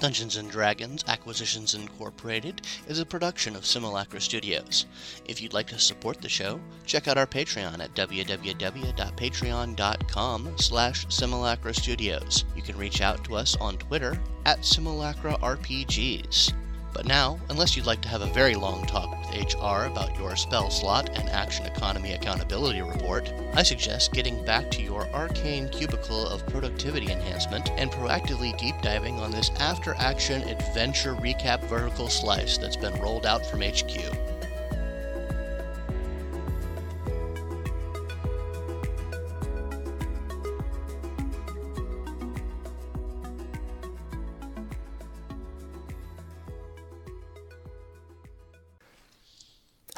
Dungeons Dragons Acquisitions Incorporated is a production of Simulacra Studios. If you'd like to support the show, check out our Patreon at www.patreon.com slash Simulacra Studios. You can reach out to us on Twitter at Simulacra RPGs. But now, unless you'd like to have a very long talk with HR about your spell slot and action economy accountability report, I suggest getting back to your arcane cubicle of productivity enhancement and proactively deep diving on this after action adventure recap vertical slice that's been rolled out from HQ.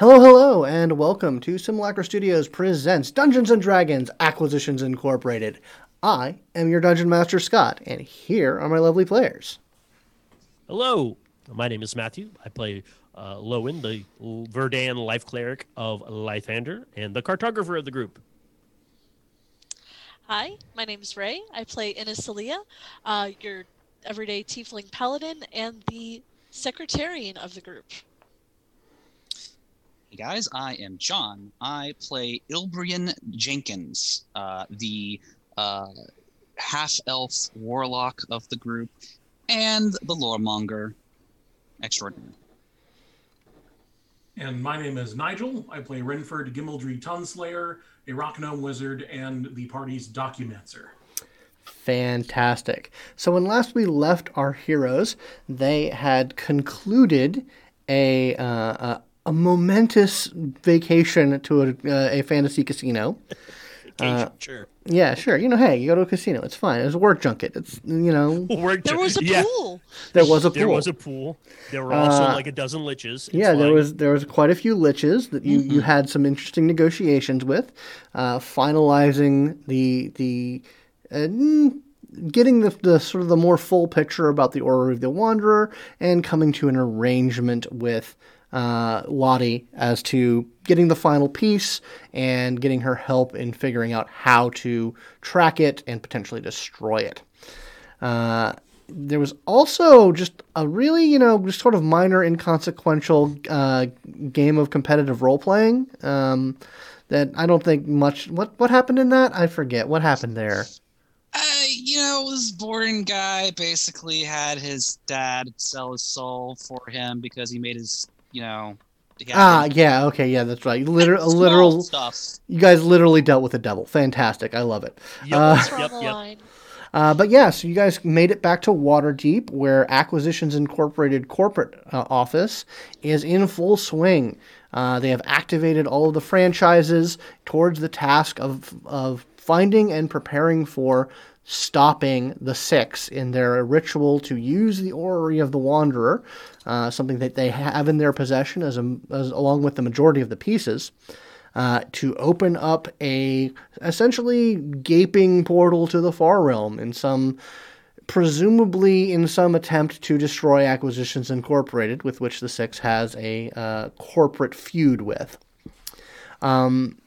Hello, hello, and welcome to Simulacra Studios presents Dungeons and Dragons Acquisitions Incorporated. I am your Dungeon Master Scott, and here are my lovely players. Hello, my name is Matthew. I play uh, Lowen, the Verdan life cleric of Lathander, and the cartographer of the group. Hi, my name is Ray. I play Innisalia, uh, your everyday tiefling paladin and the secretarian of the group. Hey guys, I am John. I play Ilbrian Jenkins, uh, the uh, half elf warlock of the group, and the loremonger extraordinary. And my name is Nigel. I play Renford Gimmeldry Tonslayer, a rock gnome wizard, and the party's documancer. Fantastic. So, when last we left our heroes, they had concluded a, uh, a a momentous vacation to a, uh, a fantasy casino. Uh, sure. Yeah, sure. You know, hey, you go to a casino. It's fine. It's a work junket. It's you know. work There was a yeah. pool. There was a pool. There was a pool. There were also Uh, like a dozen liches. It's yeah, there fine. was there was quite a few liches that you, you had some interesting negotiations with, uh, finalizing the the uh, getting the, the sort of the more full picture about the Order of the Wanderer and coming to an arrangement with uh, Lottie as to getting the final piece and getting her help in figuring out how to track it and potentially destroy it. Uh, there was also just a really, you know, just sort of minor, inconsequential uh, game of competitive role playing um, that I don't think much. What what happened in that? I forget. What happened there? Uh, you know, this boring guy basically had his dad sell his soul for him because he made his, you know. he Ah, his- yeah, okay, yeah, that's right. Literal, small literal. stuff. You guys literally dealt with the devil. Fantastic. I love it. Yep, Uh, yep, yep. Uh, but yeah, so you guys made it back to Waterdeep, where Acquisitions Incorporated corporate uh, office is in full swing. Uh, they have activated all of the franchises towards the task of of finding and preparing for stopping the Six in their ritual to use the Orrery of the Wanderer, uh, something that they have in their possession as, a, as along with the majority of the pieces uh, to open up a essentially gaping portal to the far realm in some presumably in some attempt to destroy acquisitions incorporated with which the six has a uh, corporate feud with. Um,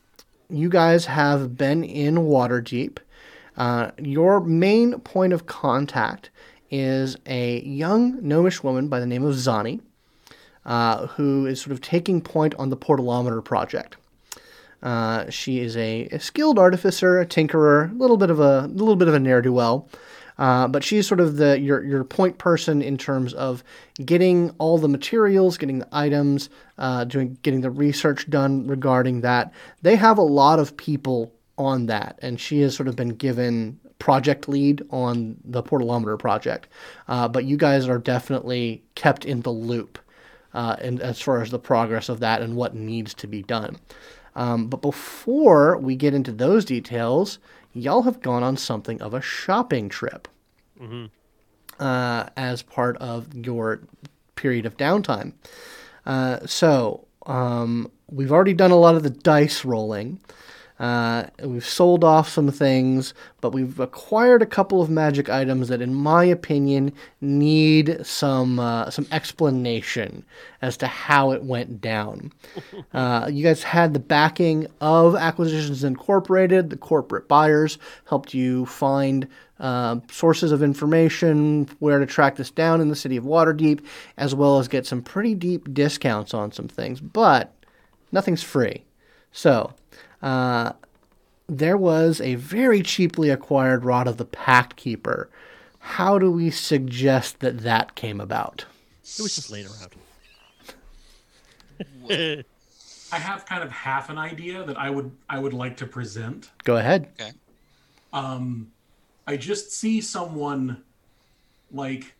you guys have been in waterdeep uh, your main point of contact is a young gnomish woman by the name of zani uh, who is sort of taking point on the portalometer project uh, she is a, a skilled artificer, a tinkerer, a little bit of a, little bit of a ne'er do well, uh, but she's sort of the your your point person in terms of getting all the materials, getting the items, uh, doing getting the research done regarding that. They have a lot of people on that, and she has sort of been given project lead on the portalometer project. Uh, but you guys are definitely kept in the loop uh, and as far as the progress of that and what needs to be done. Um, but before we get into those details, y'all have gone on something of a shopping trip uh, as part of your period of downtime. Uh, so um, we've already done a lot of the dice rolling. Uh, we've sold off some things, but we've acquired a couple of magic items that, in my opinion, need some uh, some explanation as to how it went down. Uh, you guys had the backing of Acquisitions Incorporated. The corporate buyers helped you find uh, sources of information where to track this down in the city of Waterdeep, as well as get some pretty deep discounts on some things. But nothing's free. So, uh, there was a very cheaply acquired Rod of the Pact Keeper. How do we suggest that that came about? It was just laying around. I have kind of half an idea that I would I would like to present. Go ahead. Okay. Um, I just see someone like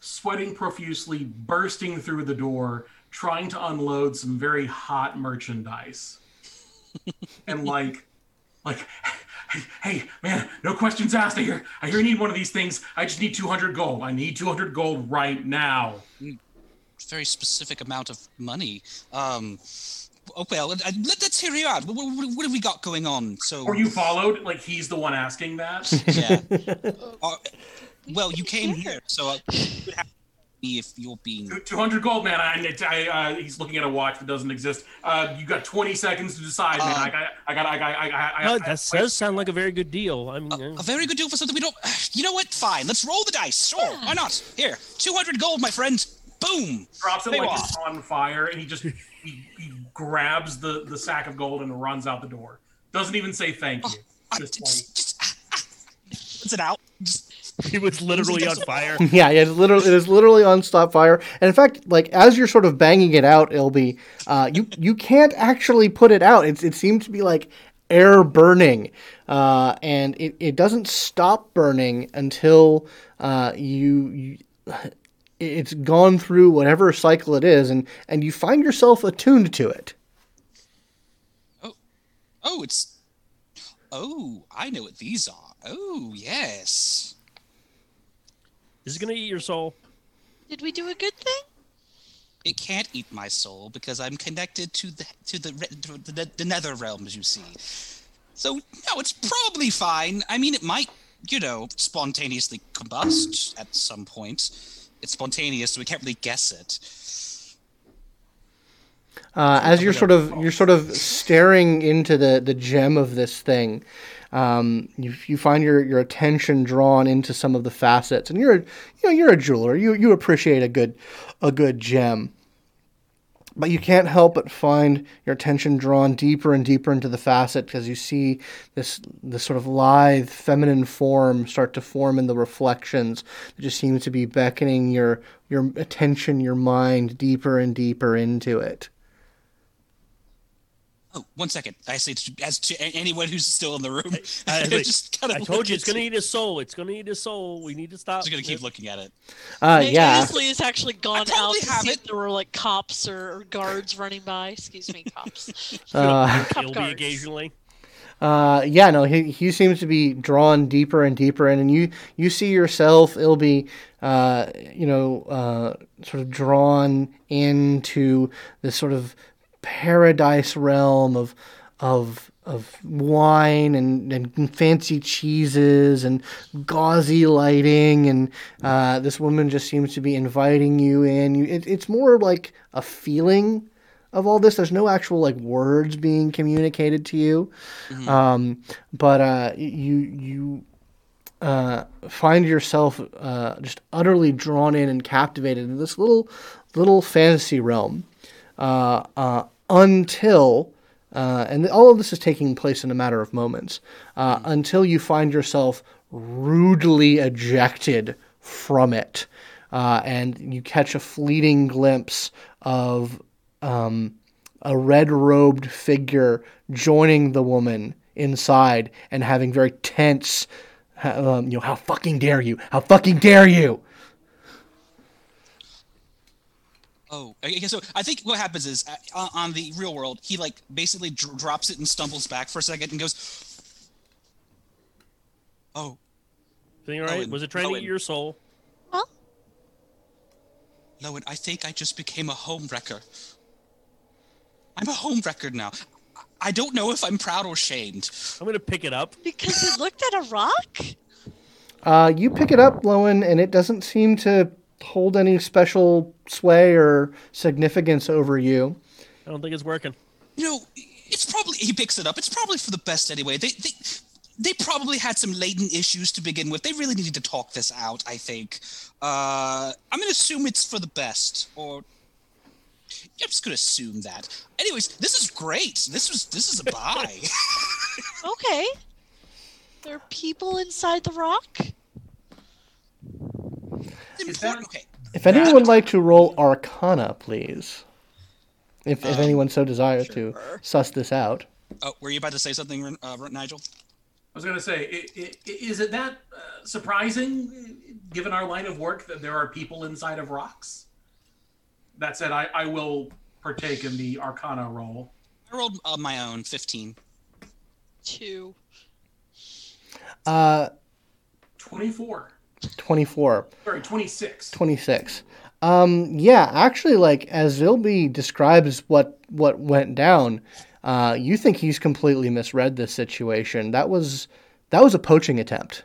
sweating profusely, bursting through the door, trying to unload some very hot merchandise, and like, like, hey, hey, man, no questions asked. I hear, I hear you need one of these things. I just need 200 gold. I need 200 gold right now. Very specific amount of money. Um, oh, well, let, us hear you out. What, what, what have we got going on? So, Or you followed? Like he's the one asking that? yeah. Uh, well, you came here, so uh, have to be if you're being. 200 gold, man. I, I, uh, he's looking at a watch that doesn't exist. Uh, you got 20 seconds to decide, man. Uh, I got, I got, I got, I got. I, No, I, that does sound like a very good deal. I mean, uh, A very good deal for something we don't. You know what? Fine. Let's roll the dice. Sure. Why not? Here, 200 gold, my friend. Boom. drops it They like walk. it's on fire, and he just he, he grabs the the sack of gold and runs out the door. Doesn't even say thank you. Uh, Just just, like, just, puts it out. Just, he was literally on fire. Yeah, yeah, it's literally it is literally on stop fire. And in fact, like as you're sort of banging it out, Ilby, uh, you you can't actually put it out. It's it seems to be like air burning, uh, and it, it doesn't stop burning until uh, you, you it's gone through whatever cycle it is, and and you find yourself attuned to it. Oh, oh, it's. Oh, I know what these are. Oh, yes. This is gonna eat your soul. Did we do a good thing? It can't eat my soul because I'm connected to the to the re- to the, the nether realms. you see. So no, it's probably fine. I mean, it might, you know, spontaneously combust at some point. It's spontaneous, so we can't really guess it. Uh, as you're sort of you're sort of staring into the, the gem of this thing, um, you, you find your, your attention drawn into some of the facets, and you're a, you know you're a jeweler. You you appreciate a good a good gem, but you can't help but find your attention drawn deeper and deeper into the facet because you see this this sort of lithe feminine form start to form in the reflections. It just seems to be beckoning your your attention, your mind deeper and deeper into it. Oh, one second. I say to, as to anyone who's still in the room. I, like, just kinda I told you it's gonna eat his soul. It's gonna eat his soul. We need to stop. Just gonna keep looking at it. Uh, Hey, yeah. Ainsley has actually gone out to see if there were like cops or, or guards running by. Excuse me, cops. Uh, He'll be guards. occasionally. uh, yeah, no, he, he seems to be drawn deeper and deeper in, and you you see yourself, it'll be, uh, you know, uh, sort of drawn into this sort of paradise realm of of of wine and, and fancy cheeses and gauzy lighting. And uh, this woman just seems to be inviting you in. You, it, it's more like a feeling of all this. There's no actual like words being communicated to you. Um, but uh, you you uh, find yourself uh, just utterly drawn in and captivated in this little little fantasy realm. Uh, uh, until uh, and all of this is taking place in a matter of moments uh, until you find yourself rudely ejected from it uh, and you catch a fleeting glimpse of um, a red robed figure joining the woman inside and having very tense um, you know how fucking dare you? How fucking dare you Oh, okay. So I think what happens is uh, on- on the real world, he like basically dr- drops it and stumbles back for a second and goes, "Oh, Thing right? Owen, Was it trying to eat your soul? Lowen, I think I just became a home wrecker. I'm a home wrecker now. I- I don't know if I'm proud or shamed. I'm gonna pick it up. because it looked at a rock. uh, you pick it up lowen and it doesn't seem to hold any special sway or significance over you I don't think it's working. You know, it's probably he picks it up. It's probably for the best anyway. They, they they probably had some latent issues to begin with. They really needed to talk this out. I think. Uh, I'm gonna assume it's for the best, or I'm just gonna assume that. Anyways, this is great. This was this is a buy. Okay. There are people inside the rock. Is that- okay. If anyone would like to roll Arcana, please. If, if Um, anyone so desires to suss this out. Oh, were you about to say something, uh, Nigel? I was going to say, i- i- is it that uh, surprising, uh, given our line of work, that there are people inside of rocks? That said, I, I will partake in the Arcana roll. I rolled uh, my own 15. Two. Uh, 24. 24. Sorry, 26. 26. Um, yeah, actually, like as Ilby describes what what went down, uh, you think he's completely misread this situation. That was that was a poaching attempt.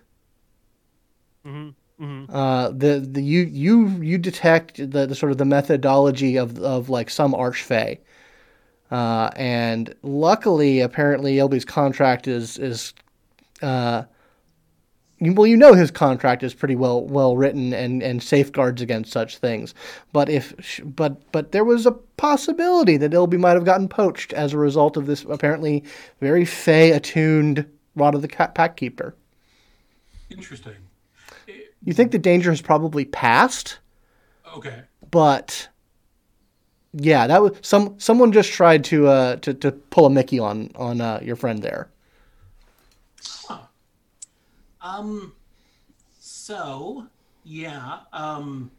hmm hmm Uh, the the you you you detect the, the sort of the methodology of of like some archfey. Uh, and luckily, apparently, Ilby's contract is is uh, well, you know his contract is pretty well well written and, and safeguards against such things. But if but but there was a possibility that Ilby might have gotten poached as a result of this apparently very fey attuned rod of the cat pack keeper. Interesting. You think the danger has probably passed, Okay. but yeah, that was some someone just tried to uh to, to pull a Mickey on on uh, your friend there. Um, so yeah, um,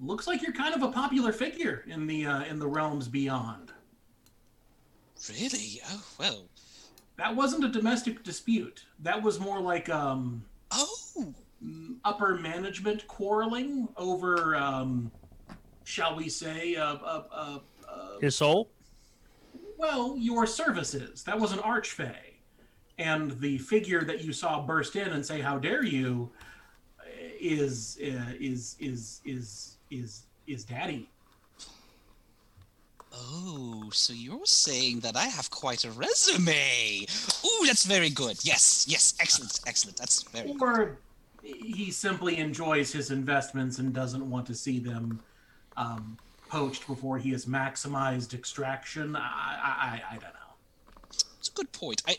looks like you're kind of a popular figure in the uh, in the realms beyond. Really? Oh, well. That wasn't a domestic dispute. That was more like um, Oh, upper management quarreling over, um, shall we say, uh, uh, uh, uh, His soul. well, your services. That was an archfey. And the figure that you saw burst in and say, "How dare you?" is uh, is is is is is daddy. oh, so you're saying that I have quite a resume. Ooh, that's very good. Yes, yes, excellent, excellent. That's very good. Or he simply enjoys his investments and doesn't want to see them um, poached before he has maximized extraction. I, I, I, I don't know. It's a good point. I,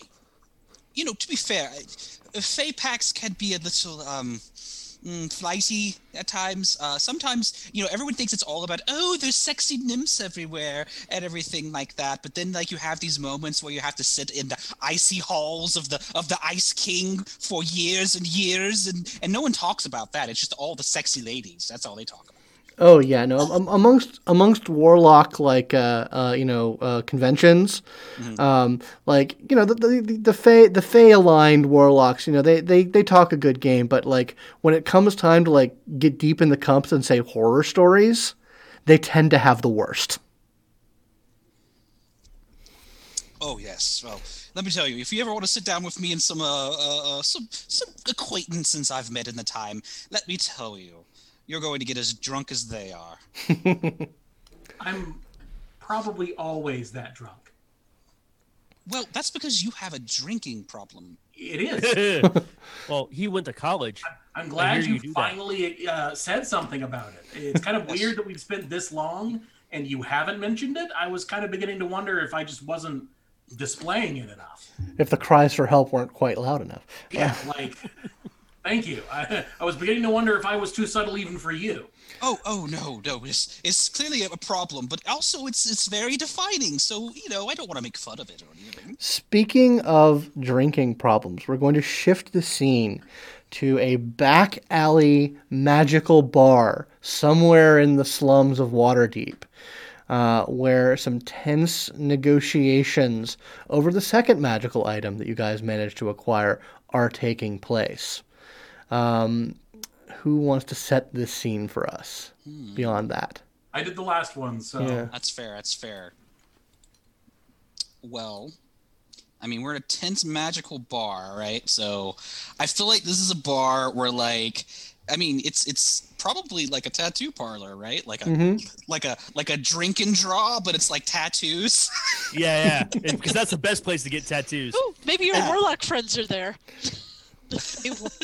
you know, to be fair, Fey packs can be a little um, mm, flighty at times. Uh, sometimes, you know, everyone thinks it's all about oh, there's sexy nymphs everywhere and everything like that. But then, like, you have these moments where you have to sit in the icy halls of the of the Ice King for years and years, and and no one talks about that. It's just all the sexy ladies. That's all they talk about. Oh yeah, no. am- amongst amongst warlock like uh, uh you know uh, conventions, um like you know the the the, the fey the fey aligned warlocks, you know they, they they talk a good game, but like when it comes time to like get deep in the comps and say horror stories, they tend to have the worst. Oh yes. Well, let me tell you, if you ever want to sit down with me and some uh, uh, uh some some acquaintances I've met in the time, let me tell you, you're going to get as drunk as they are. I'm probably always that drunk. Well, that's because you have a drinking problem. It is. well, he went to college. I'm glad you, you finally uh, said something about it. It's kind of weird that we've spent this long and you haven't mentioned it. I was kind of beginning to wonder if I just wasn't displaying it enough. If the cries for help weren't quite loud enough. Yeah, like, thank you. I, I was beginning to wonder if I was too subtle even for you. Oh, oh no, no, it's it's clearly a problem, but also it's it's very defining. So you know, I don't want to make fun of it or anything. Speaking of drinking problems, we're going to shift the scene to a back alley magical bar somewhere in the slums of Waterdeep, uh, where some tense negotiations over the second magical item that you guys managed to acquire are taking place. Um, who wants to set this scene for us beyond that? I did the last one, so Yeah. That's fair. That's fair. Well, I mean, we're in a tense magical bar, right? So I feel like this is a bar where like I mean, it's it's probably like a tattoo parlor, right? Like a hmm like a like a drink and draw, but it's like tattoos. Yeah, yeah, because that's the best place to get tattoos. Ooh, maybe your Yeah. warlock friends are there. They will-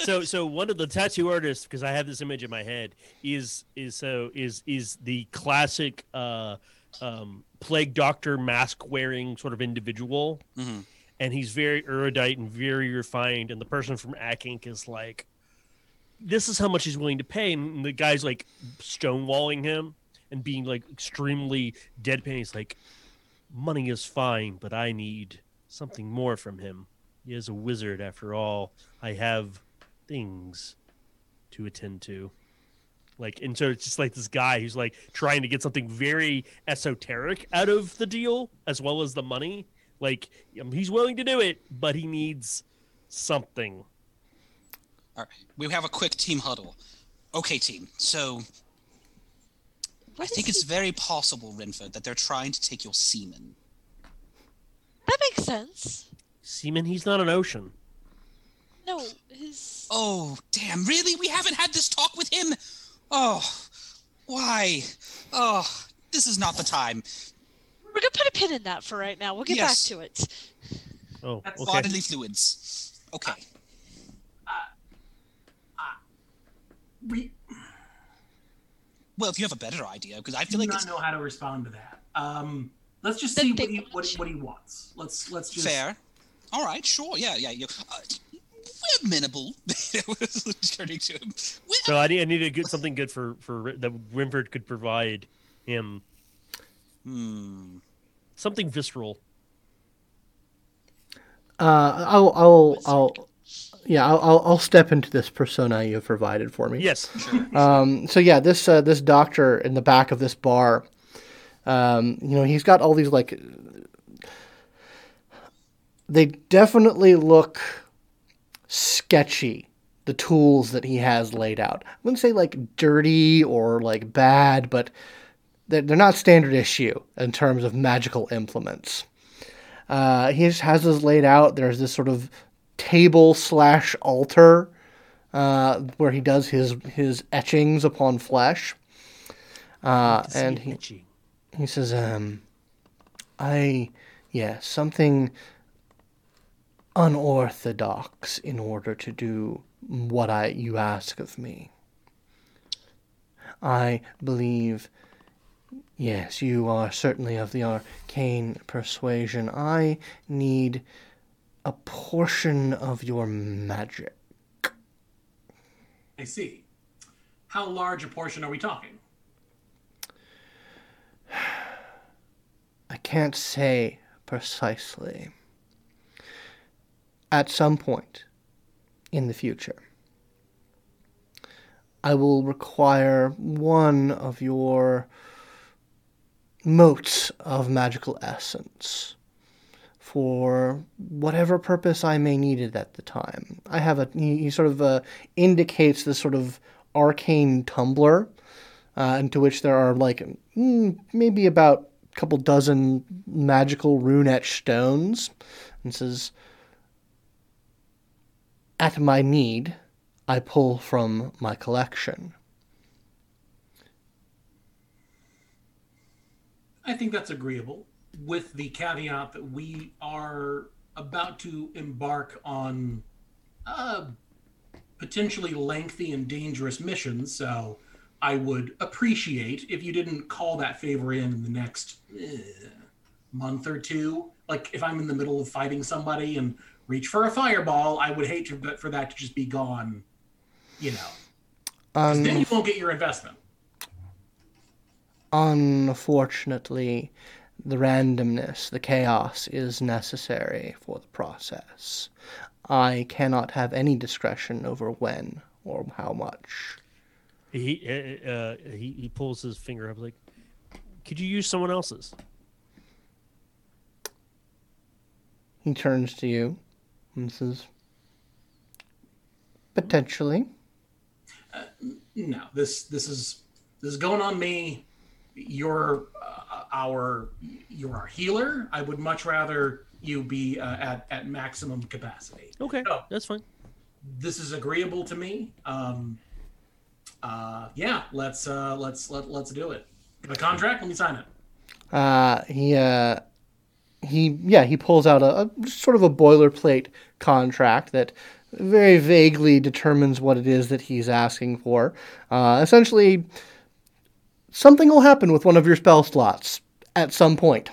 So, so one of the tattoo artists, because I have this image in my head, is is so is is the classic uh, um, plague doctor mask wearing sort of individual, Mhm. and he's very erudite and very refined. And the person from Ack Inc. is like, "This is how much he's willing to pay," and the guy's like stonewalling him and being like extremely deadpan. He's like, "Money is fine, but I need something more from him." He is a wizard after all. I have things to attend to. Like, and so it's just like this guy who's like trying to get something very esoteric out of the deal as well as the money. Like, um, he's willing to do it, but he needs something. All right, we have a quick team huddle. Okay, team. So I think is it's very possible, Renford, that they're trying to take your semen. that makes sense. Seaman, he's not an ocean. No, his Oh, damn! Really? We haven't had this talk with him. Oh, why? Oh, this is not the time. we're gonna put a pin in that for right now. We'll get Yes. back to it. Oh, okay. Bodily fluids. Okay. Uh, uh, uh, we Well, if you have a better idea, because I do feel like not know how to respond to that. Um, let's just see what he, what, what he wants. Let's let's just fair. All right, sure. Yeah, yeah. You, uh, we're amenable. Turning to him. We're So I need, I need to get something good for for that Renford could provide him Hmm. something visceral. Uh, I'll, I'll, I'll, yeah, I'll, I'll, I'll step into this persona you've provided for me. Yes. Um, so yeah, this uh, this doctor in the back of this bar, um, you know, he's got all these like. They definitely look sketchy. The tools that he has laid out. I wouldn't say like dirty or like bad, but they're, they're not standard issue in terms of magical implements. Uh, he just has this laid out. There's this sort of table slash altar uh, where he does his his etchings upon flesh. Uh, and he, he says, um, I, yeah, something unorthodox in order to do what I you ask of me. I believe, yes, you are certainly of the arcane persuasion. I need a portion of your magic. I see. How large a portion are we talking? I can't say precisely. At some point in the future, I will require one of your motes of magical essence for whatever purpose I may need it at the time. I have a, he, sort of uh, indicates this sort of arcane tumbler uh, into which there are like mm, maybe about a couple dozen magical rune etched stones, and says, "At my need, I pull from my collection." I think that's agreeable, with the caveat that we are about to embark on a potentially lengthy and dangerous mission. So I would appreciate if you didn't call that favor in in the next eh, month or two. Like if I'm in the middle of fighting somebody and reach for a fireball, I would hate to, but for that to just be gone. You know, 'Cause then Um, you won't get your investment. unfortunately, the randomness, the chaos is necessary for the process. I cannot have any discretion over when or how much. He uh, uh, he he pulls his finger up like, could you use someone else's? He turns to you and says, Potentially. no this this is this is going on me you're uh, our you're our healer i would much rather you be uh, at at maximum capacity Okay, No. that's fine. this is agreeable to me. Um, uh, yeah, let's uh, let's let let's do it. The contract. Let me sign it. Uh, he uh, he yeah he pulls out a, a sort of a boilerplate contract that very vaguely determines what it is that he's asking for. Uh, essentially, something will happen with one of your spell slots at some point.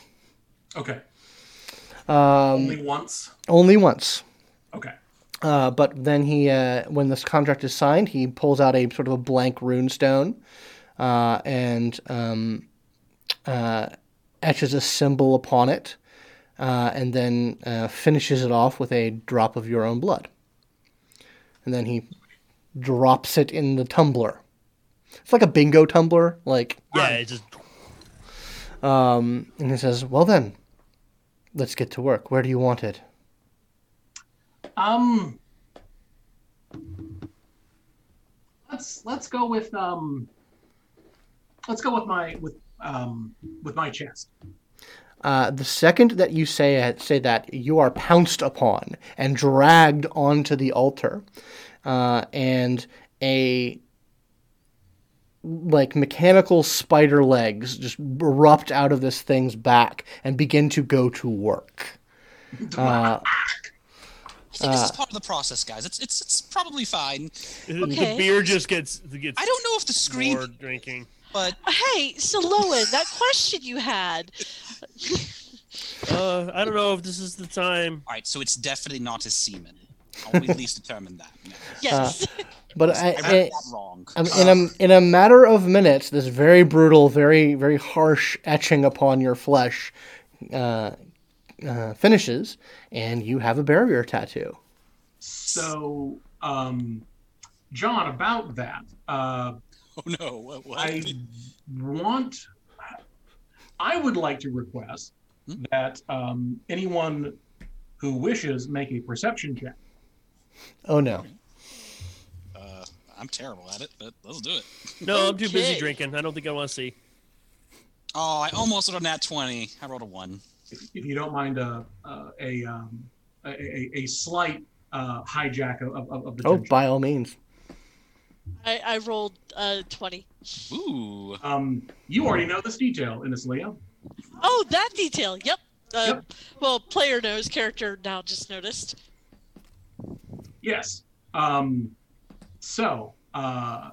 Okay. Um, Only once. only once. Okay. Uh, but then he, uh, when this contract is signed, he pulls out a sort of a blank rune stone uh, and um, uh, etches a symbol upon it, uh, and then uh, finishes it off with a drop of your own blood. And then he drops it in the tumbler. It's like a bingo tumbler, like, Yeah, it just um, and he says, "Well then, let's get to work. Where do you want it?" Um. Let's let's go with um. Let's go with my with um with my chest. Uh, the second that you say say that, you are pounced upon and dragged onto the altar, uh, and a like mechanical spider legs just erupt out of this thing's back and begin to go to work. Uh, I think this is part of the process, guys. It's it's it's probably fine. the beer just gets gets I don't know if the scream, more drinking. But Hey, Saloan, that question you had. Uh, I don't know if this is the time. all right. So it's definitely not his semen. I'll at least determine that. now. Yes. but I I, read I, that wrong. Um, in a in a matter of minutes, this very brutal, very very harsh etching upon your flesh uh, uh, finishes, and you have a barrier tattoo. So, um, John, about that, uh, oh no! What? what? I want. I would like to request Hmm? that um, anyone who wishes make a perception check. Oh no! Uh, I'm terrible at it, but let's do it. No, I'm too busy drinking. I don't think I want to see. Oh, I almost rolled a nat 20. I rolled a one. If, if you don't mind uh, uh, a, um, a, a a slight uh, hijack of, of, of the Oh, tension. by all means. I, I rolled uh, 20. Ooh. Um, you already know this detail in this, Leo. Oh, that detail. Yep. Uh, Yep. Well, player knows, character now just noticed. Yes. Um, so, uh,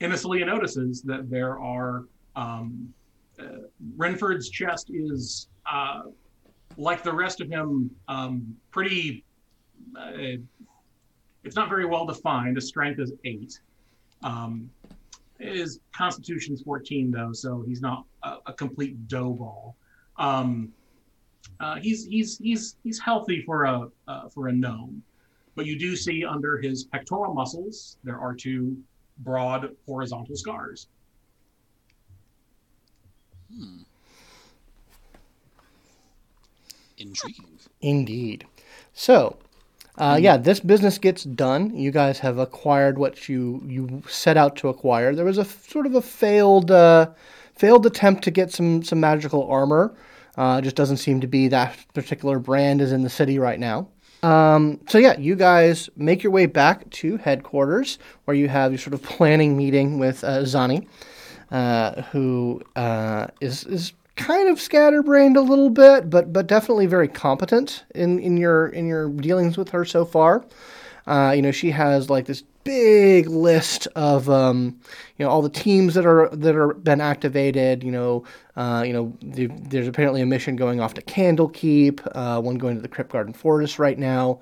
Innisalia notices that there are um, uh, Renford's chest is uh, like the rest of him, um, pretty. It's not very well defined. His strength is eight. Um, his constitution's 14 though, so he's not a, a complete dough ball. Um, uh, he's he's he's he's healthy for a uh, for a gnome, but you do see under his pectoral muscles there are two broad horizontal scars. Hmm. Intriguing. Indeed. So, uh, yeah, this business gets done. You guys have acquired what you you set out to acquire. There was a f- sort of a failed uh, failed attempt to get some some magical armor. Uh, just doesn't seem to be that particular brand is in the city right now. Um, so yeah, you guys make your way back to headquarters where you have your sort of planning meeting with uh, Zani, uh, who uh, is is kind of scatterbrained a little bit, but but definitely very competent in, in your in your dealings with her so far. Uh, you know, she has like this big list of um, you know all the teams that are that are been activated. You know, uh, you know, the, there's apparently a mission going off to Candlekeep, uh, one going to the Kryptgarden Forest right now,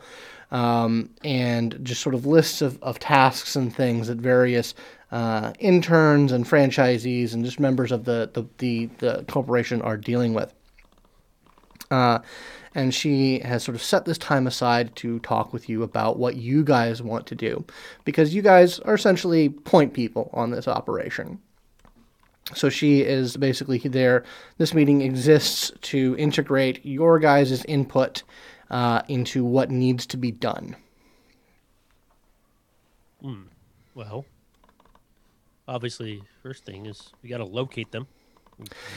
um, and just sort of lists of, of tasks and things that various uh, interns and franchisees and just members of the the, the, the corporation are dealing with. Uh, and she has sort of set this time aside to talk with you about what you guys want to do, because you guys are essentially point people on this operation. So she is basically there. This meeting exists to integrate your guys' input uh, into what needs to be done. Well, obviously, first thing is we got to locate them.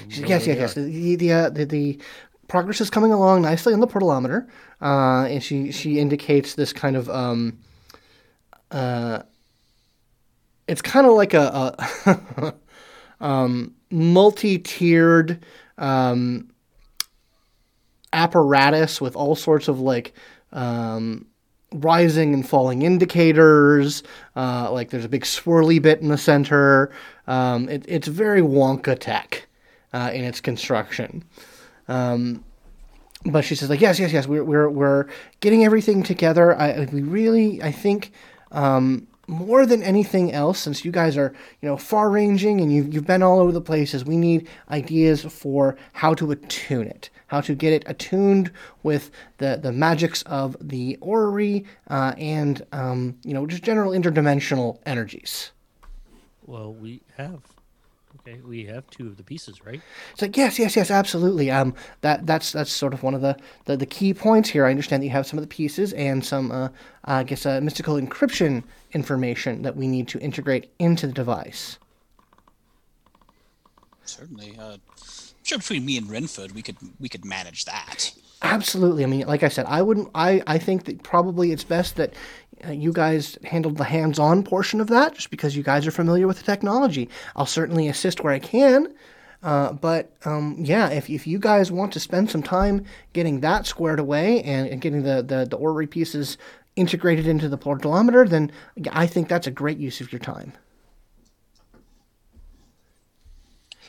Yes, yes, yes. The the, uh, the the progress is coming along nicely on the portalometer, uh, and she she indicates this kind of um, uh, it's kind of like a, a um, multi-tiered um, apparatus with all sorts of like um, rising and falling indicators. Uh, like there's a big swirly bit in the center. Um, it, it's very Wonka tech uh, in its construction. Um, but she says like yes, yes, yes. We're we're we're getting everything together. I we really I think. Um, more than anything else, since you guys are, you know, far ranging and you've, you've been all over the places, we need ideas for how to attune it, how to get it attuned with the, the magics of the orrery uh, and, um, you know, just general interdimensional energies. Well, we have. Okay, we have two of the pieces, right? It's like yes, yes, yes, absolutely. Um, that that's that's sort of one of the, the, the key points here. I understand that you have some of the pieces and some, uh, I guess, uh, mystical encryption information that we need to integrate into the device. Certainly. Uh, sure, between me and Renford, we could we could manage that. Absolutely. I mean, like I said, I wouldn't. I I think that probably it's best that uh, you guys handled the hands-on portion of that, just because you guys are familiar with the technology. I'll certainly assist where I can. Uh, but um, yeah, if, if you guys want to spend some time getting that squared away and, and getting the, the, the orrery pieces integrated into the portalometer, then I think that's a great use of your time.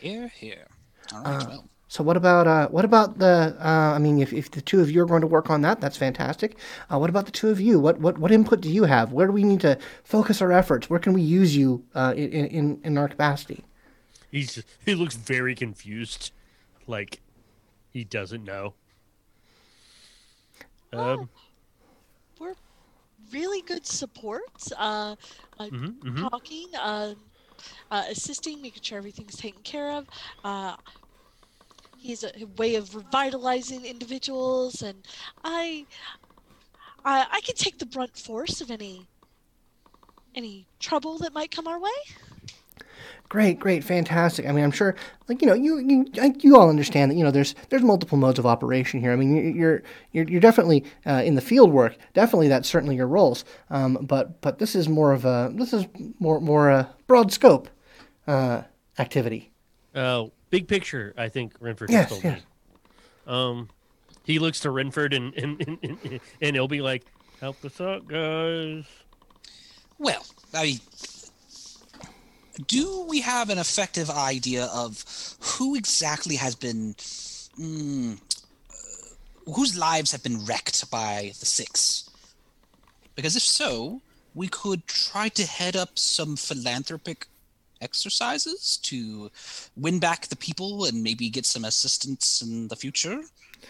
Here, here. All right, well. So what about uh, what about the? Uh, I mean, if, if the two of you are going to work on that, that's fantastic. Uh, what about the two of you? What what what input do you have? Where do we need to focus our efforts? Where can we use you uh, in, in in our capacity? He's he looks very confused, like he doesn't know. Um, We're really good support. Uh, uh, mhm, mhm. talking, uh, uh, assisting, making sure everything's taken care of. Uh, he's a way of revitalizing individuals, and I, I, I can take the brunt force of any, any trouble that might come our way. Great, great, fantastic. I mean, I'm sure, like you know, you you you all understand that you know there's there's multiple modes of operation here. I mean, you- you're you're you're definitely uh, in the field work. Definitely, that's certainly your roles. Um, but but this is more of a this is more more a broad scope uh, activity. Oh, big picture. I think Renford Yes, told yes. me. Um, he looks to Renford and and, and, and and he'll be like, "Help us out, guys." Well, I mean, do we have an effective idea of who exactly has been, mm, uh, whose lives have been wrecked by the Six? Because if so, we could try to head up some philanthropic exercises to win back the people and maybe get some assistance in the future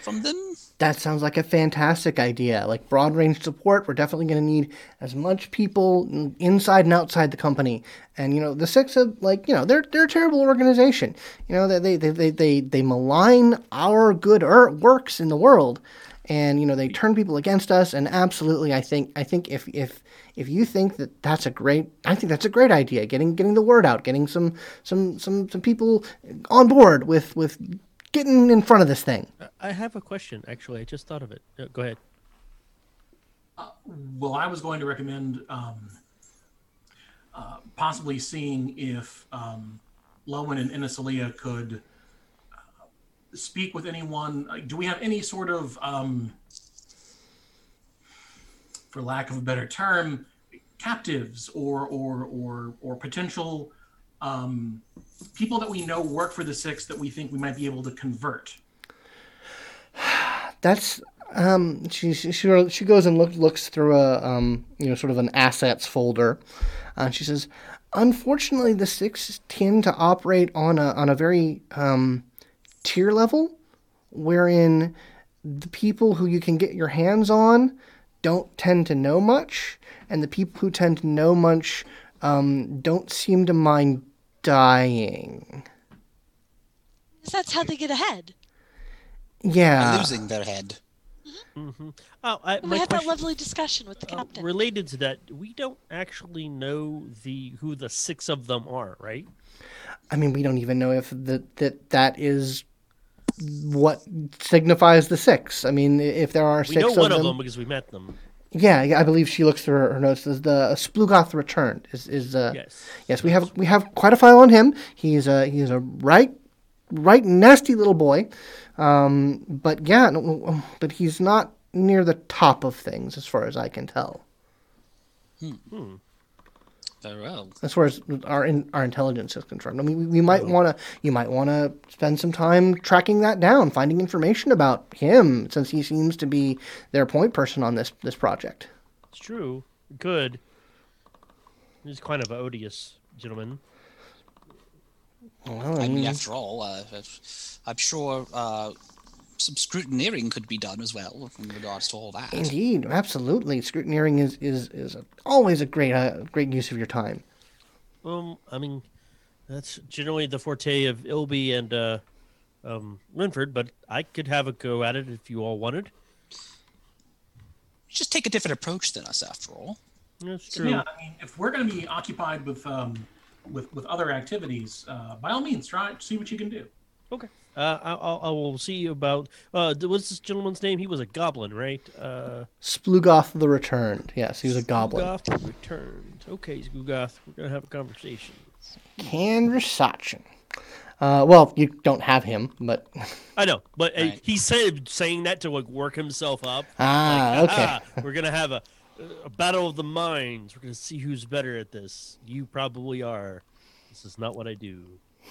from them. That sounds like a fantastic idea. Like broad range support, we're definitely going to need as much people inside and outside the company. And you know, the six of like you know they're they're a terrible organization. You know they they they they they malign our good works in the world, and you know they turn people against us. And absolutely, I think I think if if if you think that that's a great, I think that's a great idea. Getting getting the word out, getting some some some some people on board with with getting in front of this thing. I- I have a question. Actually, I just thought of it. Uh, Go ahead. Well, I was going to recommend um, uh, possibly seeing if um, Lowen and Innisalia could uh, speak with anyone. uh, Do we have any sort of, um, for lack of a better term, captives or or or or potential um, people that we know work for the Six that we think we might be able to convert? that's um she she she goes and look, looks through a um you know sort of an assets folder and she says unfortunately the six tend to operate on a on a very um tier level wherein the people who you can get your hands on don't tend to know much and the people who tend to know much um don't seem to mind dying 'Cause That's how they get ahead. yeah losing their head. hmm Oh, I, we had that lovely discussion with the uh, captain. related to that, we don't actually know the who the six of them are, right? I mean, we don't even know if that that that is what signifies the six. I mean, if there are We six know of one them, of them because we met them. yeah, yeah, I believe she looks through her, her notes. Is the Splugoth returned? Is is uh, Yes. Yes, we have we have quite a file on him. He's a he's a right right nasty little boy, um, but yeah, no, but he's not near the top of things as far as I can tell. Very well. As far as our in, our intelligence is concerned, I mean, we, we might want to you might want to spend some time tracking that down, finding information about him, since he seems to be their point person on this this project. It's true. Good. He's kind of odious, gentlemen. Well, I I mean, mean, after all, uh, I'm sure uh, some scrutineering could be done as well in regards to all that. indeed, absolutely, scrutineering is is is a, always a great uh, great use of your time. Um, I mean, that's generally the forte of Ilby and uh, um, Renford, but I could have a go at it if you all wanted. Just take a different approach than us, after all. That's So, true. yeah, I mean, if we're going to be occupied with um, with with other activities, uh, by all means, try see what you can do. Okay. Uh, I, I'll, I will see you about. Uh, what's this gentleman's name? He was a goblin, right? Uh, Splugoth the Returned. Yes, he was a goblin. Splugoth the returned. Okay, Splugoth, we're gonna have a conversation. Conversation. Uh, well, you don't have him, but I know, but uh, he said saying that to like work himself up. ah, Like, okay. "Ah, we're gonna have a a battle of the minds. We're gonna see who's better at this. You probably are. This is not what I do.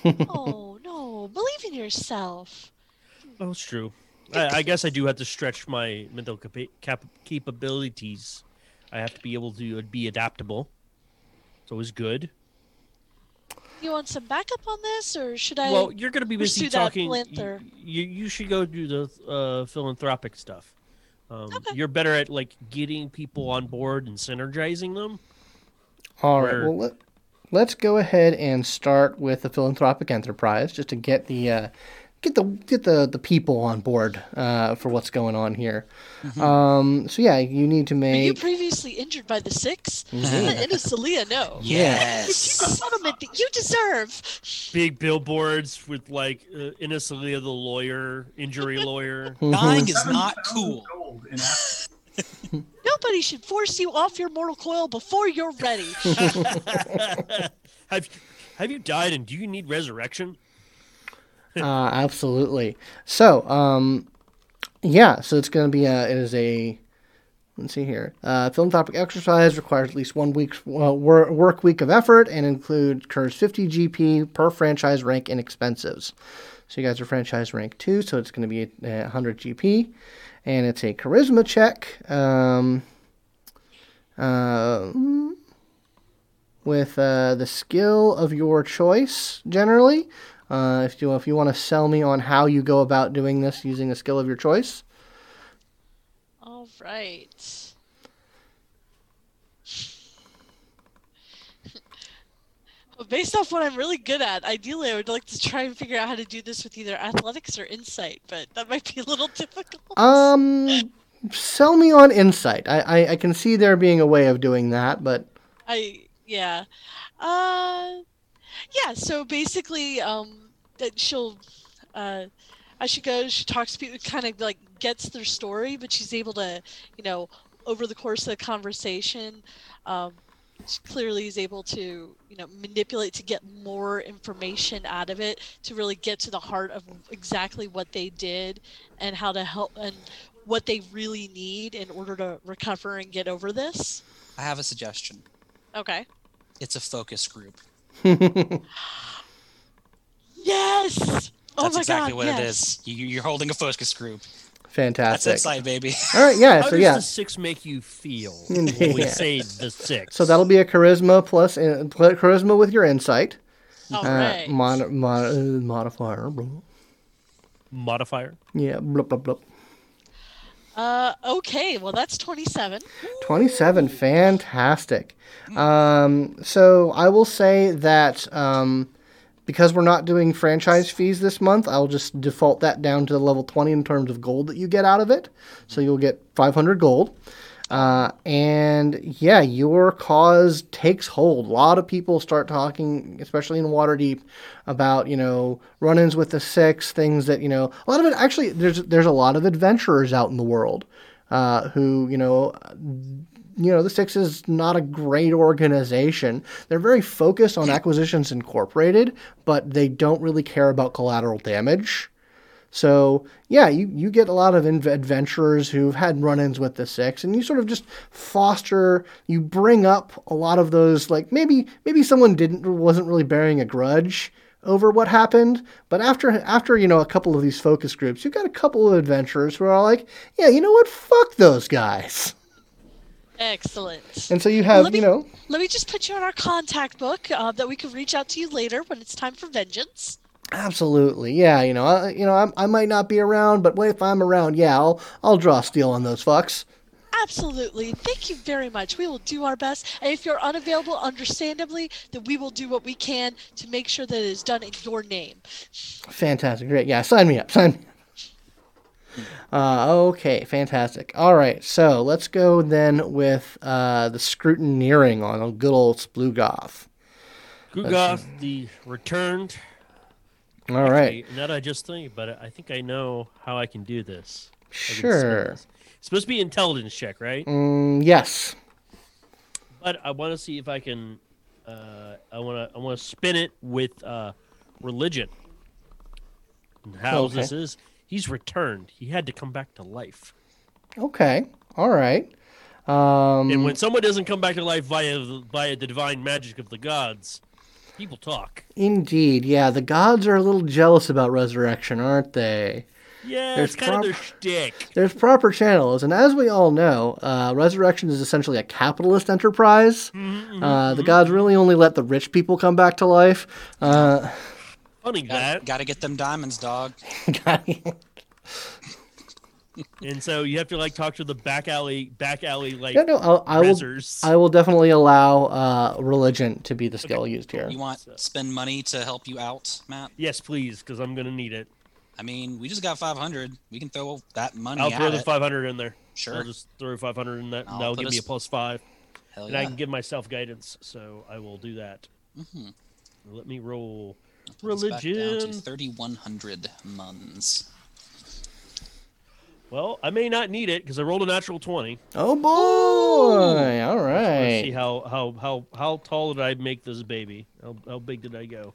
Oh no, believe in yourself. Oh, it's true. I, I guess I do have to stretch my mental capa- cap- capabilities. I have to be able to be adaptable. It's always good. You want some backup on this, or should I? well, you're going to be busy talking. plinth y- You, you should go do the uh, philanthropic stuff. Um, Okay. You're better at like getting people on board and synergizing them. All right. Where- Well, let, let's go ahead and start with the philanthropic enterprise, just to get the uh, get the get the the people on board uh, for what's going on here. Um, so yeah, you need to make. Were you previously injured by the six? Mhm. Let Innisalia know. Yeah. It's the settlement that you deserve. Big billboards with like uh, Innisalia the lawyer, injury lawyer. Dying is not cool. Gold in Af- Nobody should force you off your mortal coil before you're ready. have have you died and do you need resurrection? uh, absolutely. So, um, yeah, so it's going to be a, it is a, let's see here. Uh, philanthropic exercise requires at least one week's uh, wor- work week of effort and includes 50 GP per franchise rank and expenses. So you guys are franchise rank two, so it's going to be uh, 100 GP, and it's a charisma check. Um, uh, with uh, the skill of your choice, generally. Uh, if you if you want to sell me on how you go about doing this using a skill of your choice, All right. Based off what I'm really good at, ideally I would like to try and figure out how to do this with either athletics or insight, but that might be a little difficult. um, sell me on insight. I, I I can see there being a way of doing that, but I yeah. Uh yeah, so basically um that she'll uh as she goes, she talks to people kind of like gets their story, but she's able to, you know, over the course of the conversation, um she clearly is able to, you know, manipulate to get more information out of it to really get to the heart of exactly what they did and how to help and what they really need in order to recover and get over this. I have a suggestion. Okay. It's a focus group. Yes. oh That's my exactly god. what yes. it is. You, you're holding a focus group. That's fantastic. baby. All right, yeah. How So does yeah, the six make you feel when we Yeah. say the six? so that'll be a charisma plus uh, pl- charisma with your insight. All Uh, right. mod, mod, uh, modifier. modifier. Yeah, blah blah blah. uh, okay. Well, that's twenty-seven. 27 fantastic um, so i will say that um, because we're not doing franchise fees this month i'll just default that down to the level 20 in terms of gold that you get out of it so you'll get 500 gold Uh, and yeah, your cause takes hold. A lot of people start talking, especially in Waterdeep, about you know run-ins with the Six, things that you know. A lot of it actually, there's there's a lot of adventurers out in the world uh, who you know you know, the Six is not a great organization. They're very focused on Acquisitions Incorporated, but they don't really care about collateral damage. So, yeah, you, you get a lot of inv- adventurers who've had run ins with the Six, and you sort of just foster, you bring up a lot of those, like maybe maybe someone didn't wasn't really bearing a grudge over what happened but after after you know a couple of these focus groups you've got a couple of adventurers who are like yeah you know what fuck those guys Excellent. and so you have me- you know Let me just put you on our contact book uh, that we can reach out to you later when it's time for vengeance. Absolutely, yeah. You know, I, you know, I, I might not be around, but if I'm around, yeah, I'll I'll draw steel on those fucks. Absolutely. Thank you very much. We will do our best. And if you're unavailable, understandably, then we will do what we can to make sure that it is done in your name. Fantastic, great. Yeah, sign me up. Sign me. up. Uh, okay, fantastic. All right, so let's go then with uh, the scrutineering on good old Splugoth. Gugoth, the returned. All right, Actually, Now that I just think, but I think I know how I can do this. I can spin sure. this. It's supposed to be intelligence check, right? Mm, yes. But I want to see if I can. Uh, I want to. I want to spin it with uh, religion. And how Okay. this is? He's returned. He had to come back to life. Okay. All right. Um, And when someone doesn't come back to life via the, via the divine magic of the gods, people talk. indeed, yeah, the gods are a little jealous about resurrection, aren't they? Yeah, There's it's kind of their shtick. There's proper channels, and as we all know, uh, Resurrection is essentially a capitalist enterprise. Mm-hmm, Uh, the gods really only let the rich people come back to life. Uh, Funny that. Got to get them diamonds, dog. And so you have to like talk to the back alley, back alley like yeah, no, I'll, I will. I will definitely allow uh, religion to be the skill used here. You want So- spend money to help you out, Matt? Yes, please, because I'm gonna need it. I mean, we just got 500. We can throw that money I'll at throw the it. 500 in there. Sure. I'll just throw 500 in that. and I'll That'll put give me a plus five, Hell and yeah. I can give myself guidance. So I will do that. Mhm. Let me roll Put us back down to religion. 3,100 muns. Well, I may not need it because I rolled a natural 20. Oh boy! All right. Let's see how how how how tall did I make this baby? How how big did I go?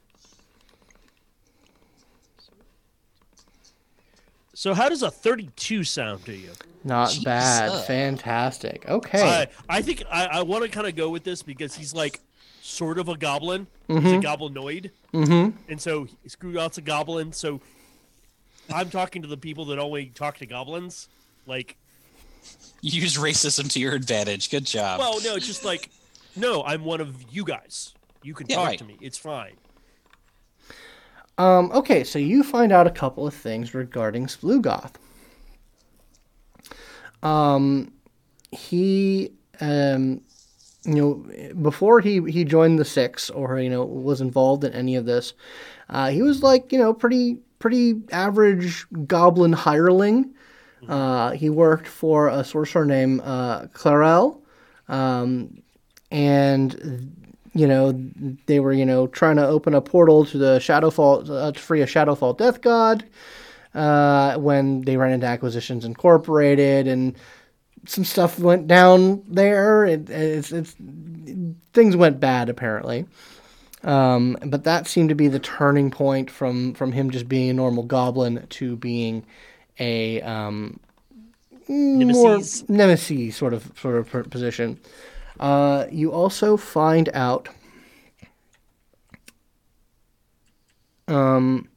So how does a 32 sound to you? Not bad. Jesus. Fantastic. Okay. I, I think I, I want to kind of go with this because he's like sort of a goblin. He's a goblinoid. mm-hmm. And so Screwgout's a goblin. So I'm talking to the people that only talk to goblins. Like, You use racism to your advantage. Good job. well, no, it's just like, no, I'm one of you guys. You can Yeah, talk right. to me. It's fine. Um, okay, so you find out a couple of things regarding Splugoth. Um, he, um, you know, before he, he joined the Six or, you know, was involved in any of this, uh, he was like, you know, pretty, pretty average goblin hireling. Uh, he worked for a sorcerer named uh, Clarel. Um, and you know, they were, you know, trying to open a portal to the Shadowfall, uh, to free a Shadowfall Death God, uh, when they ran into Acquisitions Incorporated, and some stuff went down there. It, it's, it's things went bad apparently. Um, but that seemed to be the turning point from from him just being a normal goblin to being a um, more Nemesis? nemesis sort of sort of position. Uh, you also find out um,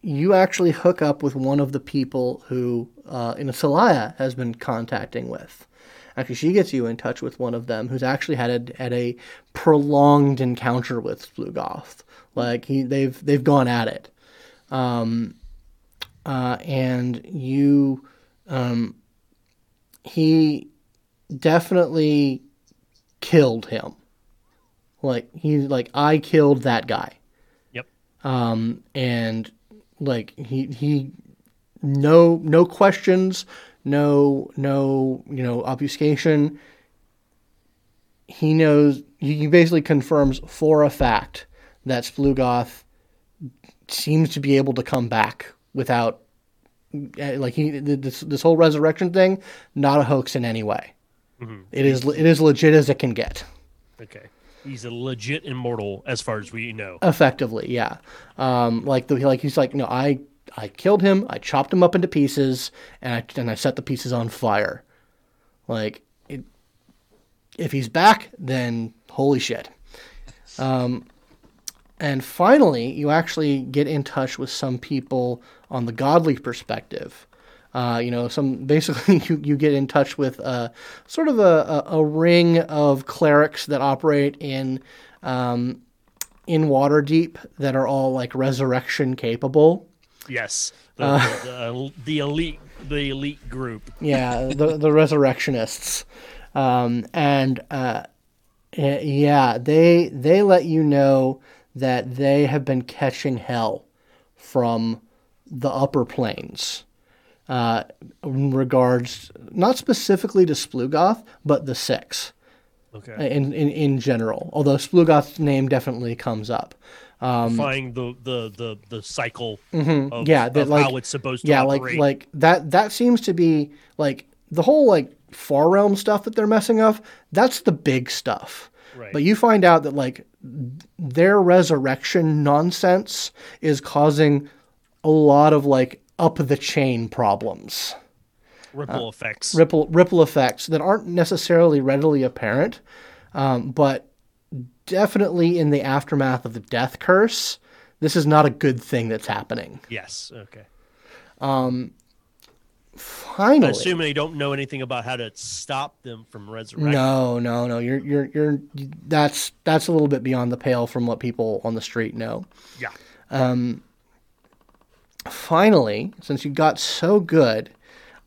you actually hook up with one of the people who uh, Innisalia has been contacting with. Actually, she gets you in touch with one of them who's actually had a, had a prolonged encounter with Splugoth. Like he, they've they've gone at it, um, uh, and you, um, he definitely killed him. Like he's like I killed that guy. Yep. Um and like he he no no questions, no no you know obfuscation. He knows. He basically confirms for a fact that Splugoth seems to be able to come back without eh, like he this this whole resurrection thing not a hoax in any way. Mhm. It is it is legit as it can get. Okay. He's a legit immortal as far as we know. Effectively, yeah. Um, like the like he's like, no, I I killed him. I chopped him up into pieces, and I and I set the pieces on fire. Like, it, if he's back, then holy shit. Um, and finally, you actually get in touch with some people on the godly perspective. Uh, you know, some basically you, you get in touch with uh, sort of a, a, a ring of clerics that operate in um, in Waterdeep that are all like resurrection capable. Yes. The, Uh. the, the, the elite the elite group. Yeah, the the resurrectionists, um, and uh, eh, yeah, they they let you know that they have been catching hell from the upper planes. Uh, in regards not specifically to Splugoth, but the Six. Okay. in, in, in general. Although Splugoth's name definitely comes up. Um, Defying the, the, the, the cycle mhm, of, yeah, that of like how it's supposed to yeah, like operate. like that that seems to be like the whole like far realm stuff that they're messing up. That's the big stuff. right. But you find out that like their resurrection nonsense is causing a lot of like up the chain problems. ripple effects. ripple ripple effects that aren't necessarily readily apparent, um, but definitely in the aftermath of the death curse, this is not a good thing that's happening. yes. Okay. Um, finally, I assume they don't know anything about how to stop them from resurrecting. no, no, no. You're you're you're that's that's a little bit beyond the pale from what people on the street know. Yeah. Um, finally, since you got so good,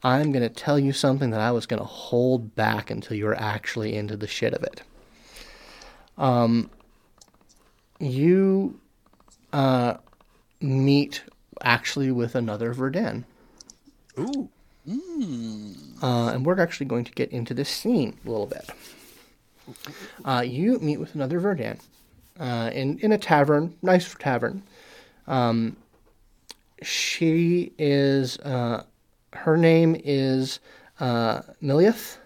I'm going to tell you something that I was going to hold back until you were actually into the shit of it. Um, you uh, meet actually with another Verdan. Ooh. Uh, and we're actually going to get into this scene a little bit. Uh, you meet with another Verdan uh, in in a tavern, nice tavern. Um, she is uh, her name is uh, Miliath,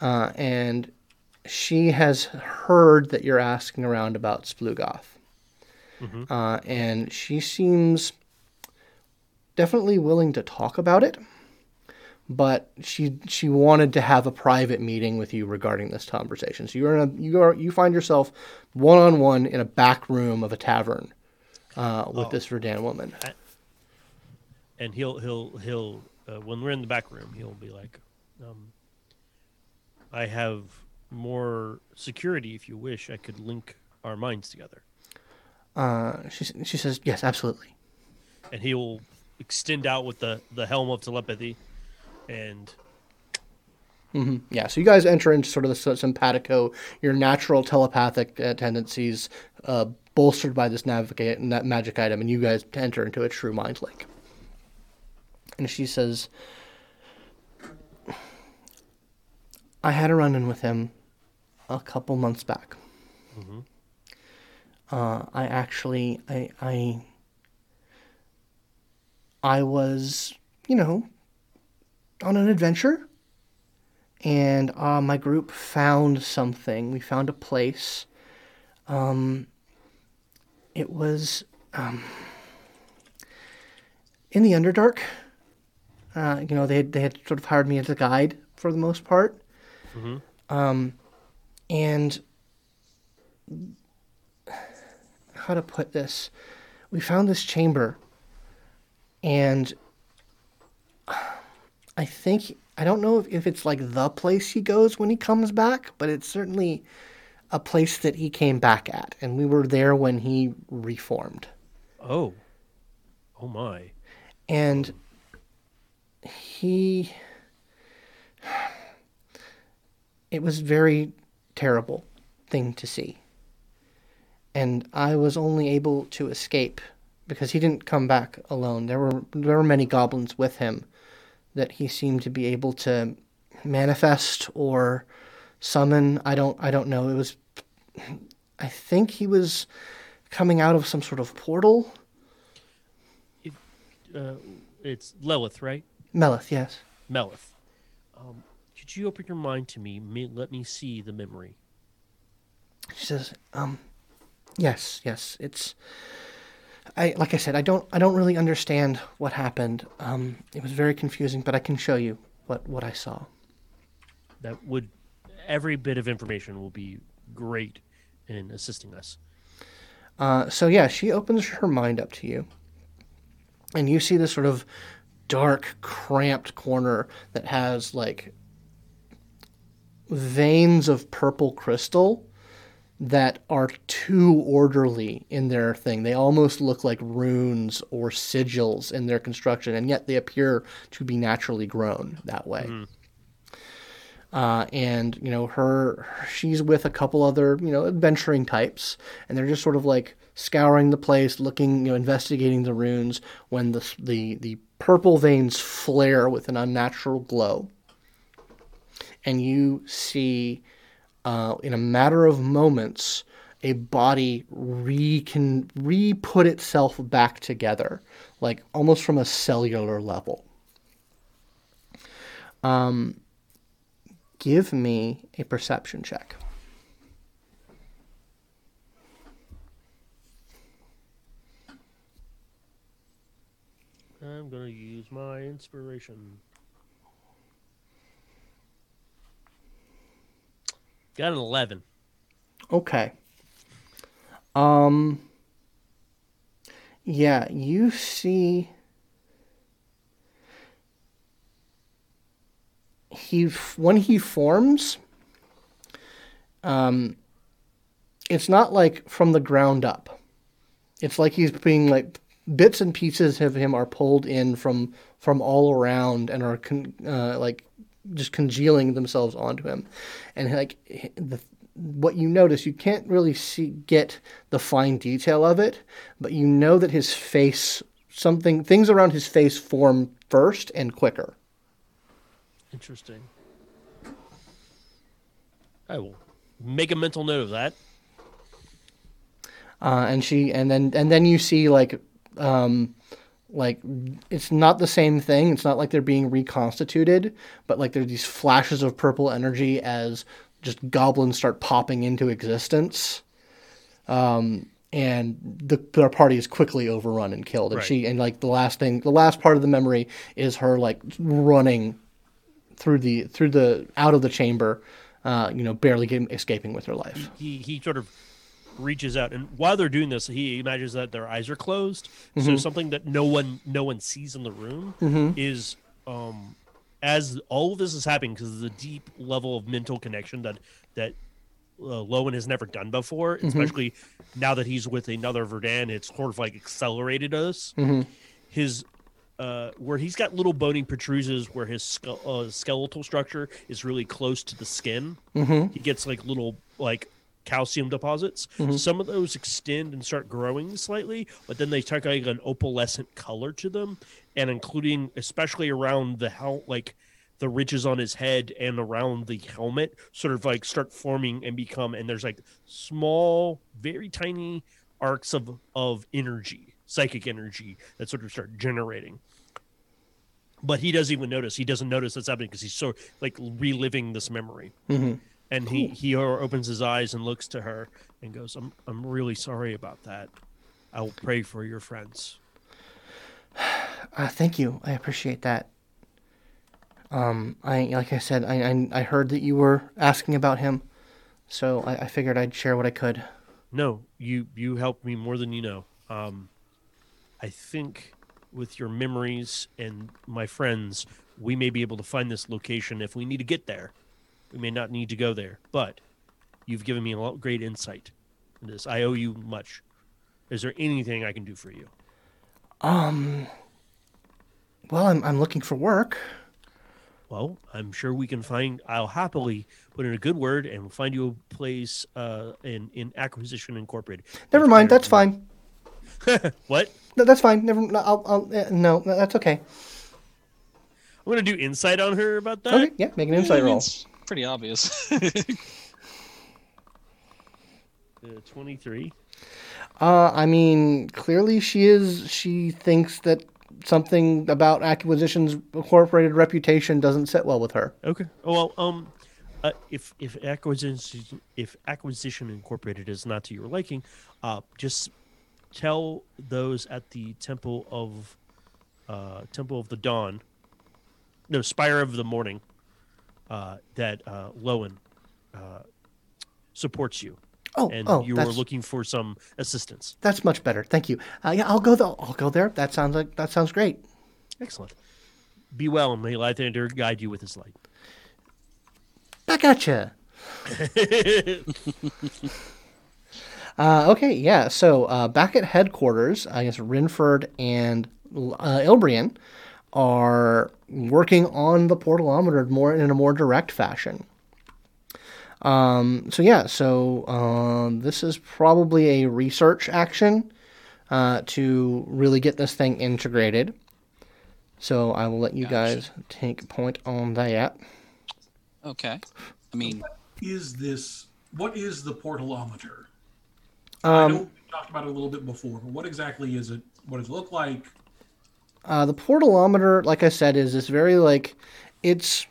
uh, and she has heard that you're asking around about Splugoth, uh, and she seems definitely willing to talk about it but she she wanted to have a private meeting with you regarding this conversation. So you're in a you are you find yourself one on one in a back room of a tavern uh, with this Verdan woman. And he'll he'll he'll uh, when we're in the back room, he'll be like, um, "I have more security. If you wish, I could link our minds together." Uh, she she says yes, absolutely. And he'll extend out with the the helm of telepathy, and Mm-hmm. Yeah, so you guys enter into sort of the simpatico, your natural telepathic uh, tendencies, uh, bolstered by this navigate that magic item, and you guys enter into a true mind link. And she says, "I had a run-in with him a couple months back. Uh, I actually, I, I, I was, you know, on an adventure." and uh, my group found something. We found a place. Um, it was um, in the Underdark. Uh, you know, they had, they had sort of hired me as a guide for the most part. Um, and how to put this? We found this chamber, and I think I don't know if, if it's like the place he goes when he comes back, but it's certainly a place that he came back at, and we were there when he reformed. oh, oh my, And he it was very terrible thing to see. And I was only able to escape because he didn't come back alone. There were there were many goblins with him. that he seemed to be able to manifest or summon. I don't I don't know. It was I think he was coming out of some sort of portal. Uh, it's Lilith, right? Melith, yes. Melith. Um, could you open your mind to me? me? Let me see the memory. She says, um, yes, yes. It's, I like I said, I don't, I don't really understand what happened. Um, it was very confusing, but I can show you what what I saw. That would, every bit of information will be great in assisting us. Uh, so yeah, she opens her mind up to you, and you see this sort of dark, cramped corner that has like veins of purple crystal that are too orderly in their thing. They almost look like runes or sigils in their construction, and yet they appear to be naturally grown that way. Uh, and you know her, she's with a couple other you know adventuring types, and they're just sort of like scouring the place, looking, you know, investigating the runes. When the the the purple veins flare with an unnatural glow, and you see uh, in a matter of moments, a body re can re put itself back together, like almost from a cellular level. Um, give me a perception check. I'm gonna use my inspiration. Got an eleven. Okay. Um. Yeah, you see. He when he forms. Um. It's not like from the ground up. It's like he's being like bits and pieces of him are pulled in from from all around and are con, uh, like just congealing themselves onto him, and like the what you notice, you can't really see get the fine detail of it, but you know that his face, something, things around his face form first and quicker. Interesting. I will make a mental note of that. Uh, and she, and then, and then you see like, um, like it's not the same thing. It's not like they're being reconstituted, but like there's these flashes of purple energy as just goblins start popping into existence. Um, and the their party is quickly overrun and killed. And Right. she and like the last thing, the last part of the memory is her like running through the through the out of the chamber, uh, you know, barely getting, escaping with her life. He he sort of reaches out, and while they're doing this, he imagines that their eyes are closed. So something that no one no one sees in the room is um as all of this is happening because of the deep level of mental connection that that uh, Lowen has never done before, especially now that he's with another Verdan. It's sort of like accelerated us. His uh, where he's got little bony protrusions where his skull, uh, skeletal structure is really close to the skin. He gets like little like calcium deposits. Mm-hmm. Some of those extend and start growing slightly, but then they start getting an opalescent color to them, and including especially around the hel- like the ridges on his head and around the helmet sort of like start forming and become and there's like small very tiny arcs of of energy psychic energy that sort of start generating. But he doesn't even notice. He doesn't notice that's happening because he's so like reliving this memory mm-hmm. And he he opens his eyes and looks to her and goes i'm i'm really sorry about that i will pray for your friends Uh, thank you. I appreciate that. Um, I like I said, I, I I heard that you were asking about him, so I, I figured I'd share what I could. No, you you helped me more than you know. Um, I think with your memories and my friends, we may be able to find this location if we need to get there. We may not need to go there, but you've given me a lot great insight in this. I owe you much. Is there anything I can do for you? Um. Well, I'm I'm looking for work. Well, I'm sure we can find. I'll happily put in a good word and we'll find you a place uh, in in Acquisition Incorporated. Never mind. That's fine. What? No, that's fine. Never. no, I'll, I'll, uh, no, no, that's okay. I'm gonna do insight on her about that. Okay, yeah, make an insight I mean, roll. It's pretty obvious. Uh, Twenty-three. Uh, I mean, clearly she is. She thinks that something about Acquisitions Incorporated reputation doesn't sit well with her. Okay. Oh, well, um, uh, if if acquisition if acquisition incorporated is not to your liking, uh, just tell those at the temple of uh, temple of the dawn, no spire of the morning, uh, that uh, Lowen uh, supports you, Oh, and oh, you were looking for some assistance. that's much better. Thank you. Uh, yeah, I'll go. Th- I'll go there. That sounds like that sounds great. Excellent. Be well, and may Lathander guide you with his light. Back at you. Uh, okay, yeah. So uh, back at headquarters, I guess Renford and uh, Ilbrian are working on the portalometer more in a more direct fashion. Um, so yeah, so um, this is probably a research action uh, to really get this thing integrated. So I will let you Gotcha. guys take point on that. okay. I mean, Is this what is the portalometer? I Um, know we talked about it a little bit before, but what exactly is it? What does it look like? Uh, the portalometer, like I said, is this very like it's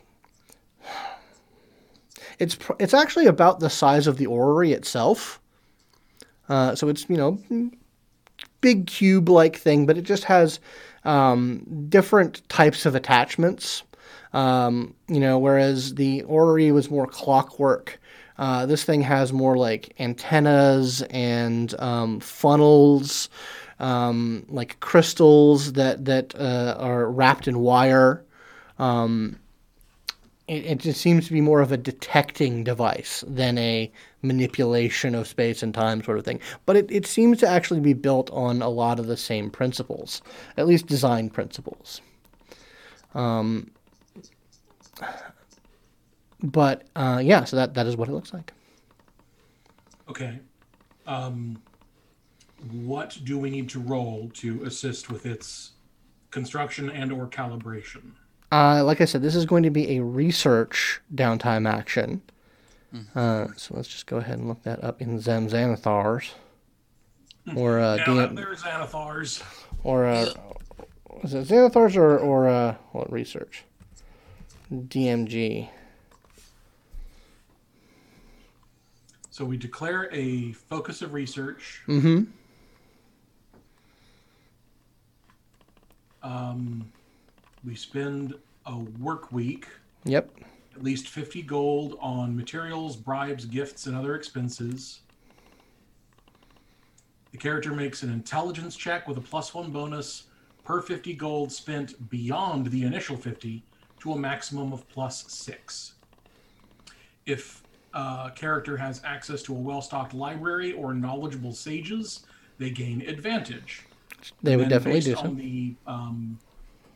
it's it's actually about the size of the orrery itself. Uh, so it's you know big cube like thing, but it just has um, different types of attachments. Um, you know, whereas the orrery was more clockwork. Uh, this thing has more like antennas and um, funnels, um, like crystals that that uh, are wrapped in wire. Um, it, it just seems to be more of a detecting device than a manipulation of space and time sort of thing. But it, it seems to actually be built on a lot of the same principles, at least design principles. Um, but uh, yeah, so that, that is what it looks like. Okay. Um, what do we need to roll to assist with its construction and or calibration? Uh, like I said, this is going to be a research downtime action. Uh, so let's just go ahead and look that up in Zem Xanathars. Or uh, Now, DM, there's Anathars. or uh, was it Xanathars or or uh, what research? DMG. So we declare a focus of research. Mm-hmm. Um, we spend a work week, Yep. at least 50 gold on materials, bribes, gifts, and other expenses. The character makes an intelligence check with a plus one bonus per 50 gold spent beyond the initial 50 to a maximum of plus six. If a character has access to a well stocked library or knowledgeable sages, they gain advantage. They would definitely do so. on the um,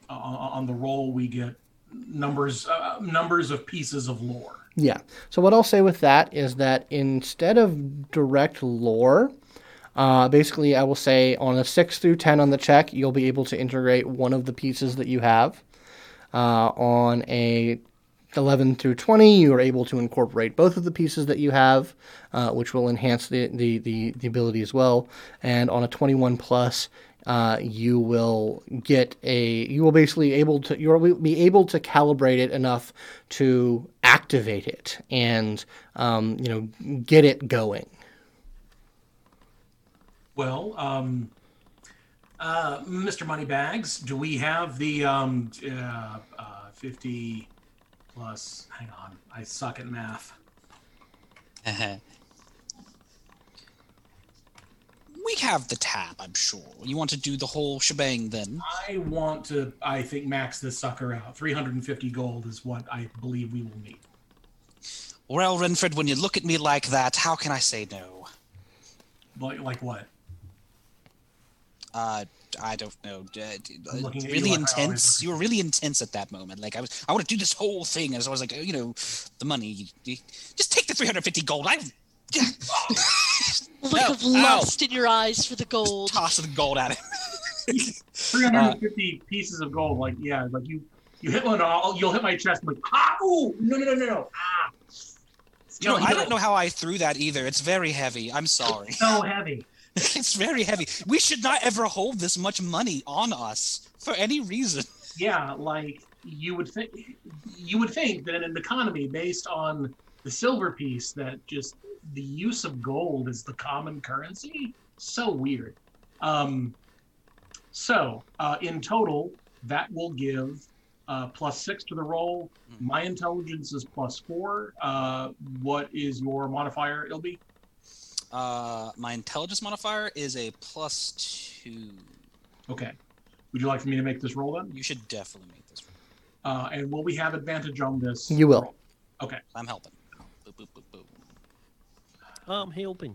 on the roll we get numbers uh, numbers of pieces of lore Yeah. So what I'll say with that is that instead of direct lore, uh, basically I will say on a six through ten on the check, you'll be able to integrate one of the pieces that you have. Uh, on a 11 through 20, you are able to incorporate both of the pieces that you have, uh, which will enhance the, the, the, the ability as well. And on a 21 plus, uh, you will get a you will basically able to you'll be able to calibrate it enough to activate it and um, you know get it going. well um, uh, mr moneybags do we have the um, uh, uh, 50 plus hang on i suck at math we have the tab, I'm sure. You want to do the whole shebang then? i want to i think max this sucker out 350 gold is what i believe we will need Well, Renford, when you look at me like that, how can I say no? like, like what Uh, I don't know. Uh, I'm looking at you really always intense. You were really intense at that moment. Like I was, I want to do this whole thing, and so I was like, you know, the money. You, you, just take the 350 gold. I Look Ow, of ow. lust in your eyes for the gold. toss the gold at him. 350 pieces of gold like yeah like you You hit one, I'll, you'll hit my chest. I'm like, ah, ooh, no, no, no, no, no, ah. You know, No, I don't know how I threw that either. It's very heavy. I'm sorry. So heavy. it's very heavy. We should not ever hold this much money on us for any reason. Yeah, like you would think. You would think that in an economy based on the silver piece, that just the use of gold is the common currency. So weird. Um, so uh, in total, that will give uh, plus six to the roll. My intelligence is plus four. Uh, what is your modifier, Ilby? Uh, my intelligence modifier is a plus two. Okay. Would you like for me to make this roll then? You should definitely make this. roll. Uh, and will we have advantage on this? You will. Okay. I'm helping. Boop, boop, boop, boop. I'm helping.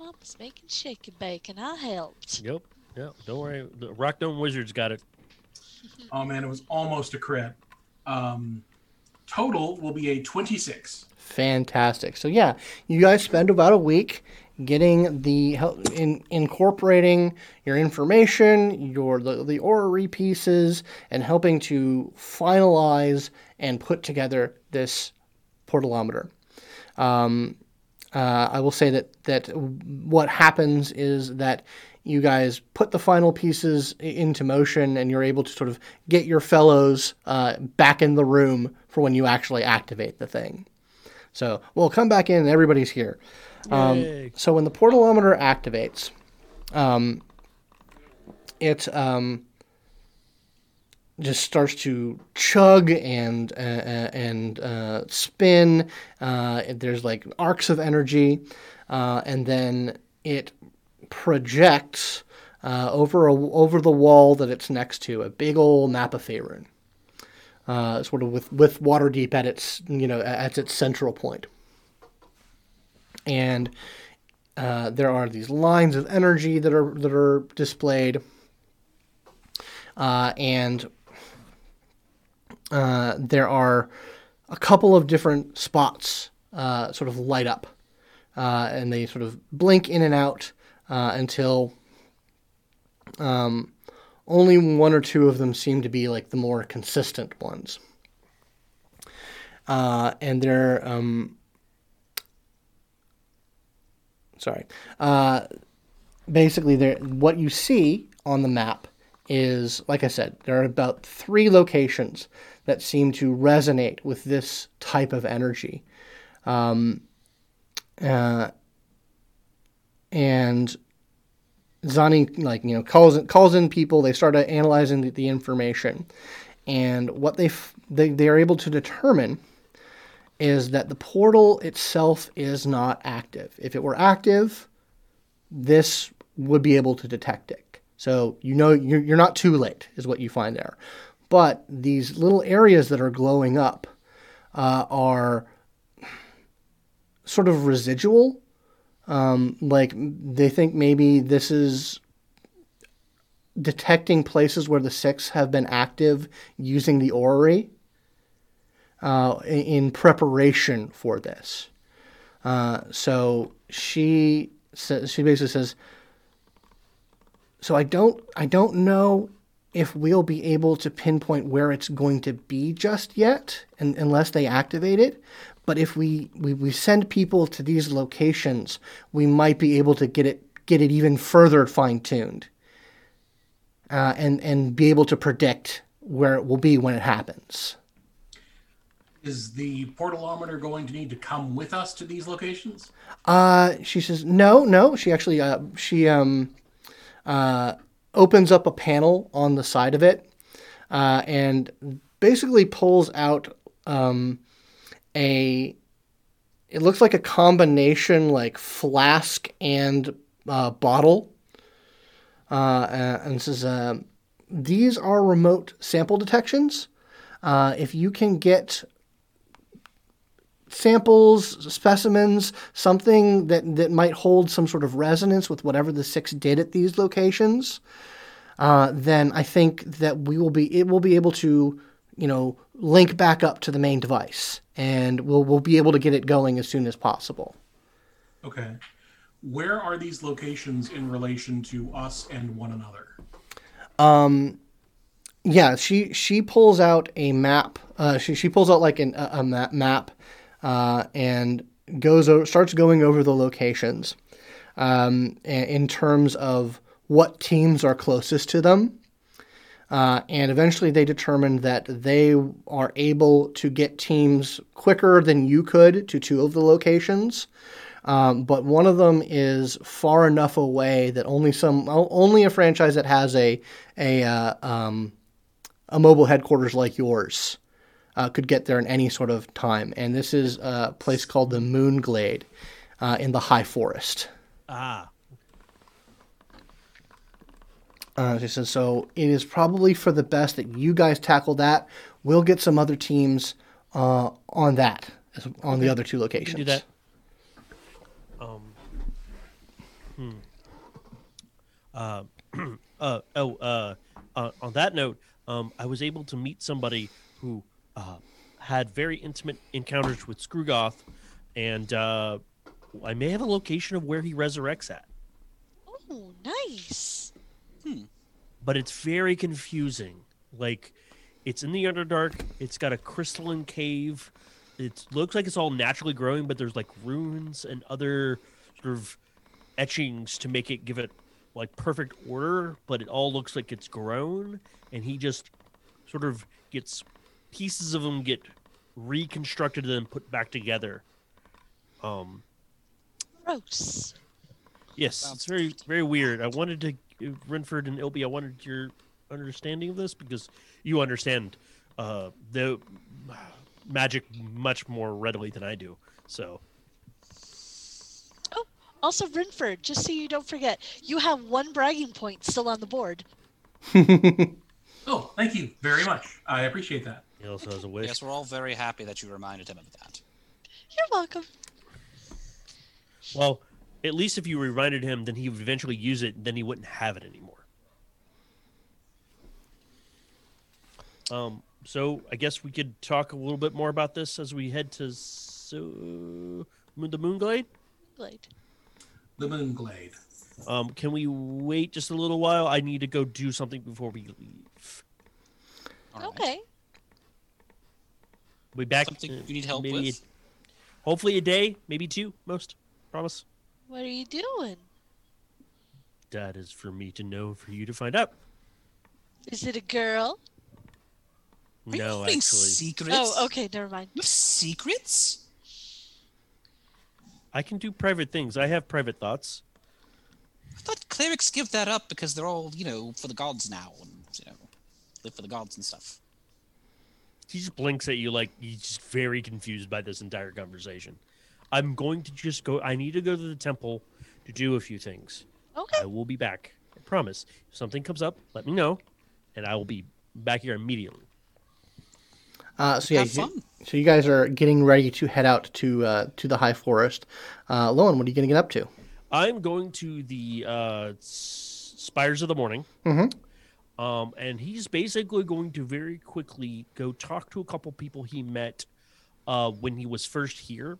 I was making shake bacon. bake, and I helped. Yep. Yep. Don't worry. The Rock Gnome Wizards got it. Oh man, it was almost a crit. Um, total will be a 26. Fantastic. So yeah, you guys spend about a week getting the hel- in incorporating your information, your the, the orrery pieces, and helping to finalize and put together this portalometer. Um, uh, I will say that that what happens is that you guys put the final pieces into motion, and you're able to sort of get your fellows uh, back in the room for when you actually activate the thing. So we'll come back in, and everybody's here. Um, so when the portalometer activates, um, it um, just starts to chug and uh, uh, and uh, spin. Uh, there's like arcs of energy, uh, and then it projects uh, over a, over the wall that it's next to a big old map of Faerun. Uh, sort of with, with Waterdeep at its you know at its central point and uh, there are these lines of energy that are that are displayed, uh, and uh, there are a couple of different spots uh, sort of light up, uh, and they sort of blink in and out uh, until um, only one or two of them seem to be like the more consistent ones. And they're um, sorry. Uh, basically, there what you see on the map is, like I said, there are about three locations that seem to resonate with this type of energy, um, uh, and Zani like you know calls in, calls in people. They start analyzing the, the information, and what they, f- they they are able to determine is that the portal itself is not active. If it were active, this would be able to detect it. So you know you're, not too late, is what you find there. But these little areas that are glowing up uh, are sort of residual. Um, like they think maybe this is detecting places where the six have been active using the orrery uh, in, preparation for this. Uh, so she says she basically says, "So I don't I don't know if we'll be able to pinpoint where it's going to be just yet, and, unless they activate it. But if we, we, we send people to these locations, we might be able to get it get it even further fine tuned, uh, and and be able to predict where it will be when it happens." Is the portalometer going to need to come with us to these locations? Uh, she says no, no. She actually uh, she um, uh, opens up a panel on the side of it, uh, and basically pulls out um, a. It looks like a combination like flask and uh, bottle, uh, and says uh, these are remote sample detections. Uh, if you can get samples, specimens, something that, that might hold some sort of resonance with whatever the six did at these locations, uh, then I think that we will be it will be able to, you know, link back up to the main device, and we'll we'll be able to get it going as soon as possible. Okay. where are these locations in relation to us and one another? Um, yeah, she she pulls out a map. Uh, she she pulls out like an, a, a map map, uh, and goes starts going over the locations, um, in terms of what teams are closest to them. Uh, and eventually they determined that they are able to get teams quicker than you could to two of the locations. Um, but one of them is far enough away that only some only a franchise that has a a uh, um, a mobile headquarters like yours uh, could get there in any sort of time. And this is a place called the Moonglade uh, in the High Forest. Ah, Uh, she says, so it is probably for the best that you guys tackle that. We'll get some other teams uh, on that, on the other two locations. do that. Um. Hmm. Uh, uh, oh, uh, uh, on that note, um, I was able to meet somebody who uh, had very intimate encounters with Screwgoth, and uh, I may have a location of where he resurrects at. Oh, nice. but it's very confusing. Like, it's in the Underdark. It's got a crystalline cave. It looks like it's all naturally growing, but there's like runes and other sort of etchings to make it give it like perfect order. But it all looks like it's grown, and he just sort of gets pieces of them get reconstructed and then put back together. Um, Gross. Yes, it's very very weird. I wanted to uh, Renford and Ilby. I wanted your understanding of this because you understand uh, the magic much more readily than I do. So Oh, Also, Renford, just so you don't forget, you have one bragging point still on the board. Oh, thank you very much. I appreciate that. He also has a wish. Yes, we're all very happy that you reminded him of that. You're welcome. Well, at least if you reminded him, then he would eventually use it, and then he wouldn't have it anymore. Um. So I guess we could talk a little bit more about this as we head to so the Moonglade. Blade. The Moonglade. Um, can we wait just a little while? I need to go do something before we leave. All right. Okay. We back. Something you need help maybe with? a- hopefully a day, maybe two, most. Promise. What are you doing? That is for me to know, for you to find out. Is it a girl? Are no, having actually, secrets? Oh, okay, never mind. You have secrets? I can do private things. I have private thoughts. I thought clerics give that up because they're all, you know, for the gods now, and you know, live for the gods and stuff. He just blinks at you like he's just very confused by this entire conversation. I'm going to just go. I need to go to the temple to do a few things. Okay. I will be back. I promise. If something comes up, let me know, and I will be back here immediately. Uh, so yeah, you- so you guys are getting ready to head out to uh, to the high forest. Uh, Lowen, what are you going to get up to? I'm going to the uh, S- Spires of the Morning. Mhm. Um, and he's basically going to very quickly go talk to a couple people he met uh, when he was first here.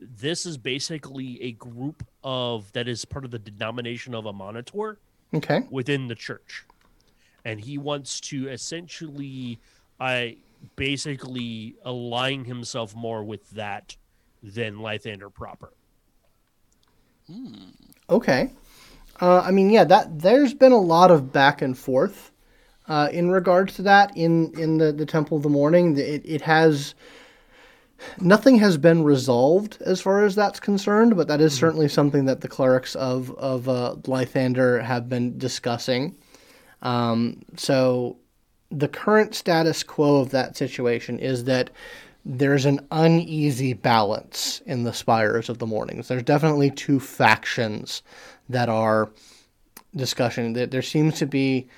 This is basically a group of that is part of the denomination of Amaunator Okay. within the church, and he wants to essentially, I basically align himself more with that than Lathander proper. Okay. Uh, I mean, yeah, that there's been a lot of back and forth uh, in regards to that in in the the Temple of the Morning. It it has nothing has been resolved as far as that's concerned, but that is certainly something that the clerics of of uh, Lathander have been discussing. Um, so the current status quo of that situation is that there's an uneasy balance in the spires of the mornings. There's definitely two factions that are discussion. That there seems to be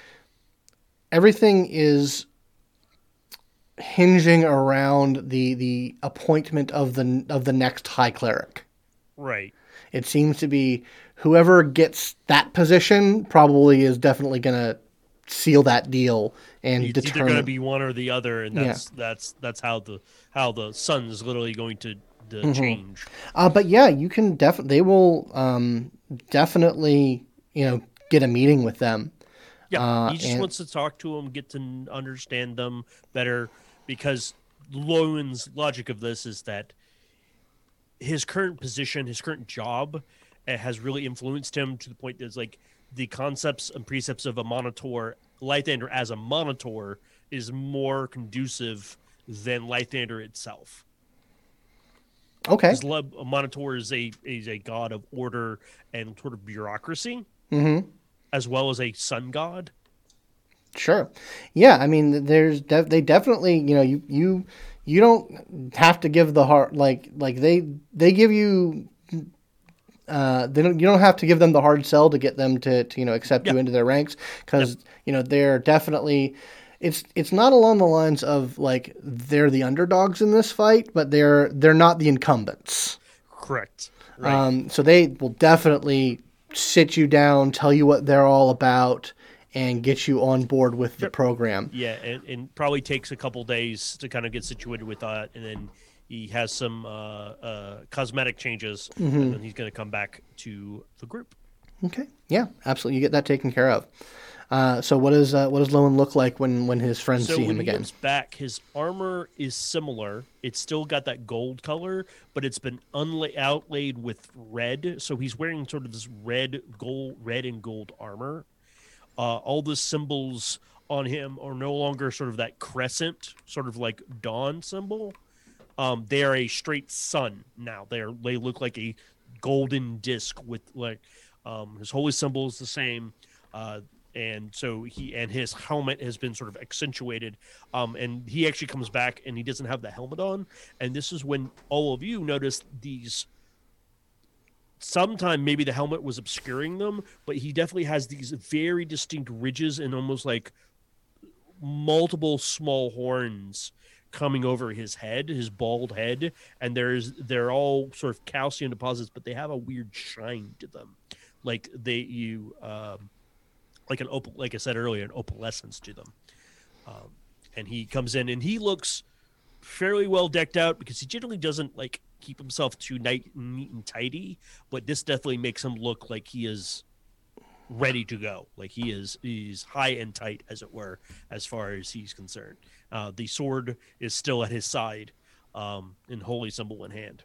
everything is hinging around the the appointment of the of the next high cleric. Right. It seems to be whoever gets that position probably is definitely going to seal that deal and it's either determine. going to be one or the other, and that's that's that's how the how the sun is literally going to the Mm-hmm. change. Uh, but yeah, you can definitely. They will um, definitely, you know, get a meeting with them. Yeah, Uh, he just and- wants to talk to them, get to understand them better, because Lowen's logic of this is that his current position, his current job, uh, has really influenced him to the point that it's like the concepts and precepts of a monitor, Lathander as Amaunator, is more conducive than Lathander itself. Okay. Because Amaunator is a is a god of order and sort of bureaucracy, Mm-hmm. as well as a sun god. Sure. Yeah, I mean, there's def- they definitely, you know, you you you don't have to give the hard like like they they give you uh they don't you don't have to give them the hard sell to get them to, to you know accept you into their ranks cuz you know they're definitely it's it's not along the lines of like they're the underdogs in this fight, but they're they're not the incumbents. Correct. Right. Um, so they will definitely sit you down, tell you what they're all about, and get you on board with the program. Yeah, and, and probably takes a couple days to kind of get situated with that, and then he has some uh, uh, cosmetic changes, Mm-hmm. and then he's going to come back to the group. Okay, yeah, absolutely. You get that taken care of. Uh, so what does uh, what does Lowen look like when when his friends So see him again? back, his armor is similar. It's still got that gold color, but it's been unla- outlaid with red. So he's wearing sort of this red, gold, red and gold armor. Uh, all the symbols on him are no longer sort of that crescent, sort of like dawn symbol. Um, they are a straight sun now. They are they look like a golden disc with like um, his holy symbol is the same. Uh, and so he and his helmet has been sort of accentuated um, and he actually comes back and he doesn't have the helmet on. And this is when all of you notice these sometime maybe the helmet was obscuring them but he definitely has these very distinct ridges and almost like multiple small horns coming over his head his bald head. And there's they're all sort of calcium deposits but they have a weird shine to them. Like they you um like an opal like i said earlier an opalescence to them. Um, and he comes in and he looks fairly well decked out because he generally doesn't like keep himself too night neat and tidy but this definitely makes him look like he is ready to go. Like he is he's high and tight as it were as far as he's concerned. Uh, the sword is still at his side um, in holy symbol in hand.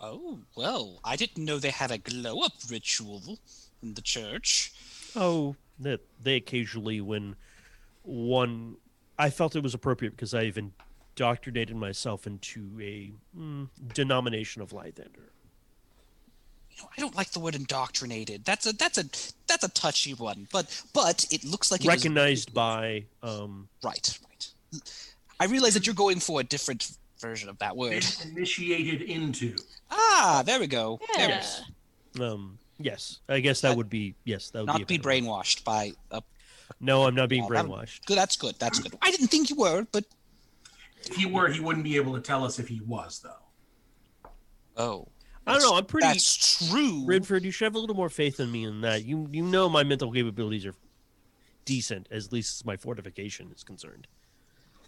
Oh, well, I didn't know they had a glow up ritual in the church. Oh, that they occasionally when one I felt it was appropriate because I've indoctrinated myself into a mm, denomination of Lathander. You know, I don't like the word indoctrinated. That's a that's a that's a touchy one. But but it looks like it was- Recognized by um right, right. I realize that you're going for a different version of that word. Initiated into. Ah, there we go. There it Yeah. is. um yes. I guess that would be yes, that would Not be, be a better brainwashed by a No, I'm not being Yeah, brainwashed. good. That's good. That's good. I didn't think you were, but If he were, he wouldn't be able to tell us if he was, though. oh, I don't know, I'm pretty That's true. Renford, you should have a little more faith in me in that. You you know my mental capabilities are decent, as least as my fortification is concerned.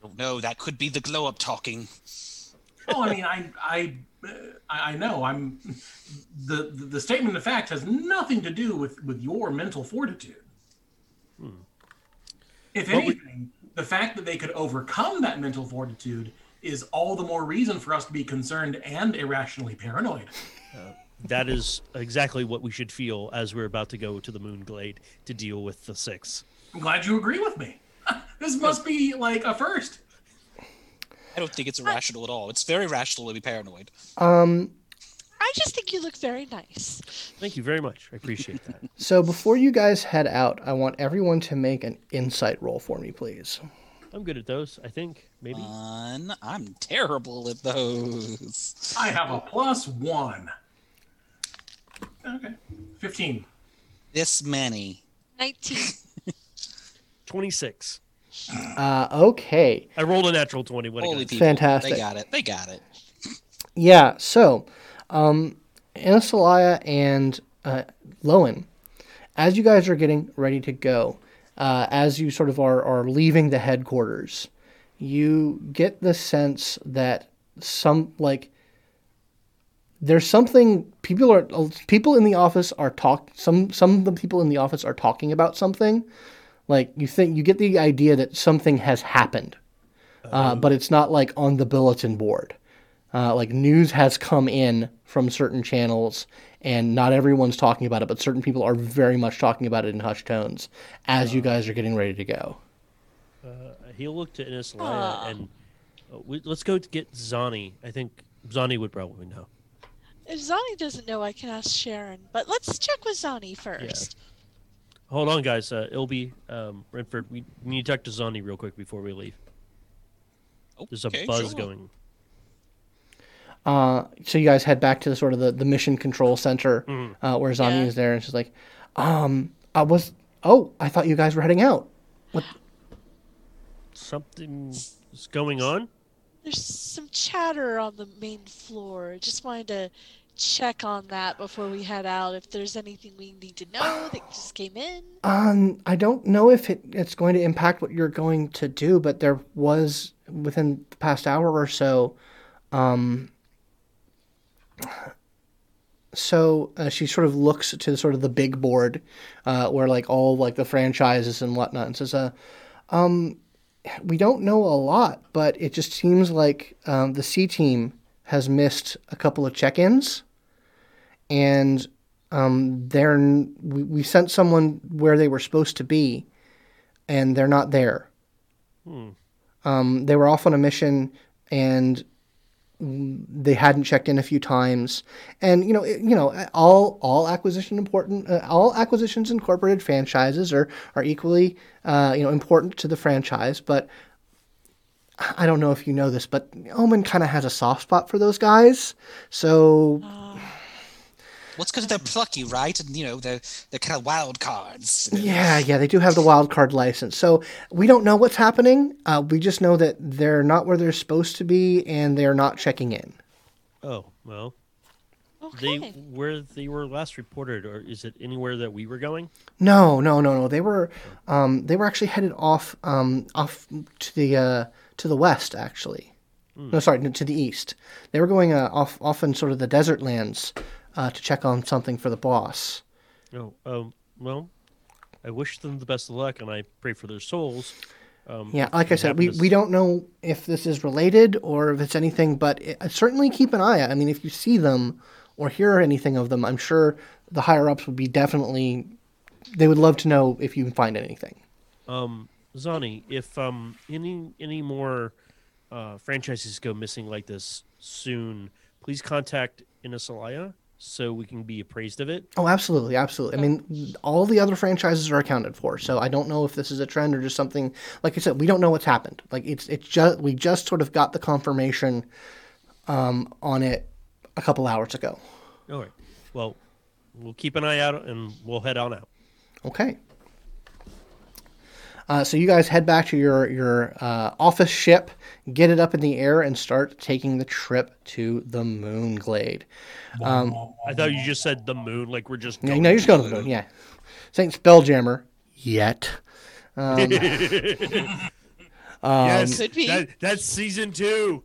Oh, no, that could be the glow up talking. Oh, I mean, I, I, I know. I'm the, the statement of fact has nothing to do with with your mental fortitude. Hmm. If But we- anything, the fact that they could overcome that mental fortitude is all the more reason for us to be concerned and irrationally paranoid. Uh, that is exactly what we should feel as we're about to go to the Moon Glade to deal with the six. I'm glad you agree with me. this must be like a first. I don't think it's irrational at all. It's very rational to be paranoid. Um, I just think you look very nice. Thank you very much. I appreciate that. so before you guys head out, I want everyone to make an insight roll for me, please. I'm good at those. I think maybe. Fun. I'm terrible at those. I have a plus one. Okay, fifteen. This many. 19. 26. Uh, okay. I rolled a natural 20. What a Holy people. Fantastic. They got it. They got it. Yeah. So, um, Innisalia and uh, Lowen, as you guys are getting ready to go, uh, as you sort of are, are leaving the headquarters, you get the sense that some like there's something people are people in the office are talk some some of the people in the office are talking about something like you think you get the idea that something has happened uh, but it's not like on the bulletin board uh, like news has come in from certain channels and not everyone's talking about it but certain people are very much talking about it in hushed tones as you guys are getting ready to go Uh, he'll look to Innisalia Ah. and uh, we, let's go to get Zani. I think Zani would probably know. If Zani doesn't know, I can ask Sharon. But let's check with Zani first. Hold on, guys. Uh, Ilby, um, Renford, we we need to talk to Zani real quick before we leave. There's a buzz sure. going. Uh, so you guys head back to the sort of the, the mission control center Mhm. uh, where Zani Yeah. is there, and she's like, um, I was, oh, I thought you guys were heading out. Something is going on. There's some chatter on the main floor. Just wanted to check on that before we head out. If there's anything we need to know that just came in. Um, I don't know if it, it's going to impact what you're going to do, but there was within the past hour or so. Um, so uh, she sort of looks to sort of the big board, uh, where like all like the franchises and whatnot, and says, "Uh, um, we don't know a lot, but it just seems like um, the C team has missed a couple of check-ins, and um, they're we, we sent someone where they were supposed to be, and they're not there. Hmm. Um, they were off on a mission, and they hadn't checked in a few times. And you know, it- you know, all all acquisition important, uh, all acquisitions incorporated franchises are are equally uh, you know important to the franchise, but. I don't know if you know this, but Omin kind of has a soft spot for those guys. So Uh, Well, it's because they're plucky, right? And you know, they're they're kind of wild cards. Yeah, yeah, they do have the wild card license. So we don't know what's happening. Uh, we just know that they're not where they're supposed to be, and they're not checking in. Oh well, okay. they where they were last reported, or is it anywhere that we were going? No, no, no, no. They were, um, they were actually headed off, um, off to the uh, to the west, actually. No, sorry, to the east. They were going uh, off, off in sort of the desert lands uh, to check on something for the boss. Oh, um, well, I wish them the best of luck, and I pray for their souls. Um, Yeah, like I said, we, we don't know if this is related or if it's anything, but it, certainly keep an eye out. I mean, if you see them or hear anything of them, I'm sure the higher ups would be definitely, they would love to know if you can find anything. Um, Zani, if um any any more uh, franchises go missing like this soon, please contact Innisalia so we can be appraised of it. Oh, absolutely, absolutely. I mean, all the other franchises are accounted for, so I don't know if this is a trend or just something. Like I said, we don't know what's happened. Like it's it's just we just sort of got the confirmation um, on it a couple hours ago. All right. Well, we'll keep an eye out and we'll head on out. Okay. Uh, so you guys head back to your your uh, office ship, get it up in the air, and start taking the trip to the Moon Glade. Um, I thought you just said the moon, like we're just. Yeah, going no, you're just going to the moon. Yeah, Saint Spelljammer. Yet. Um, yes, Could be. That, that's season two.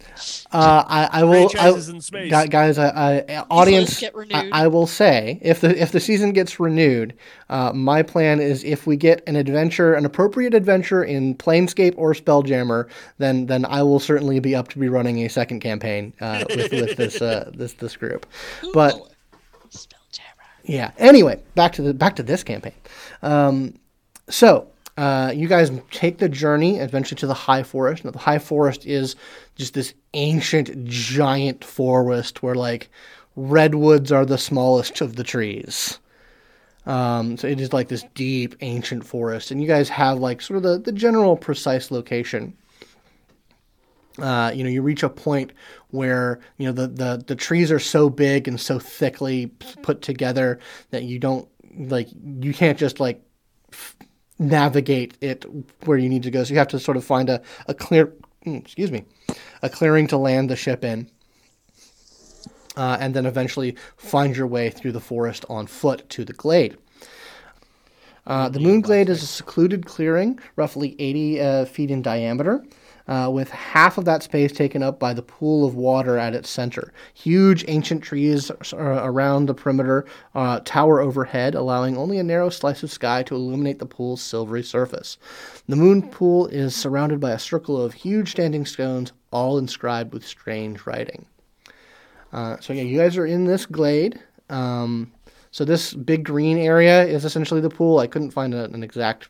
uh, I, I will. I, in space. guys, I, I, audience, get I. I will say if the if the season gets renewed, uh, my plan is if we get an adventure, an appropriate adventure in Planescape or Spelljammer, then then I will certainly be up to be running a second campaign uh, with with this uh, this this group. But Spelljammer. yeah. Anyway, back to the back to this campaign. Um, so uh, you guys take the journey eventually to the High Forest. Now, the High Forest is just this ancient, giant forest where like redwoods are the smallest of the trees. Um, so it is like this deep, ancient forest, and you guys have like sort of the, the general precise location. Uh, you know, you reach a point where you know the, the the trees are so big and so thickly put together that you don't like you can't just like f- navigate it where you need to go. So you have to sort of find a a clear mm, excuse me a clearing to land the ship in. Uh, and then eventually find your way through the forest on foot to the glade. Uh, the Moon Glade is a secluded clearing, roughly 80 uh, feet in diameter. Uh, with half of that space taken up by the pool of water at its center. Huge ancient trees uh, around the perimeter uh, tower overhead, allowing only a narrow slice of sky to illuminate the pool's silvery surface. The moon pool is surrounded by a circle of huge standing stones, all inscribed with strange writing. Uh, so yeah, you guys are in this glade. Um, so this big green area is essentially the pool. I couldn't find a, an exact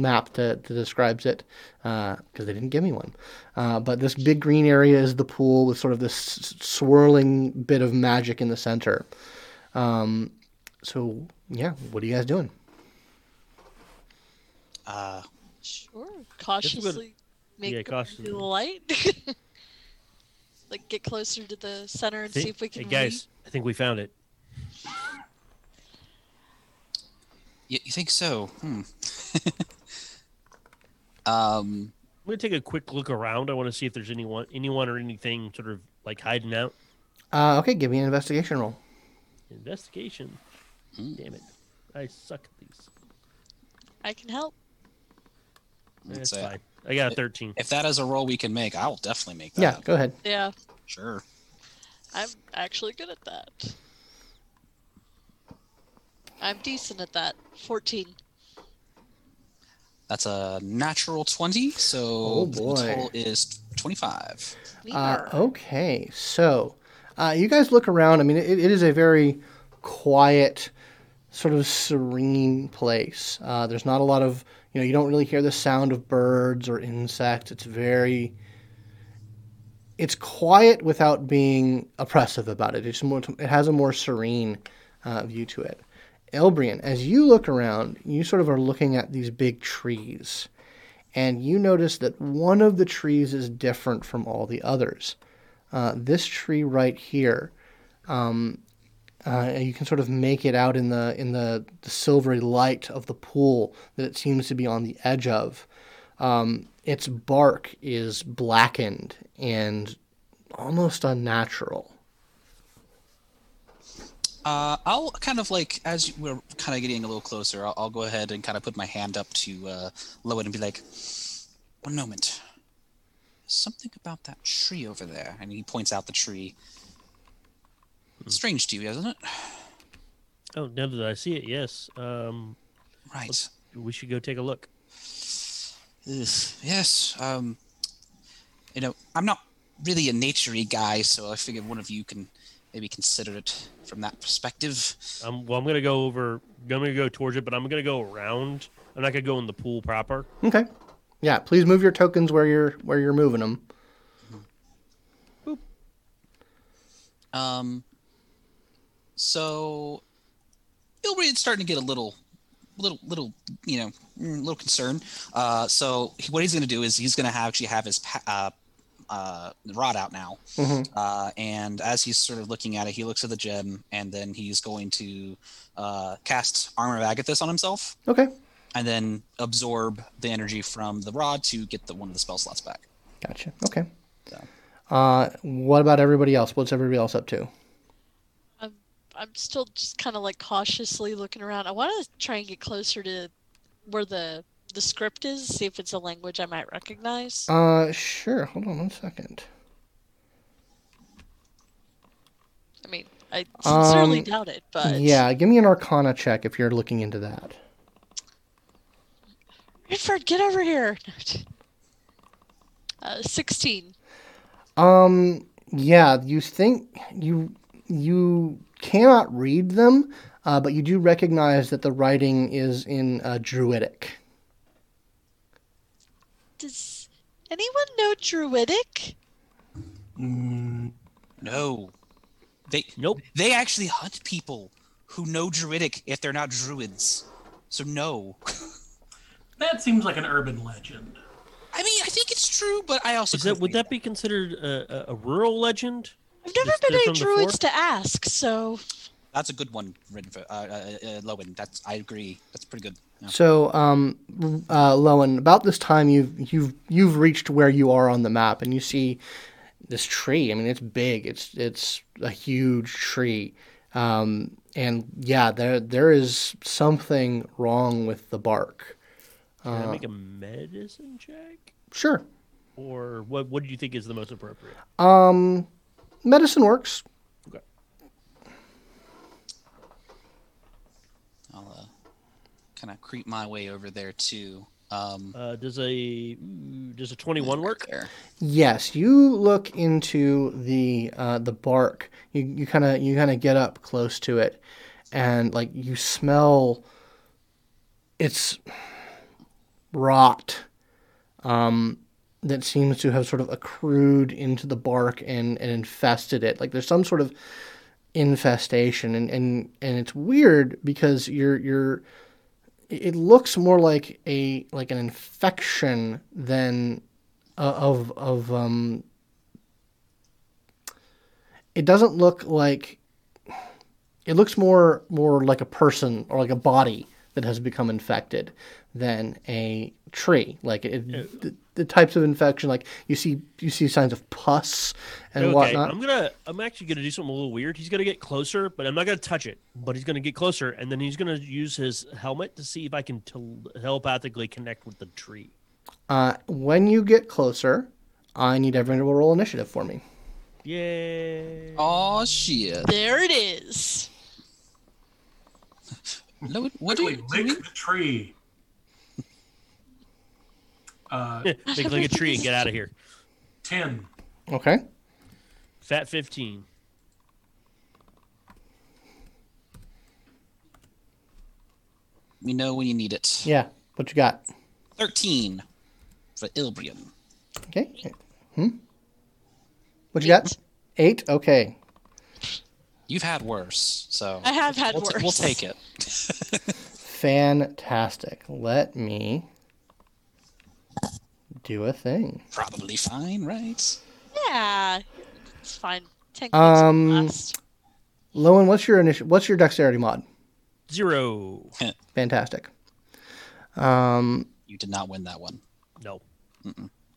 map that, that describes it because uh, they didn't give me one. Uh, but this big green area is the pool with sort of this swirling bit of magic in the center. Um, so yeah, what are you guys doing? Uh, Sure. Cautiously make yeah, cautiously. the light. like get closer to the center and Thi- see if we can hey guys, I think we found it. you, you think so? Hmm. um, I'm gonna take a quick look around. I want to see if there's anyone, anyone or anything sort of like hiding out. Uh, okay, give me an investigation roll. Investigation. Damn it, I suck at these. I can help. That's so fine. I got a 13. if that is a roll we can make, I will definitely make that. Yeah, go ahead. Yeah, Sure. I'm actually good at that. I'm decent at that. 14. That's a natural 20, so Oh, the total is 25. Uh, okay, so uh, you guys look around. I mean, it, it is a very quiet, sort of serene place. Uh, there's not a lot of, you know, you don't really hear the sound of birds or insects. It's very, it's quiet without being oppressive about it. It's more, it has a more serene uh, view to it. Ilbrian, as you look around, you sort of are looking at these big trees and you notice that one of the trees is different from all the others. Uh, this tree right here, um, uh, you can sort of make it out in the in the, the silvery light of the pool that it seems to be on the edge of. Um, its bark is blackened and almost unnatural. Uh, I'll kind of like, as we're kind of getting a little closer, I'll, I'll go ahead and kind of put my hand up to uh, Lowen and be like, one moment. Something about that tree over there. And he points out the tree. Strange to you, isn't it? Oh, now that I see it, yes. Um, Right. we should go take a look. Yes. Um, you know, I'm not really a naturey guy, so I figured one of you can maybe consider it from that perspective. Um, well, I'm gonna go over. I'm gonna go towards it, but I'm gonna go around. I'm not gonna go in the pool proper. Okay. Yeah, please move your tokens where you're where you're moving them. Boop. Um, so Ilbrian's starting to get a little, little, little, you know, mm, little concerned. Uh, so he- what he's going to do is he's going to actually have his pa- uh, uh, rod out now, Mhm. uh, and as he's sort of looking at it, he looks at the gem, and then he's going to uh, cast Armor of Agathys on himself, Okay. and then absorb the energy from the rod to get the one of the spell slots back. Gotcha. Okay. So. Uh, what about everybody else? What's everybody else up to? I'm, I'm still just kind of like cautiously looking around. I want to try and get closer to where the the script is, see if it's a language I might recognize. Uh, sure. Hold on one second. I mean, I sincerely um, doubt it, but Yeah, give me an Arcana check if you're looking into that. Renford, get over here. Uh, 16. Um, yeah, you think you you cannot read them, uh, but you do recognize that the writing is in uh, Druidic. Does anyone know Druidic? Mm, No, they Nope. They actually hunt people who know druidic if they're not druids. So no. that seems like an urban legend. I mean, I think it's true, but I also that would think that be considered a, a, a rural legend? I've never Just been they're any druids to ask, so That's a good one, Renford uh, uh, uh, Lowen. That's I agree. That's pretty good. Yeah. So, um, uh, Lowen, about this time you've you've you've reached where you are on the map, and you see this tree. I mean, it's big. It's it's a huge tree, um, and yeah, there there is something wrong with the bark. Can I Uh, make a medicine check? Sure. or what? What do you think is the most appropriate? Um, medicine works. Okay. I'll uh, kind of creep my way over there too. Um, Uh, does a does a twenty one work? There. Yes, you look into the uh, the bark. You you kind of you kind of get up close to it, and like you smell. It's rot. Um, that seems to have sort of accrued into the bark and, and infested it. Like there's some sort of infestation, and, and, and it's weird because you're you're it looks more like a like an infection than uh, of of um it doesn't look like it looks more more like a person or like a body that has become infected than a tree. Like it, the, the types of infection like you see you see signs of pus and okay, whatnot I'm gonna. I'm actually gonna do something a little weird. He's gonna get closer, but I'm not gonna touch it. But he's gonna get closer, and then he's gonna use his helmet to see if I can tel- telepathically connect with the tree. uh, when you get closer i need everyone to roll initiative for me Yay! Oh shit! There it is. No, what do Quickly you? do lick we- the tree. Uh, Think like a tree and get out of here. ten. okay Fat fifteen. We know when you need it. yeah what you got Thirteen for Ilbrian. okay hmm what you got eight okay You've had worse, so I have had we'll, t- worse. we'll take it. fantastic let me do a thing Probably fine, right? Yeah, it's fine. Ten Um, last. Lowen, what's your initial? what's your dexterity mod? Zero. Fantastic. Um, You did not win that one. No.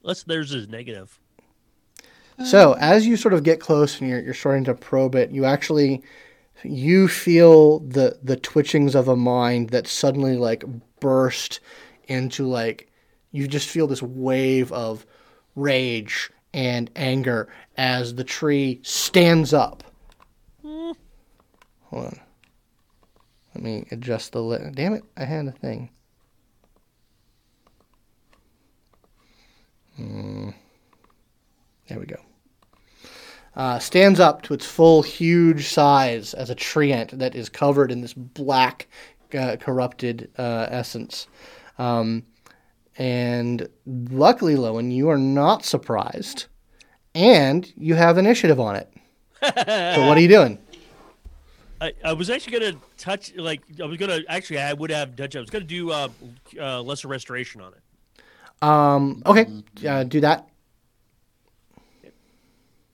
Unless there's a negative. so as you sort of get close and you're, you're starting to probe it, you actually you feel the the twitchings of a mind that suddenly like burst into like you just feel this wave of rage and anger as the tree stands up. Hold on. Let me adjust the lit. Damn it! I had a thing. Hmm. There we go. Uh, stands up to its full, huge size as a treant that is covered in this black, uh, corrupted uh, essence. Um, and luckily, Lowen, you are not surprised, and you have initiative on it. so what are you doing? I, I was actually gonna touch like I was gonna actually I would have touch. I was gonna do uh, uh lesser restoration on it. Um, okay, uh, do that.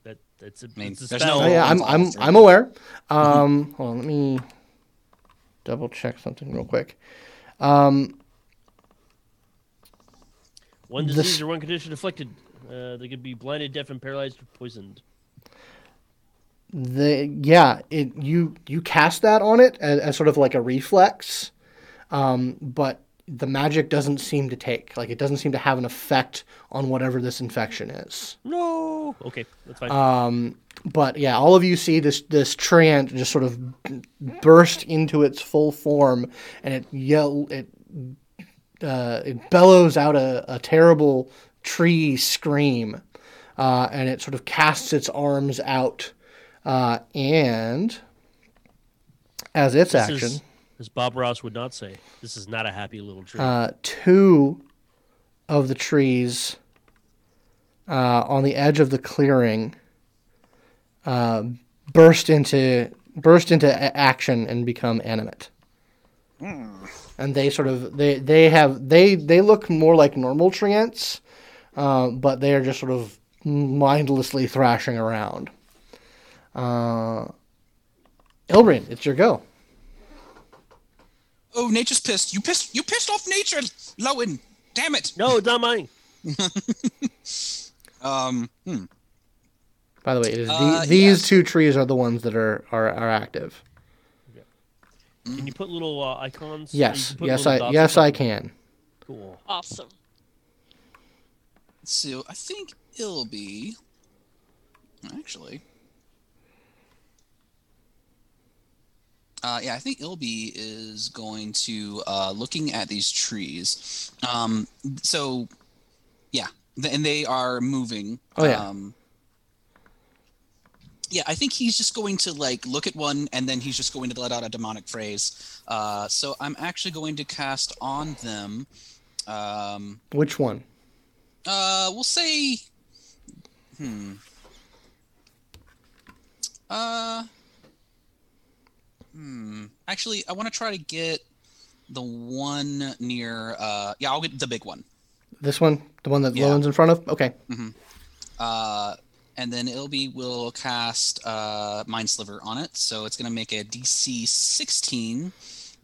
That that's a, mean, it's a there's spell. Oh, yeah, I'm, I'm. I'm aware. Um, hold on, let me double check something real quick. Um, One disease or one condition afflicted. Uh, they could be blinded, deaf, and paralyzed or poisoned. the yeah, it you you cast that on it as, as sort of like a reflex, um, but the magic doesn't seem to take. Like it doesn't seem to have an effect on whatever this infection is. No. Okay, that's fine. Um, but yeah, all of you see this this treant just sort of burst into its full form, and it yell it uh, it bellows out a, a terrible tree scream, uh, and it sort of casts its arms out, uh, and as its This action, is, as Bob Ross would not say, this is not a happy little tree. uh, two of the trees uh, on the edge of the clearing uh, burst into burst into a- action and become animate. And they sort of they they have they they look more like normal treants, uh, but they are just sort of mindlessly thrashing around. Uh, Ilbrian, it's your go. Oh, nature's pissed. You pissed. You pissed off nature, Lowen. Damn it. no, it's not mine. Um. Hmm. By the way, it is the, Uh, these yes. two trees are the ones that are are, are active. Can you put little uh, icons? Yes, You can put yes, I yes I can. Cool. Awesome. So I think it'll be actually. Uh, yeah, I think Ilby is going to uh, looking at these trees. Um, so, yeah, and they are moving. Oh, yeah. Um, yeah, I think he's just going to like look at one, and then he's just going to let out a demonic phrase. Uh, so I'm actually going to cast on them. Um, Which one? uh, we'll say, hmm. Uh, hmm. Actually, I want to try to get the one near. Uh, yeah, I'll get the big one. This one? The one that Yeah. Lowen's in front of? Okay. Uh, and then Ilby will cast uh, Mind Sliver on it, so it's going to make a DC 16,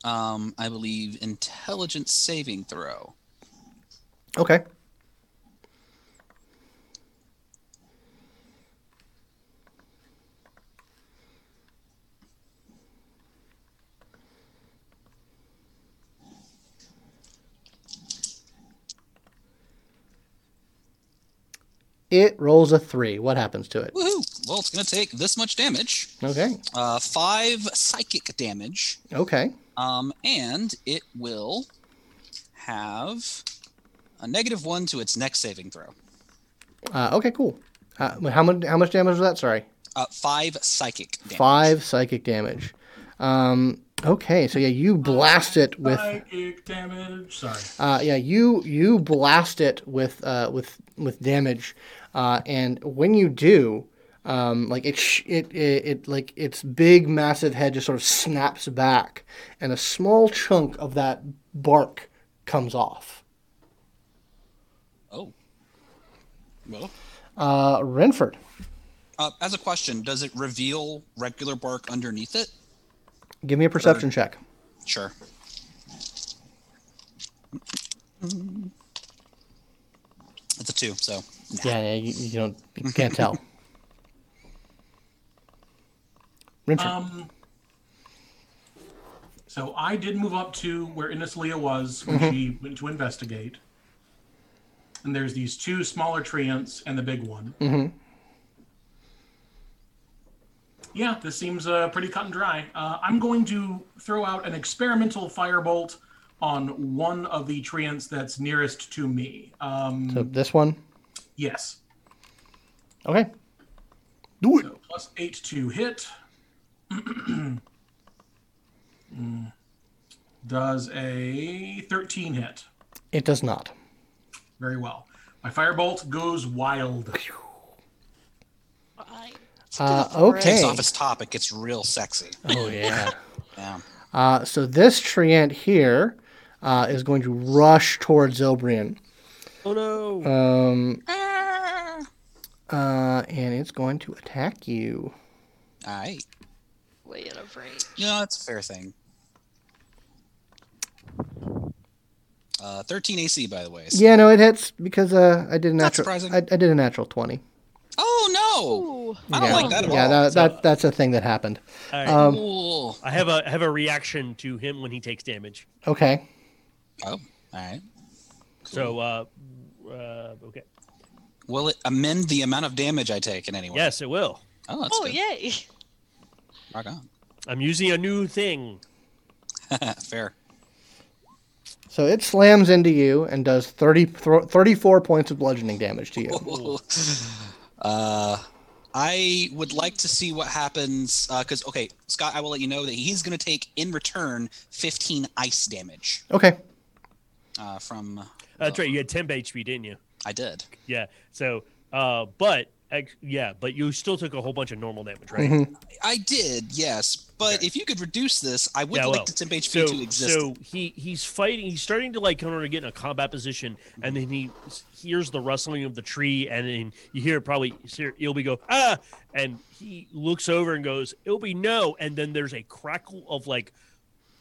um, I believe, Intelligence saving throw. Okay. It rolls a three. What happens to it? Woohoo! Well, it's going to take this much damage, Okay. uh, five psychic damage. Okay. Um, and it will have a negative one to its next saving throw. Uh, okay, cool. Uh, how much? How much damage was that? Sorry. Uh, five psychic damage. Five psychic damage. Um, okay, so yeah, you blast it with. Psychic damage. Sorry. Uh, yeah, you you blast it with uh, with with damage, uh, and when you do, um, like it, sh- it it it like its big massive head just sort of snaps back, and a small chunk of that bark comes off. Oh. Well, Uh, Renford, uh, as a question, does it reveal regular bark underneath it? give me a perception check. Sure. It's a two, so Yeah, yeah you, you don't you can't tell. Renford, Um. So I did move up to where Innisalia was when she went to investigate. And there's these two smaller treants and the big one. hmm Yeah, this seems uh, pretty cut and dry. Uh, I'm going to throw out an experimental firebolt on one of the treants that's nearest to me. Um, so this one. yes. Okay. Do it. So plus eight to hit. Mm. Does a 13 hit? It does not. Very well. My firebolt goes wild. Uh, Go for it. okay. takes off its top. It gets real sexy. Oh yeah. Yeah. Uh, so this treant here uh, is going to rush towards Zilbrian. Oh no! Um, uh, and it's going to attack you. All right. Way out of range. No, that's a fair thing. Uh, 13 AC, by the way. so- Yeah, no, it hits because uh, I did a Not natural. surprising. I, I did a natural twenty. Oh no! Ooh. I don't yeah. like that at yeah, all. that, So- that's a thing that happened. All right. Um, I have a I have a reaction to him when he takes damage. Okay. Oh, all right. So uh, uh, okay. Will it amend the amount of damage I take in any way? Yes, it will. Oh, that's Oh, good. yay. Rock on. I'm using a new thing. fair. So it slams into you and does 30, 34 points of bludgeoning damage to you. uh, I would like to see what happens because okay, Scott, I will let you know that he's going to take in return 15 ice damage Okay. Uh, from. That's right. You had 10 HP, didn't you? I did. Yeah. So, uh, but yeah, but you still took a whole bunch of normal damage, right? Mhm. I did, yes. But Okay. if you could reduce this, I would Yeah, like well, the temp HP So, to exist. so he he's fighting. He's starting to like kind of get in a combat position, and then he hears the rustling of the tree, and then you hear probably hear Ilby go ah, and he looks over and goes Ilby no, and then there's a crackle of like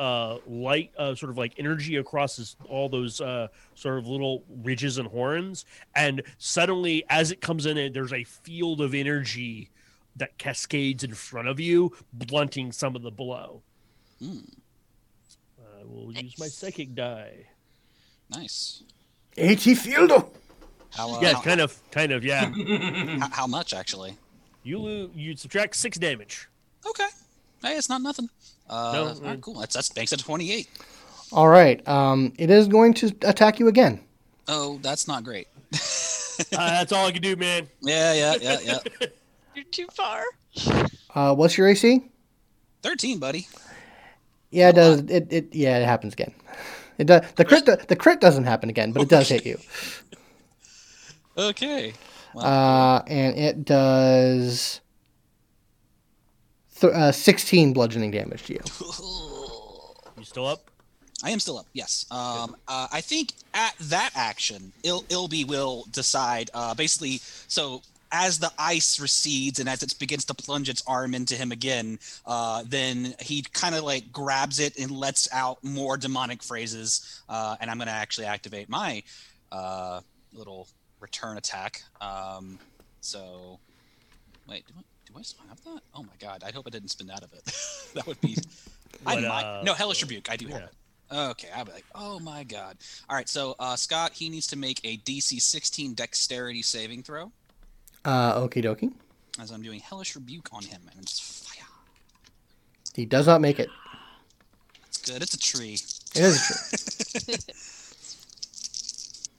uh light uh sort of like energy across his, all those uh sort of little ridges and horns and suddenly as it comes in there's a field of energy that cascades in front of you blunting some of the blow Hmm, I will use my psychic die. nice. AT Fieldo. How, uh, Yeah, how, kind of, kind of, yeah. how, how much actually? You lose, you subtract six damage. Okay. Hey, it's not nothing. Uh, No, all right, mm. cool. That's that's makes it twenty eight. All right. Um, it is going to attack you again. Oh, that's not great. Uh, that's all I can do, man. Yeah, yeah, yeah, yeah. You're too far. Uh, what's your AC? Thirteen, buddy. Yeah, it does. It, it yeah, it happens again. It does. The crit the crit doesn't happen again, but it does hit you. Okay. Well, Uh, and it does th- uh, 16 bludgeoning damage to you. You still up? I am still up. Yes. Um. Uh, I think at that action, Il- Ilby will decide. Uh. Basically, so as the ice recedes and as it begins to plunge its arm into him again, uh, then he kind of like grabs it and lets out more demonic phrases. Uh. And I'm gonna actually activate my, uh, little return attack. Um. So, wait. Do I, do I still have that? Oh my god! I hope I didn't spin out of it. that would be. I What, might. uh, no, hellish rebuke. I do have it. Okay, I'll be like, oh my god. All right, so uh, Scott, he needs to make a DC 16 Dexterity saving throw, Uh, okie dokie. as I'm doing hellish rebuke on him, and it's fire. He does not make it. It's good. It's a tree. It is a tree.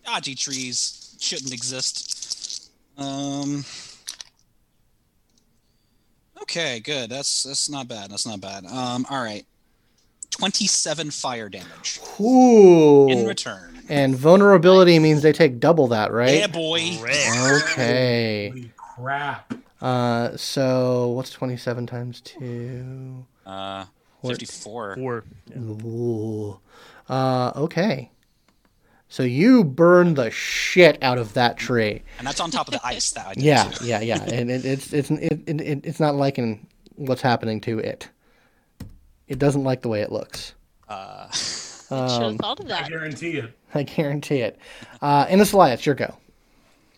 Dodgy trees shouldn't exist. Um. Okay, good. That's that's not bad. That's not bad. Um. All right. 27 fire damage Ooh. in return. And vulnerability means they take double that, right? Yeah, boy. Red. Okay. Holy crap. Uh, so what's 27 times 2? Uh, 54. Four. Ooh. Uh, okay. So you burn the shit out of that tree. And that's on top of the ice that I did. Yeah, too. yeah, yeah. And it, it's it's it, it, it, it's not liking what's happening to it. It doesn't like the way it looks. Uh, I should Um, have thought of I guarantee it. I guarantee it. Uh, Innisalia, it's your go.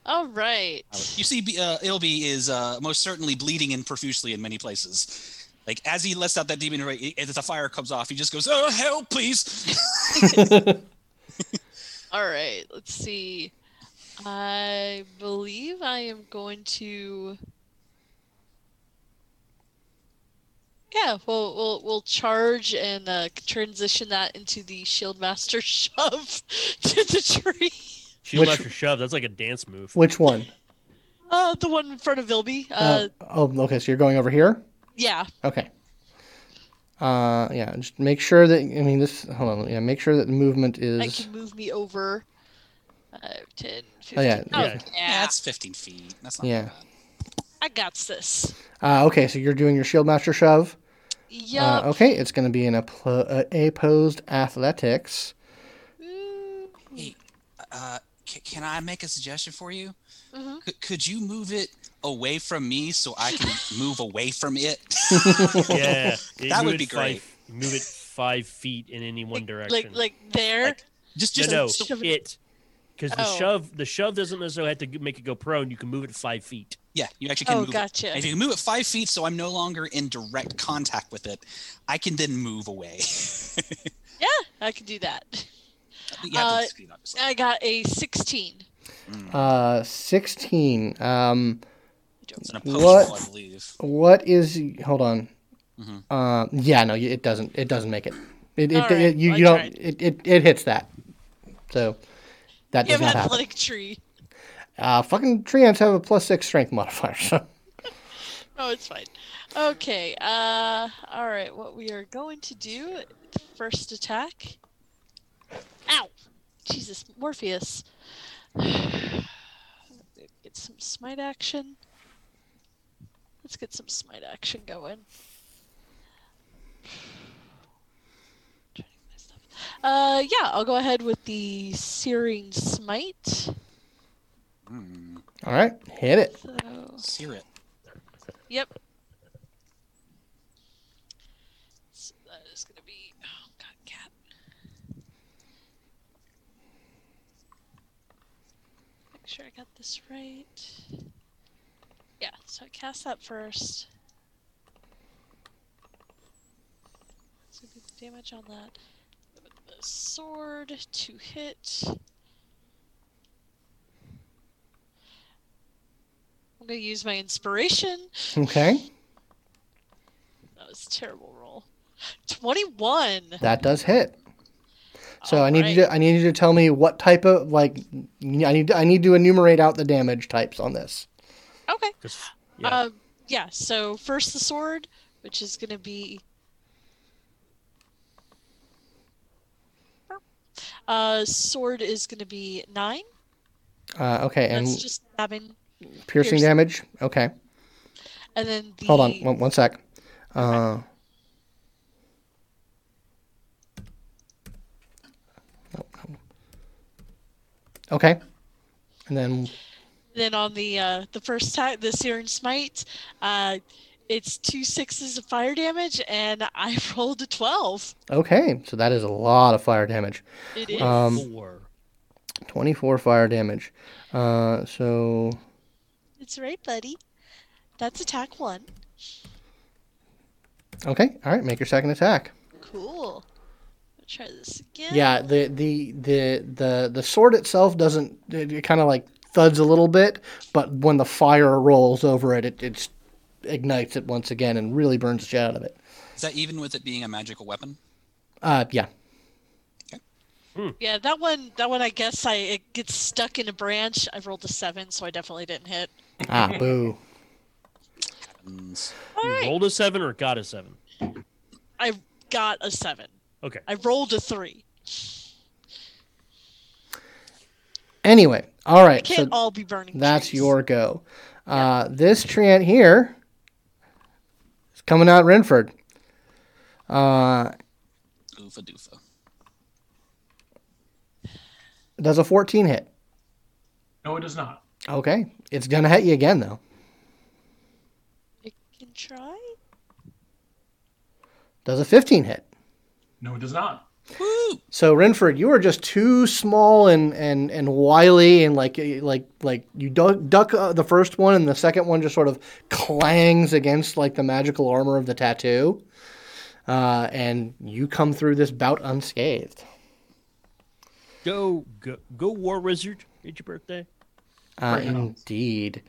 All right. You see, B- uh, Ilby is uh, most certainly bleeding in profusely in many places. Like as he lets out that demon, ray, as the fire comes off, he just goes, "Oh, help, please!" All right. Let's see. I believe I am going to. Yeah, we'll we'll we'll charge and uh, transition that into the shield master shove to the tree. Shield Which- after shove. That's like a dance move. Which one? Uh, the one in front of Ilby. Uh, Uh, oh, okay. So you're going over here. yeah. Okay. Uh, yeah. Just make sure that I mean this. Hold on. Yeah. Make sure that the movement That is. can move me over. Uh, 10, 15. Oh, yeah, Oh, yeah. Yeah, that's 15 feet. That's not Yeah. bad. I got this. Uh, okay. So you're doing your shield master shove. Yup. Uh, okay. It's going to be an applo- uh, opposed athletics. Mm, Hey, uh, c- can I make a suggestion for you? mhm. C- could you move it away from me so I can move away from it? Yeah, That would be great. Five, move it five feet in any one direction. Like like there. Like, just, just no, no, so- Shove it- it. Because the Oh. shove, the shove doesn't necessarily have to make it go prone. You can move it five feet. yeah, you actually can oh, move it. gotcha. And if you can move it five feet, so I'm no longer in direct contact with it, I can then move away. Yeah, I can do that. you Uh, to speed I got a 16. Uh, sixteen. Um, It's an opposed what- I believe. what is? Hold on. Mhm. Uh, yeah. No, it doesn't. It doesn't make it. It, it, All right, it you, you don't. It, it, it hits that. So that You does have not an happen. athletic tree. Uh, fucking treants have a plus six strength modifier. So Oh, it's fine. Okay. Uh, all right. What we are going to do first attack. Ow! Jesus, Morpheus. Get some smite action. Let's get some smite action going. Turning my stuff. Uh, yeah, I'll go ahead with the searing smite. Hmm. all right, hit it. So, Sear it. Yep. So that is going to be. Oh, God, cat. Make sure I got this right. Yeah, so I cast that first. It's going to be the damage on that. The sword to hit. I'm gonna use my inspiration. Okay, That was a terrible roll. Twenty-one. that does hit. So I need you to I need you to tell me what type of like I need I need to enumerate out the damage types on this. Okay. 'Cause- yeah. Um, yeah. So first the sword, which is gonna be. Uh, sword is gonna be nine. Uh, okay, and That's just stabbing. piercing piercing. damage. Okay, And then the. hold on one, one sec. Uh, okay, and then Then on the uh, the first attack, the Searing Smite, uh, it's two sixes of fire damage, and I rolled a twelve. okay, so that is a lot of fire damage. It is. Um, Four. 24 fire damage. Uh, so it's right, buddy. That's attack one. okay, all right, make your second attack. Cool. I'll try this again. Yeah, the the the the the sword itself doesn't. It, it kind of like thuds a little bit, but when the fire rolls over it, it it ignites it once again and really burns the shit out of it. Is that even with it being a magical weapon? Uh, yeah. Yeah, that one. That one. I guess I it gets stuck in a branch. I rolled a seven, so I definitely didn't hit. Ah, boo. You right. rolled a seven or got a seven? I got a seven. Okay. I rolled a three. Anyway, all right. I can't So all be burning. that's trees. your go. Uh, this treant here is coming out Renford. Uh, oofa doofa. does a 14 hit? No, it does not. Okay, it's gonna hit you again though. I can try. Does a 15 hit? No, it does not. Woo! So Renford, you are just too small and and and wily, and like like like you duck, duck uh, the first one, and the second one just sort of clangs against like the magical armor of the tattoo, uh, and you come through this bout unscathed. Go, go, go, War Wizard. It's your birthday. Uh, Bring it on. indeed.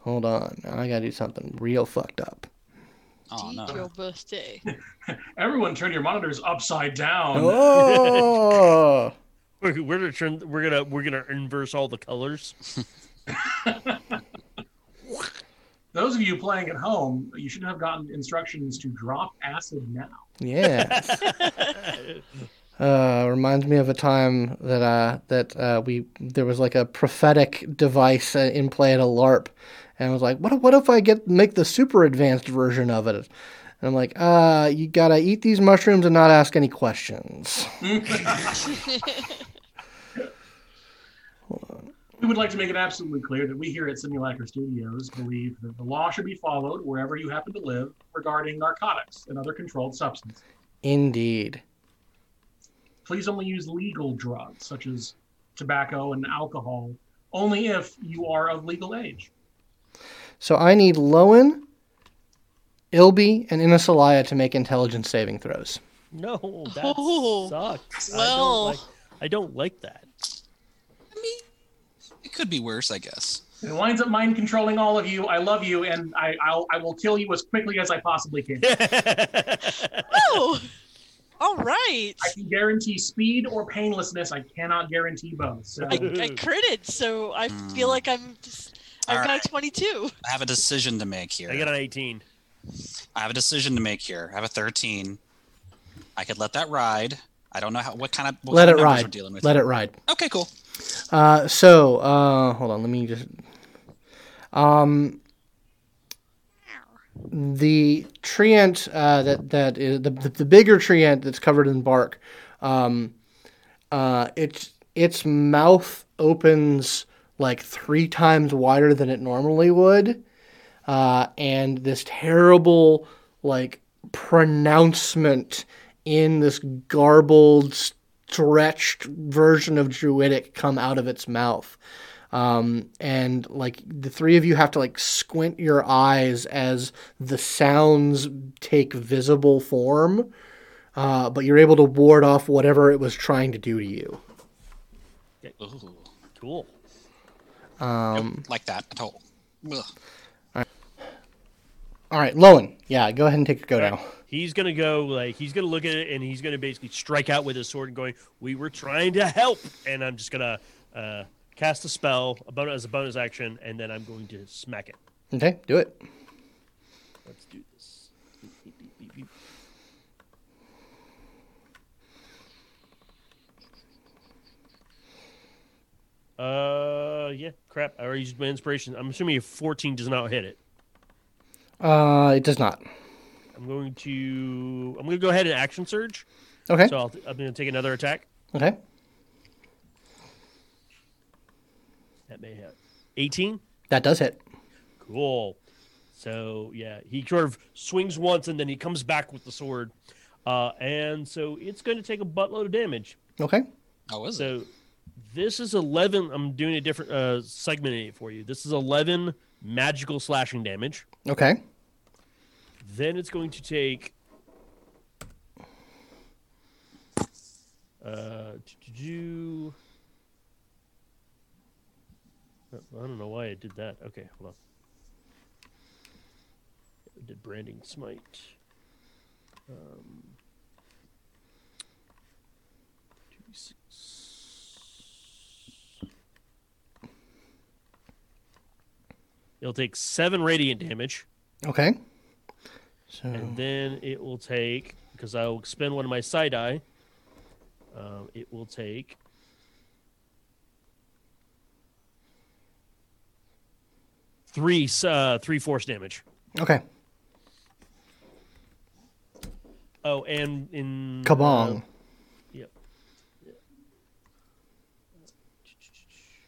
Hold on, now I gotta do something real fucked up. Oh Indeed, no. your birthday. Everyone, turn your monitors upside down. Oh, We're, we're gonna turn. We're gonna we're gonna inverse all the colors. Those of you playing at home, you should have gotten instructions to drop acid now. yeah. Uh, reminds me of a time that uh, that uh, we there was like a prophetic device uh, in play at a LARP, and I was like, what if- what if I get make the super advanced version of it? And I'm like, uh, you gotta eat these mushrooms and not ask any questions. We would like to make it absolutely clear that we here at Simulacra Studios believe that the law should be followed wherever you happen to live regarding narcotics and other controlled substances. Indeed. Please only use legal drugs such as tobacco and alcohol, only if you are of legal age. So I need Lowen, Ilby, and Innisalia to make intelligence saving throws. No, that Oh, sucks. I don't like. I don't like that. I mean, it could be worse, I guess. It winds up mind controlling all of you. I love you, and I, I'll, I will kill you as quickly as I possibly can. oh, all right. I can guarantee speed or painlessness. I cannot guarantee both. So I, I critted, so I feel Hmm. like I'm. Just, I've All got right. 22. I have a decision to make here. I got an 18. I have a decision to make here. I have a 13. I could let that ride. I don't know how what kind of what Let kind it of numbers We're ride. dealing with. Let it ride. Okay, cool. Uh, so, uh, hold on. Let me just. Um, the treant uh, that that is the, the the bigger treant that's covered in bark. Um, uh, its its mouth opens like three times wider than it normally would, uh, and this terrible like pronouncement in this garbled, stretched version of Druidic come out of its mouth. Um, and like the three of you have to like squint your eyes as the sounds take visible form, uh, but you're able to ward off whatever it was trying to do to you. Ooh, Cool. Um, like that at all. Ugh. All right, Lowen. Yeah, go ahead and take your go now. He's gonna go like he's gonna look at it and he's gonna basically strike out with his sword and going, "We were trying to help," and I'm just gonna uh, cast a spell a bonus, as a bonus action, and then I'm going to smack it. Okay, do it. Uh, yeah, crap. I already used my inspiration. I'm assuming a 14 does not hit it. Uh, it does not. I'm going to. I'm going to go ahead and action surge. Okay. So I'll, I'm going to take another attack. Okay. That may hit. 18. That does hit. Cool. So yeah, he sort of swings once and then he comes back with the sword, uh, and so it's going to take a buttload of damage. Okay. Oh, is it? This is 11. I'm doing a different uh, segmenting it for you. This is 11 magical slashing damage. Okay. Then it's going to take. Uh, do. I don't know why I did that. Okay, hold on. I did branding smite. Um, two, six. It'll take seven radiant damage. Okay. So and then it will take because I will expend one of my psi die. Um, it will take three uh, three force damage. okay. Oh, and in Kabong. uh, yep. Yep.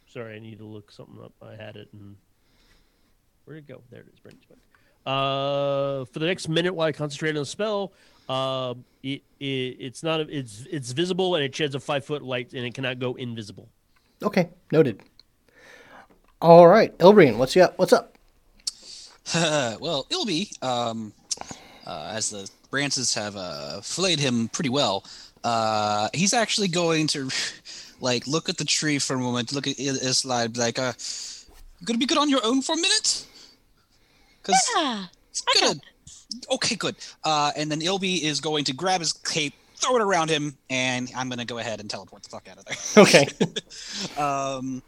Sorry, I need to look something up. I had it and where'd it go? There it is. Branding Smite. Uh, for the next minute while I concentrate on the spell, uh, it, it it's not it's it's visible and it sheds a five foot light and it cannot go invisible. Okay. Noted. All right, Ilbrian, what's up? What's up? well, Ilby, um, uh, as the branches have uh, filleted him pretty well, uh, he's actually going to like look at the tree for a moment, look at I- Isla, like, uh, "You gonna be good on your own for a minute?" Because Yeah. it's I. Okay, good. Uh, and then Ilby is going to grab his cape, throw it around him, and I'm gonna go ahead and teleport the fuck out of there. Okay. Um,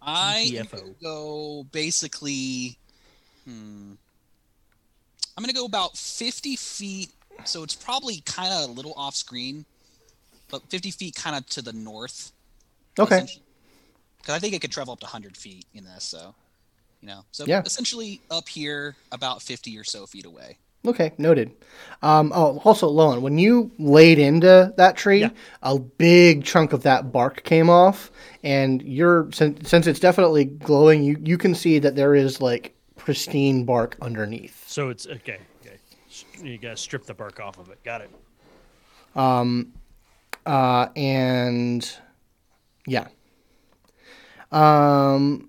I am TFO. go basically. Hmm. I'm gonna go about 50 feet, so it's probably kind of a little off screen, but 50 feet kind of to the north. Okay. Because I think it could travel up to 100 feet in this, so you know, so Yeah. essentially up here, about 50 or so feet away. Okay, noted. Um, oh, also, Lowen, when you laid into that tree, Yeah. a big chunk of that bark came off, and you're since, since it's definitely glowing, you you can see that there is like pristine bark underneath. So it's okay. Okay, you gotta strip the bark off of it. Got it. Um uh, and yeah. Um,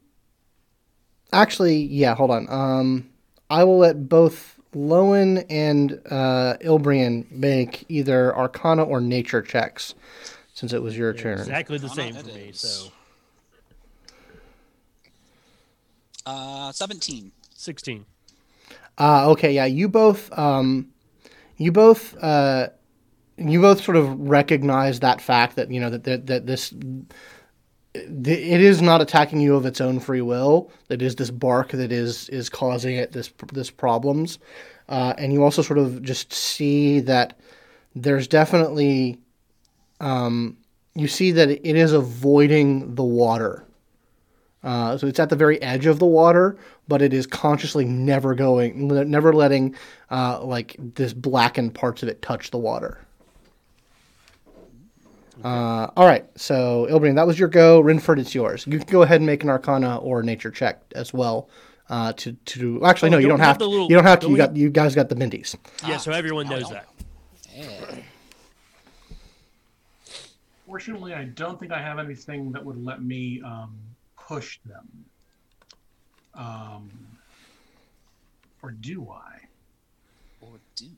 actually, yeah. Hold on. Um, I will let both Lowen and uh, Ilbrian make either Arcana or Nature checks, since it was your turn. Exactly the same for me. So Uh, 17. sixteen. Uh, okay, yeah, you both, um, you both, uh, you both sort of recognize that fact that you know that that, that this, th- it is not attacking you of its own free will. That is this bark that is is causing it this this problems, uh, and you also sort of just see that there's definitely, um, you see that it is avoiding the water. Uh, so it's at the very edge of the water, but it is consciously never going, never letting uh, like this blackened parts of it touch the water. Uh, all right, so Ilbrian, that was your go. Renford, it's yours. You can go ahead and make an Arcana or Nature check as well. Uh, to to actually Oh, no, you don't don't have have to. little- you don't have to. don't You we- got you guys got the Mindies. Yeah, so everyone knows that. Yeah. Fortunately, I don't think I have anything that would let me um, push them. Um, or do I? Or do you?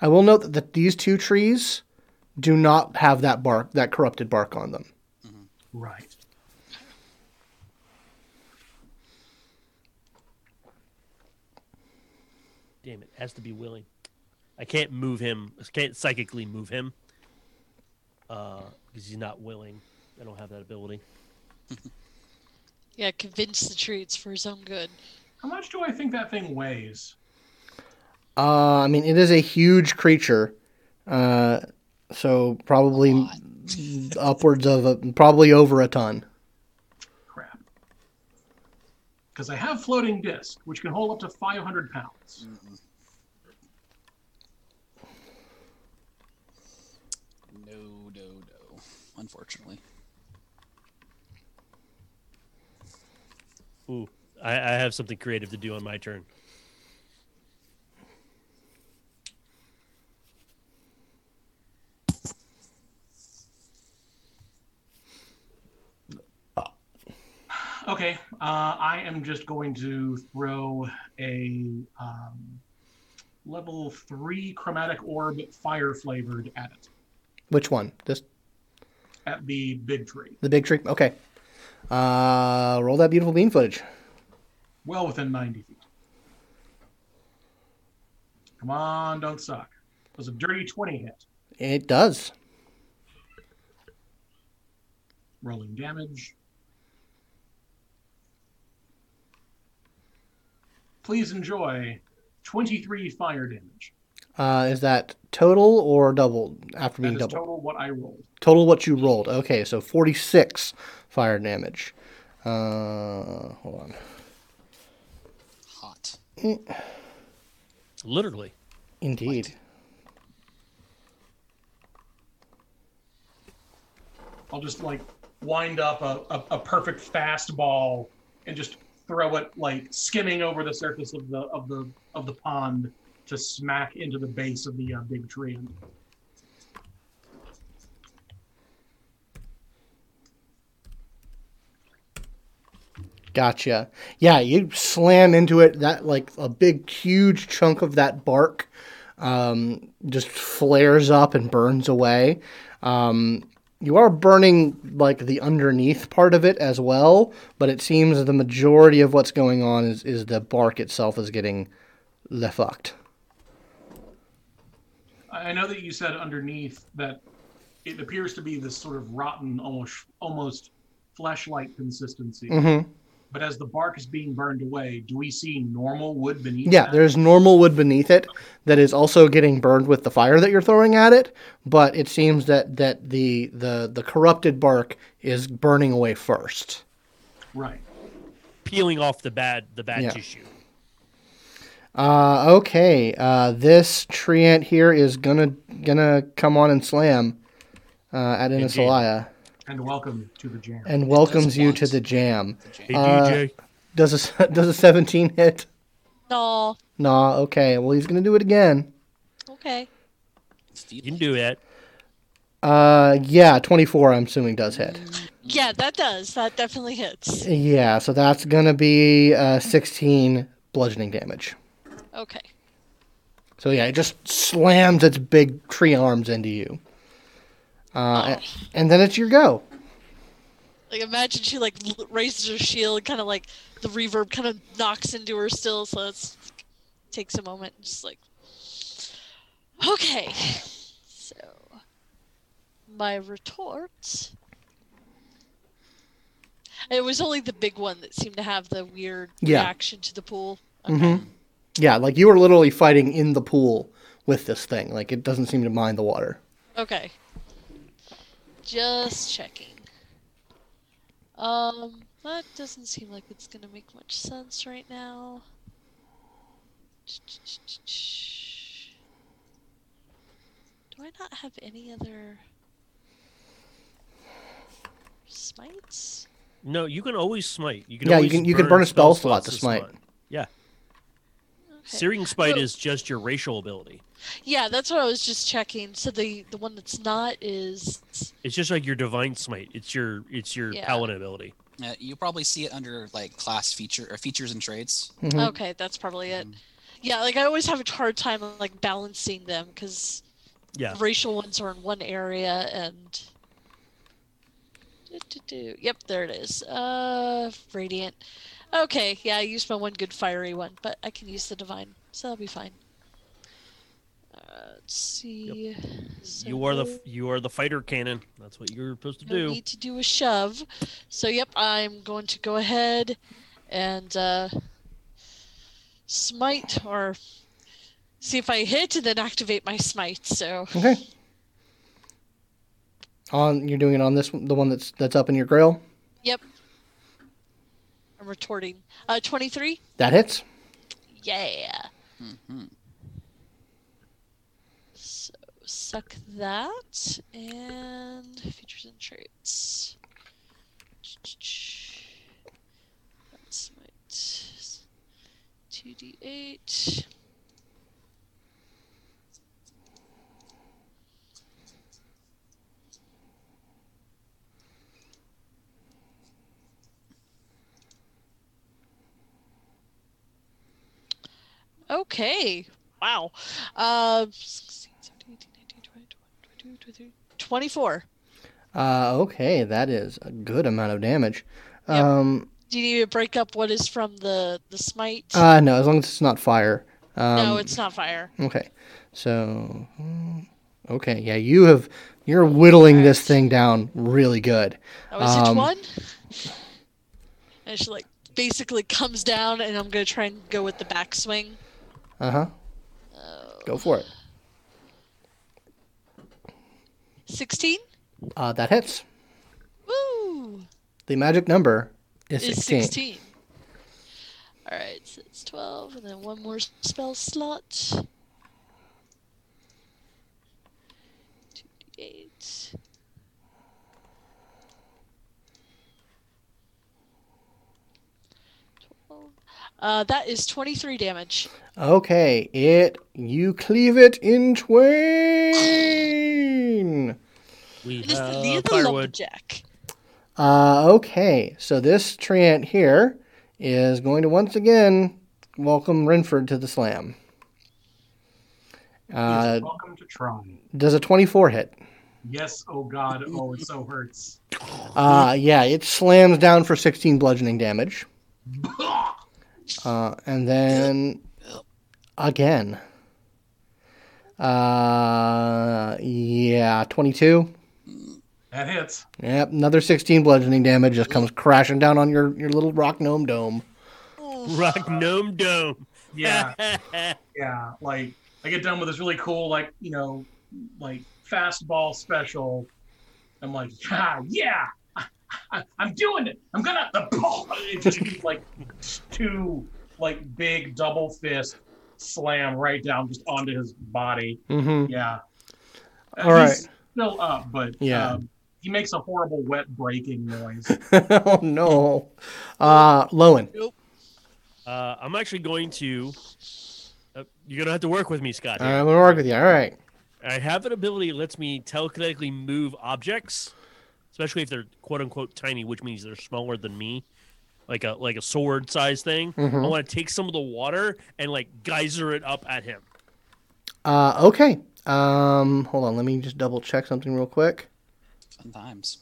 I will note that, that these two trees do not have that bark, that corrupted bark on them. Mm-hmm. Right. Damn it! Has to be willing. I can't move him. I can't psychically move him uh, because he's not willing. I don't have that ability. yeah, convince the tree it's for his own good. How much do I think that thing weighs? Uh, I mean, it is a huge creature. Uh, so probably upwards of a, probably over a ton. Crap. Because I have floating disc, which can hold up to 500 pounds. No, no, no. Unfortunately. Ooh, I, I have something creative to do on my turn. Okay, uh, I am just going to throw a um, level three chromatic orb, fire flavored, at it, Which one? This at the big tree, the big tree. Okay. Uh, roll that beautiful bean footage. well within 90 feet. Come on, don't suck. It was a dirty 20 hit. It does. Rolling damage. Please enjoy 23 fire damage. Uh, is that total or double after being is double? total what I rolled. Total what you rolled. Okay, so 46 fire damage. Uh, hold on. Hot. Literally. Indeed. I'll just like wind up a, a, a perfect fastball and just throw it like skimming over the surface of the of the of the pond to smack into the base of the uh, big tree. Gotcha. Yeah, you slam into it. That like a big, huge chunk of that bark um, just flares up and burns away. Um, you are burning like the underneath part of it as well, but it seems the majority of what's going on is, is the bark itself is getting le fucked. I know that you said underneath that it appears to be this sort of rotten, almost almost flesh-like consistency. Mm-hmm. But as the bark is being burned away, do we see normal wood beneath? Yeah, that? there's normal wood beneath it that is also getting burned with the fire that you're throwing at it, but it seems that that the the the corrupted bark is burning away first. right. Peeling off the bad the bad Yeah. tissue. Uh, okay, uh, this treant here is gonna gonna come on and slam uh, at Indeed. Innisalia And welcome to the jam. and welcomes you to the jam. Hey Uh, DJ. Does a does a 17 hit? No. Nah. Okay. Well, he's gonna do it again. Okay. You can do it. Uh, yeah, 24. I'm assuming does hit. Yeah, that does. That definitely hits. Yeah, so that's gonna be uh, 16 bludgeoning damage. Okay. So yeah, it just slams its big tree arms into you. Uh, Oh. and then it's your go. Like imagine she like raises her shield, kind of like the reverb kind of knocks into her still, so it's takes a moment, and just like okay. So my retort. It was only the big one that seemed to have the weird Yeah. reaction to the pool. Okay. hmm Yeah, like you were literally fighting in the pool with this thing. Like it doesn't seem to mind the water. Okay. Just checking. Um, that doesn't seem like it's gonna make much sense right now. Do I not have any other smites? No, you can always smite. You can Yeah, you can- you can burn a spell slot to smite. Yeah. Okay. Searing Smite So- is just your racial ability. Yeah, that's what I was just checking. So the the one that's not is It's just like your divine smite. It's your it's your Yeah. paladin ability. Uh, you probably see it under like class feature or features and traits. Mhm. Okay, that's probably it. Yeah, like I always have a hard time like balancing them because Yeah. the racial ones are in one area and. Yep, there it is. Uh, radiant. Okay, yeah, I used my one good fiery one, but I can use the divine. so that'll be fine. Uh, let's see. So You are the you are the fighter cannon. That's what you're supposed to no do. need to do a shove. So yep, I'm going to go ahead and uh, smite or see if I hit and then activate my smite. So Okay. On you're doing it on this one, the one that's that's up in your grill. yep, I'm retorting. Uh, 23? That hits. Yeah. Mm-hmm. So suck that and features and traits. That's my 2d8. Okay. Wow. Uh, 16, 17, 18, 19, 20, 21, 22, 23, 24. Uh, okay, that is a good amount of damage. Yep. Um, Do you need to break up what is from the the smite? uh, no, as long as it's not fire. Um, no, it's not fire. Okay, so mm, okay, yeah, you have you're whittling this thing down really good. Oh, is it um, one? And she like basically comes down, and I'm gonna try and go with the backswing. Uh huh. Uh, Go for it. 16. Uh, that hits. Woo! The magic number is Is 16. 16. All right, so it's 12, and then one more spell slot. 2d8. Twelve. Uh, that is 23 damage. Okay, it you cleave it in twain. We It is the have Lee of the firewood. Lumberjack. Uh, okay, so this treant here is going to once again welcome Renford to the slam. Uh, welcome to try. does a 24 hit? Yes, oh god, oh it so hurts. Uh, yeah, it slams down for 16 bludgeoning damage. Uh, and then again. Uh, yeah, 22. That hits. Yep, another 16 bludgeoning damage just comes crashing down on your, your little rock gnome dome. Rock Gnome Dome. Yeah, yeah. Like I get done with this really cool, like you know, like fastball special. I'm like, ah, yeah, I, am doing it. I'm gonna the ball. It just keeps like two like big double fist slam right down just onto his body. Mm-hmm. Yeah. Uh, All right. He's still up, but Yeah. um, he makes a horrible wet breaking noise. oh, no. Uh, Lowen. Uh, I'm actually going to. Uh, you're gonna have to work with me, Scott. Here. I'm going to work with you. All right. I have an ability that lets me telekinetically move objects, especially if they're quote unquote tiny, which means they're smaller than me, like a like a sword size thing. I Mhm. want to take some of the water and like geyser it up at him. Uh, okay. Um, hold on. Let me just double check something real quick. Fun times.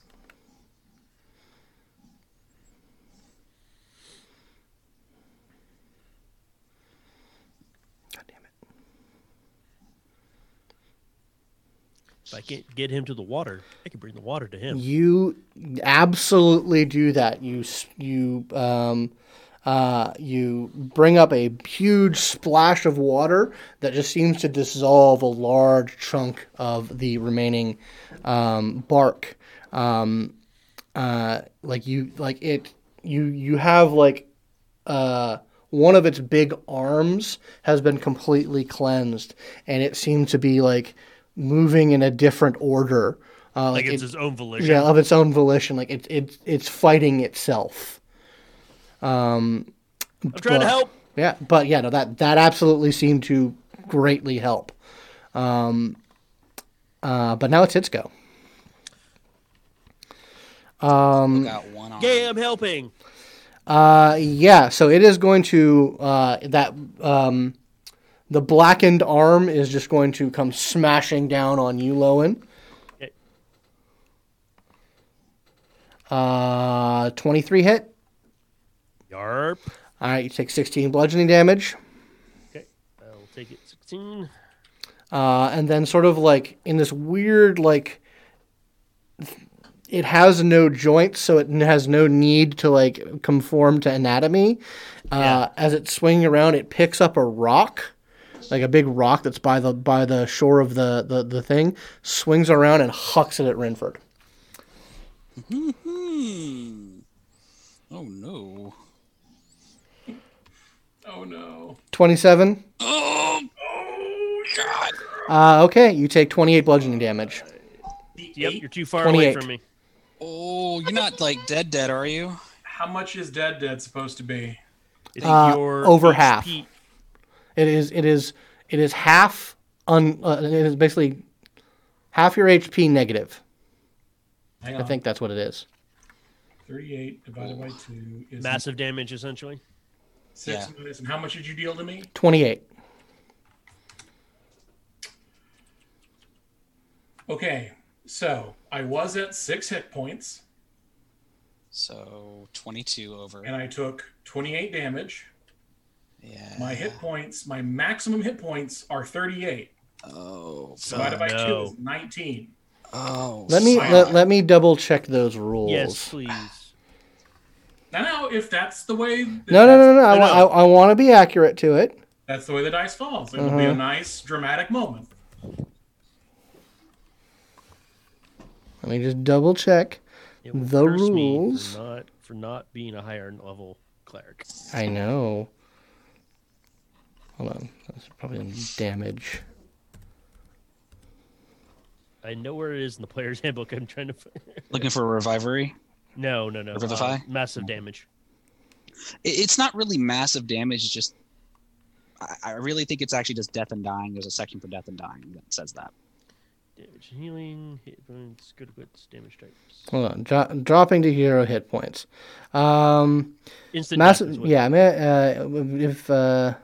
God damn it. I can't get him to the water, I can bring the water to him. You absolutely do that. You you um, uh, you bring up a huge splash of water that just seems to dissolve a large chunk of the remaining um, bark. Um, uh, like you like it. You you have like uh, one of its big arms has been completely cleansed, and it seems to be like moving in a different order. Uh, Like it's it- his own volition. yeah, of its own volition. Like it, it it's fighting itself. Um, I'm trying to help. Yeah, but yeah, no, that that absolutely seemed to greatly help. Um, uh, but now it's its go. Um, Got one on. Yeah, I'm helping. uh, yeah, so it is going to uh, that um, the blackened arm is just going to come smashing down on you, Lowen. Okay. Uh, twenty-three hit. Yarp. All right, you take 16 bludgeoning damage. Okay. I'll take it. 16. uh, and then sort of like in this weird like it has no joints so it has no need to like conform to anatomy uh, Yeah. as it's swinging around it picks up a rock like a big rock that's by the by the shore of the the, the thing swings around and hucks it at renford Hmm. Oh no. Oh no. 27 Oh, oh God. uh, okay you take 28 bludgeoning damage Yep, you're too far away 28. from me. Oh, you're not like dead, dead, are you? How much is dead dead supposed to be? It's Uh, your over HP half. It is it is it is half un uh, it is basically half your hp negative Hang i think that's what it is 38 divided by 2 is Massive damage, essentially. 6 Yeah. minus. And how much did you deal to me? 28 Okay. So I was at 6 hit points So 22 over. and I took 28 damage. Yeah. My hit points, my maximum hit points are 38. Oh. Divided by 2 is 19. Oh. Let me let, let me double check those rules. Yes, please. Now, now if that's the way. No, no, no, no. I, No, wa- no. I, I want to be accurate to it. That's the way the dice falls. It will be Uh-huh. a nice dramatic moment. Let me just double check. It will The curse me rules. for not for not being a higher level cleric. I know. Hold on. That's probably damage. I know where it is in the player's handbook. I'm trying to. find Looking for a revivery. No, no, no. Revivify? uh, massive damage. It's not really massive damage. It's just. I- I really think it's actually just death and dying. There's a section for death and dying that says that. Damage and healing, hit points, good wits, damage types. Hold on. Dro- dropping to hero hit points. Um, Instant massive. is what- Yeah. ma- Uh, if. Uh,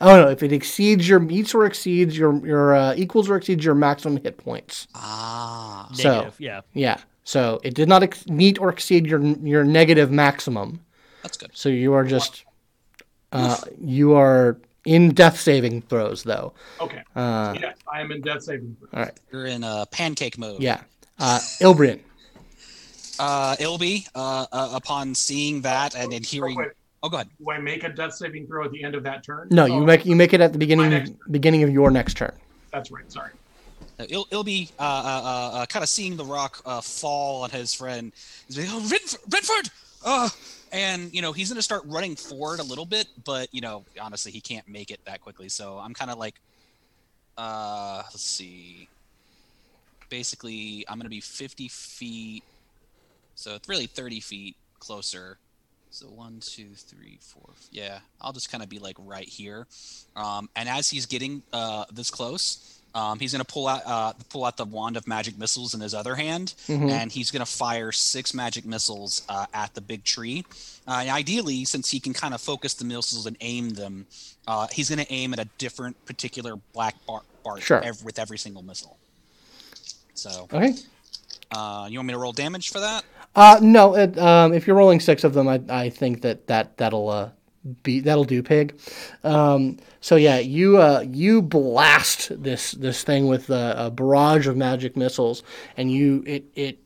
oh no! If it exceeds your meets or exceeds your your uh, equals or exceeds your maximum hit points. Ah. So- Negative, yeah. Yeah. So it did not ex- meet or exceed your your negative maximum. That's good. So you are just. Uh, you are in death saving throws though. Okay. Uh, yes, I am in death saving throw. all right. You're in uh, pancake mode. Yeah. Uh, Ilbrian. Uh, Ilby, uh, uh, upon seeing that and then hearing. Real quick, Oh, go ahead. Do I make a death saving throw at the end of that turn? No, Oh, you make you make it at the beginning next beginning of your next turn. That's right. Sorry. Uh, Il- Ilby, uh, uh, uh, uh, kind of seeing the rock uh, fall on his friend, he's like, "Oh, Renf- Renford!" Uh, and you know he's gonna start running forward a little bit, but you know honestly he can't make it that quickly. So I'm kind of like, uh, let's see. Basically, I'm gonna be 50 feet, so it's really 30 feet closer. So one, two, three, four. Yeah, I'll just kind of be like right here. Um, and as he's getting uh, this close, um, he's gonna pull out uh, pull out the wand of magic missiles in his other hand, Mhm. and he's gonna fire six magic missiles uh, at the big tree. Uh, and ideally, since he can kind of focus the missiles and aim them, uh, he's gonna aim at a different particular black bar- bark Sure. ev- with every single missile. So, Okay. uh, you want me to roll damage for that? Uh, no. It, um, if you're rolling six of them, I, I think that that that'll uh, be that'll do, pig. Um, so yeah, you uh, you blast this this thing with a, a barrage of magic missiles, and you it it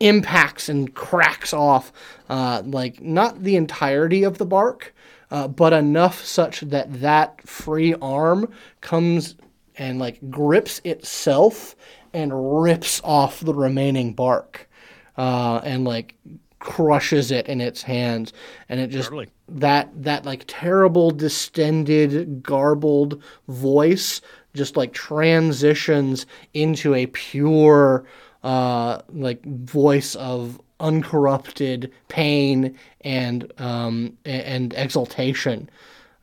impacts and cracks off uh, like not the entirety of the bark, uh, but enough such that that free arm comes and like grips itself and rips off the remaining bark uh, and like crushes it in its hands and it just Totally. that that like terrible distended garbled voice just like transitions into a pure uh like voice of uncorrupted pain and um and exultation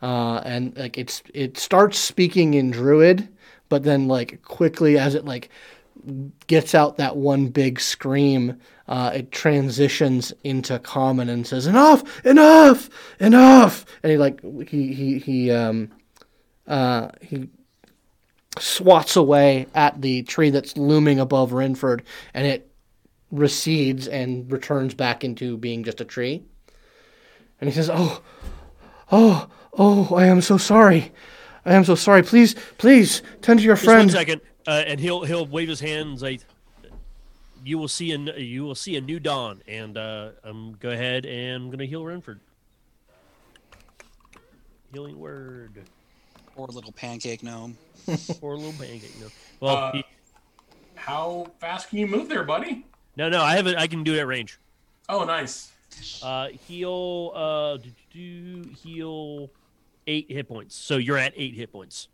uh and like it's it starts speaking in druid but then like quickly as it like gets out that one big scream, uh, it transitions into common and says, "Enough! Enough! Enough!" And he like he he he um uh he swats away at the tree that's looming above Renford, and it recedes and returns back into being just a tree. And he says, "Oh, oh, oh! I am so sorry. I am so sorry. Please, please tend to your Just one friend. second, uh, and he'll he'll wave his hands like you will see a n- you will see a new dawn, and uh, um, go ahead and I'm gonna heal Renford. Healing word Poor little pancake gnome. or a little pancake. gnome. well, Uh, he- How fast can you move there, buddy? no, no, I have it. I can do it at range. Oh, nice. Uh, heal, uh, do, do, do, heal eight hit points. So you're at eight hit points.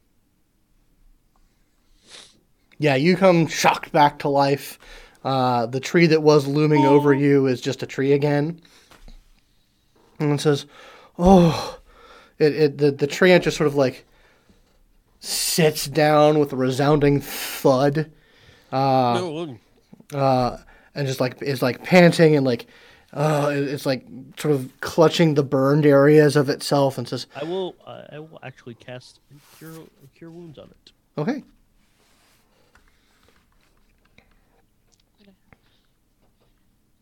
Yeah, you come shocked back to life. Uh, the tree that was looming over you is just a tree again. And it says, "Oh," it, it the the treant just sort of like sits down with a resounding thud, uh, uh, and just like is like panting and like, uh, it's like sort of clutching the burned areas of itself and says, I will. Uh, I will actually cast cure cure wounds on it. "Okay, I'm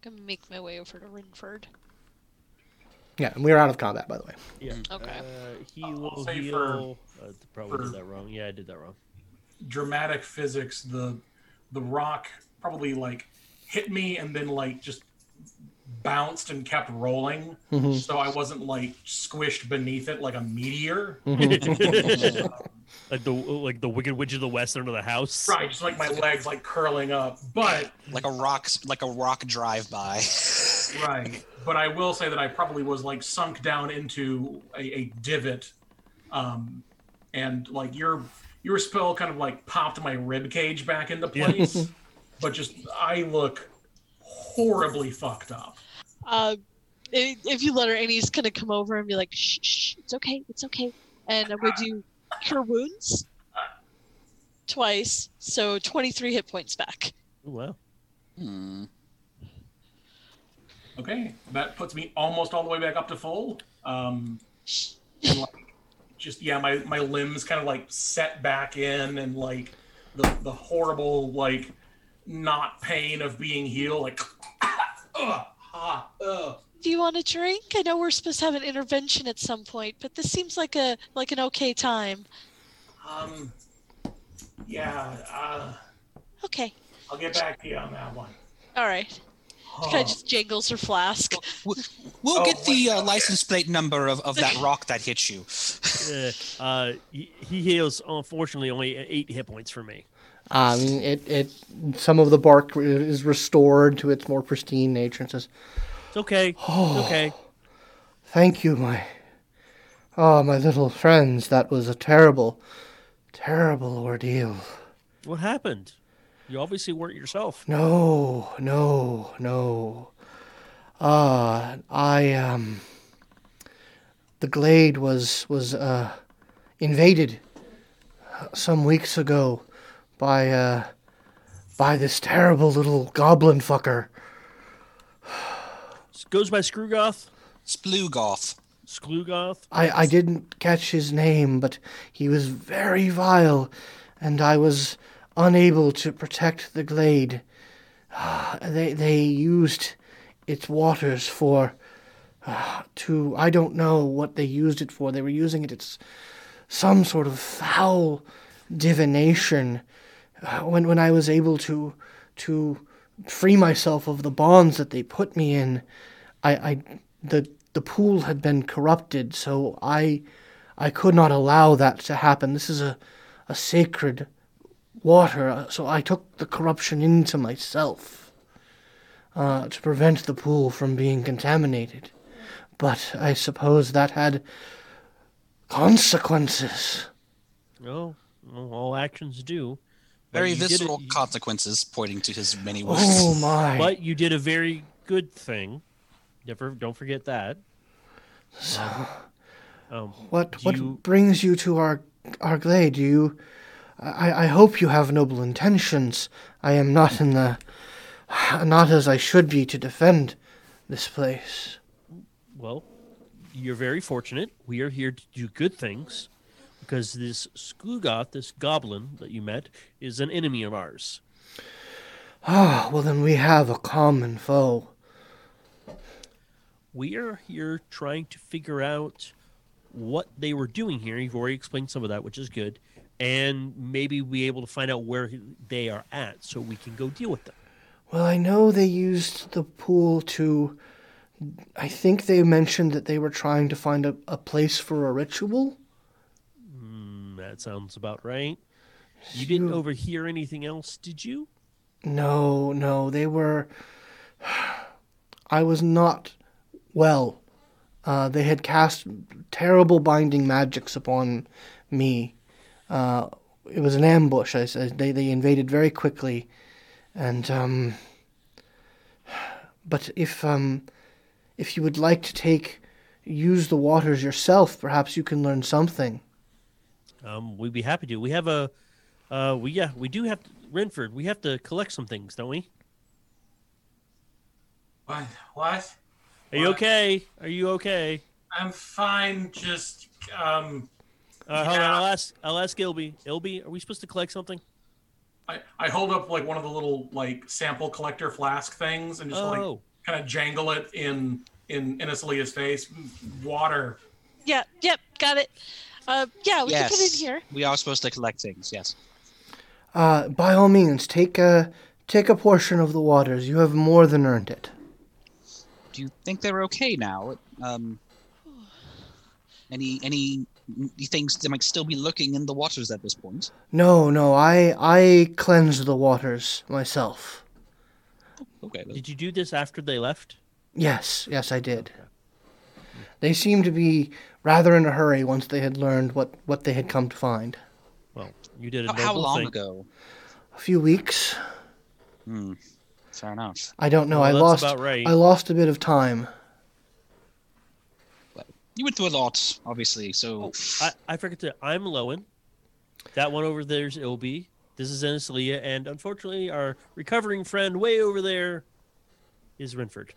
gonna make my way over to Renford. yeah." And we are out of combat, by the way. Yeah. Okay. Uh, he will say heal. uh, probably for- did that wrong. Yeah, I did that wrong. Dramatic physics. The the rock probably like hit me and then like just bounced and kept rolling, Mhm. so I wasn't like squished beneath it like a meteor. like the like the Wicked Witch of the West under the house. Right, just like my legs like curling up. But Like a rock, like a rock drive by. right, but I will say that I probably was like sunk down into a, a divot, um, and like your your spell kind of like popped my rib cage back into place. but just I look horribly fucked up. Uh, if you let her, Annie's gonna come over and be like, "Shh, shh, it's okay, it's okay," and I'm gonna do cure wounds twice, so 23 hit points back. Ooh, wow. Hmm. Okay, that puts me almost all the way back up to full. Um, like, just yeah, my my limbs kind of like set back in, and like the the horrible like not pain of being healed, like ugh, ah, ugh. Do you want a drink? I know we're supposed to have an intervention at some point, but this seems like a like an okay time. Um, yeah, uh, Okay, I'll get back to you on that one. all right. Oh, Kind of just jangles her flask. We'll, we'll Oh, get the uh, license plate number of, of that rock that hit you. Uh, uh, he, he heals unfortunately only eight hit points for me. Um, it, it, some of the bark is restored to its more pristine nature and says, It's okay. It's okay. Thank you, my, oh, my little friends. That was a terrible, terrible ordeal. What happened? You obviously weren't yourself. No, no, no. Uh, I, um, the glade was, was, uh, invaded some weeks ago by, uh, by this terrible little goblin fucker. Goes by Screwgoth. Sploogoth. Sklugoth. I, I didn't catch his name, but he was very vile, and I was unable to protect the glade. They they used its waters for ah, to I don't know what they used it for. They were using it It's some sort of foul divination. Uh, When when I was able to to free myself of the bonds that they put me in, I, I the the pool had been corrupted, so I I could not allow that to happen. This is a a sacred water, uh, so I took the corruption into myself uh, to prevent the pool from being contaminated. But I suppose that had consequences. No, well, all actions do. But Very you visceral you- consequences, pointing to his many wounds. Oh my! But you did a very good thing. Never, don't forget that. Um, um, What what you- brings you to our our glade? Do you? I I hope you have noble intentions. I am not in the not as I should be to defend this place. well, you're very fortunate. We are here to do good things because this Skugoth, this goblin that you met, is an enemy of ours. Ah, well then we have a common foe. We are here trying to figure out what they were doing here. You've already explained some of that, which is good, and maybe be able to find out where they are at, so we can go deal with them. Well, I know they used the pool to. I think they mentioned that they were trying to find a, a place for a ritual. That sounds about right. You didn't overhear anything else, did you? No, no, they were. I was not well. Uh, they had cast terrible binding magics upon me. Uh, it was an ambush. I said they they invaded very quickly, and um. But if um, if you would like to take use the waters yourself, perhaps you can learn something. Um, we'd be happy to. We have a, uh, we yeah, we do have to, Renford. We have to collect some things, don't we? What? What? Are you What? okay? Are you okay? I'm fine. Just um, Uh, hold on, I'll ask. I'll ask Ilby. Ilby, are we supposed to collect something? I, I hold up like one of the little like sample collector flask things and just like Oh, kind of jangle it in in in Innisalia's face. Water. Yeah, yep, got it. Uh, yeah, we can put it in here. We are supposed to collect things. Yes. Uh, by all means, take a take a portion of the waters. You have more than earned it. Do you think they're okay now? Um, any any things that might still be lurking in the waters at this point? No, no, I I cleansed the waters myself. Okay. did you do this after they left? Yes, yes, I did. They seem to be rather in a hurry once they had learned what, what they had come to find. Well, you did a How, noble how long thing. ago? A few weeks. Hmm. Fair enough. I don't know. Well, I lost right. I lost a bit of time. You went through a lot, obviously. So I, I forget to. I'm Lowen. That one over there's Ilby. This is Innisalia, and unfortunately, our recovering friend way over there is Renford.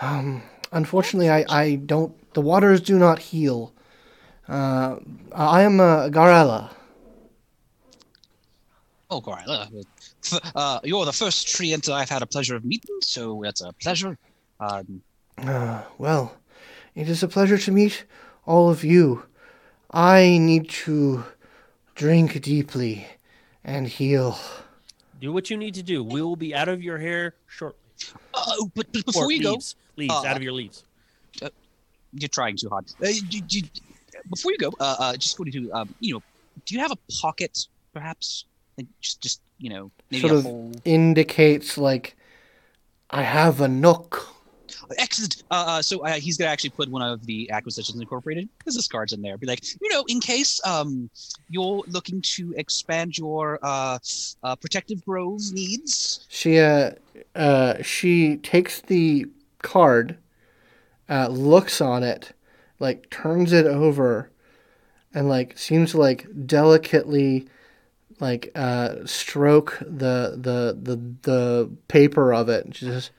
Um, unfortunately, I, I don't. The waters do not heal. Uh, I am a Garella. Oh, Gorilla. F- Uh, you're the first treant I've had a pleasure of meeting, so it's a pleasure. Um, Uh, well, it is a pleasure to meet all of you. I need to drink deeply and heal. Do what you need to do. We will be out of your hair shortly. oh, but, but Or before you go, leaves, leaves uh, out of your leaves. you're trying too hard. Uh, you, you, before you go, uh, uh, just going to, um, you know, do you have a pocket, perhaps? Like just, just you know, maybe Sort a of- hole. Indicates like I have a nook. Excellent. Uh, uh, so uh, he's gonna actually put one of the acquisitions incorporated business cards in there. Be like, you know, in case um you're looking to expand your uh, uh protective grove needs. She uh, uh she takes the card, uh, looks on it, like turns it over, and like seems to like delicately, like uh stroke the the the the paper of it. And she just,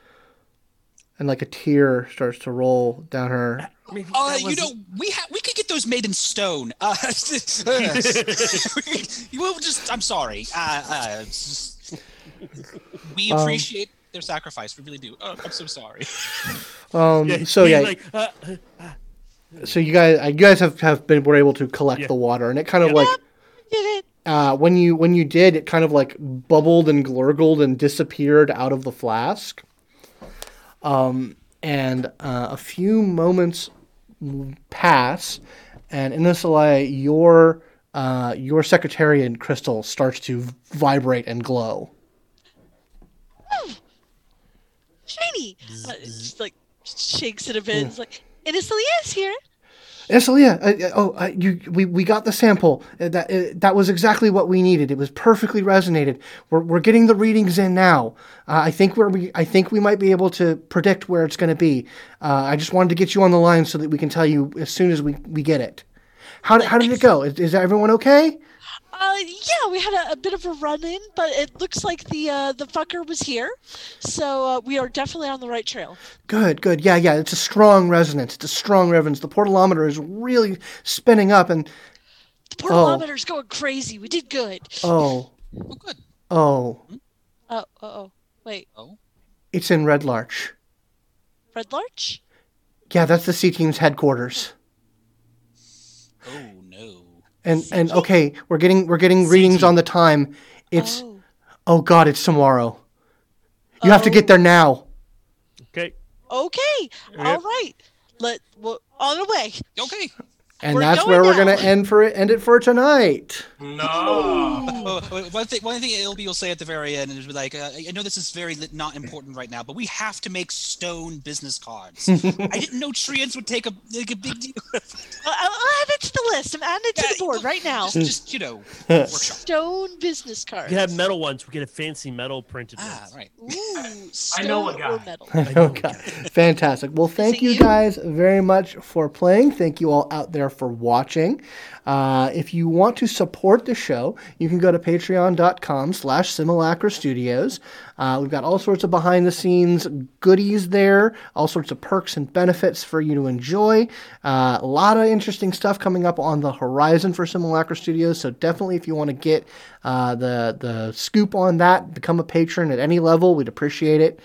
and like a tear starts to roll down her. Uh, you know, we ha- we could get those made in stone. Uh, we'll just. I'm sorry. Uh, uh, just- we Um, appreciate their sacrifice. We really do. Oh, I'm so sorry. Um. Yeah, so yeah. like, uh, uh, so you guys, you guys have have been were able to collect Yeah. the water, and it kind of Yeah. like uh, when you when you did, it kind of like bubbled and glurgled and disappeared out of the flask. Um, and uh, a few moments pass, and Innisalia, your uh, your secretarian crystal starts to vibrate and glow. Shiny. Uh, it's like shakes it a bit. It's like, and it's Leah's here. Innisalia, uh, oh, uh, you we, we got the sample. Uh, that uh, that was exactly what we needed. It was perfectly resonated. We're, we're getting the readings in now. Uh, I think where we I think we might be able to predict where it's going to be. Uh, I just wanted to get you on the line so that we can tell you as soon as we, we get it. How, how did it go? Is, is everyone okay? Uh, yeah, we had a, a bit of a run in, but it looks like the uh, the fucker was here, so uh, we are definitely on the right trail. Good, good. Yeah, yeah. It's a strong resonance. It's a strong resonance. The portalometer is really spinning up, and The portalometer portalometer's going crazy. We did good. oh, Oh, good. oh, Oh, uh oh. Wait, Oh. it's in Red Larch. Red Larch? Yeah, that's the C team's headquarters. Oh no. And and okay, we're getting we're getting readings on the time. It's oh, oh god, it's tomorrow. You have to Oh. get there now. Okay. okay. All right. Let well, on the way. Okay. And We're that's going where we're gonna end for it end it for tonight. No. One thing, one thing Ilby will say at the very end is be like, uh, I know this is very li- not important right now, but we have to make stone business cards. I didn't know treants would take a, take a big deal. I'll, I'll add it to the list. I'm adding it to the board right now. Just, just you know, workshop. Stone business cards. We have metal ones. We get a fancy metal printed Ah, ones. right. Ooh, stone know a guy. or metal. okay. Fantastic. Well, thank you you? guys very much for playing. Thank you all out there for watching. Uh, if you want to support the show, you can go to patreon.com slash simulacra studios. Uh, we've got all sorts of behind the scenes goodies there, all sorts of perks and benefits for you to enjoy. Uh, a lot of interesting stuff coming up on the horizon for Simulacra Studios. So definitely, if you want to get uh, the the scoop on that, become a patron at any level. We'd appreciate it.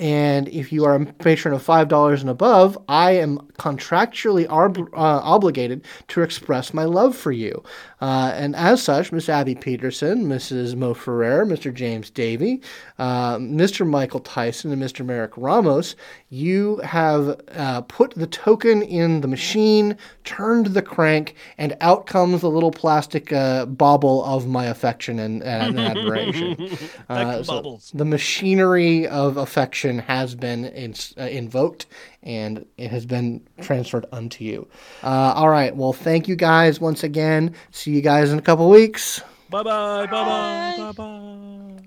And if you are a patron of $5 and above, I am contractually ob- uh, obligated to express my love for you. Uh, and as such, Miss Abby Peterson, Mrs. Mo Ferrer, Mr. James Davey, uh, Mr. Michael Tyson, and Mr. Merrick Ramos, you have uh, put the token in the machine, turned the crank, and out comes the little plastic uh, bauble of my affection and, and admiration. Back to so bubbles. the machinery of affection has been ins uh, invoked and it has been transferred unto you. Uh, all right. Well, thank you guys once again. See you guys in a couple weeks. Bye bye. Bye bye. Bye. Bye bye.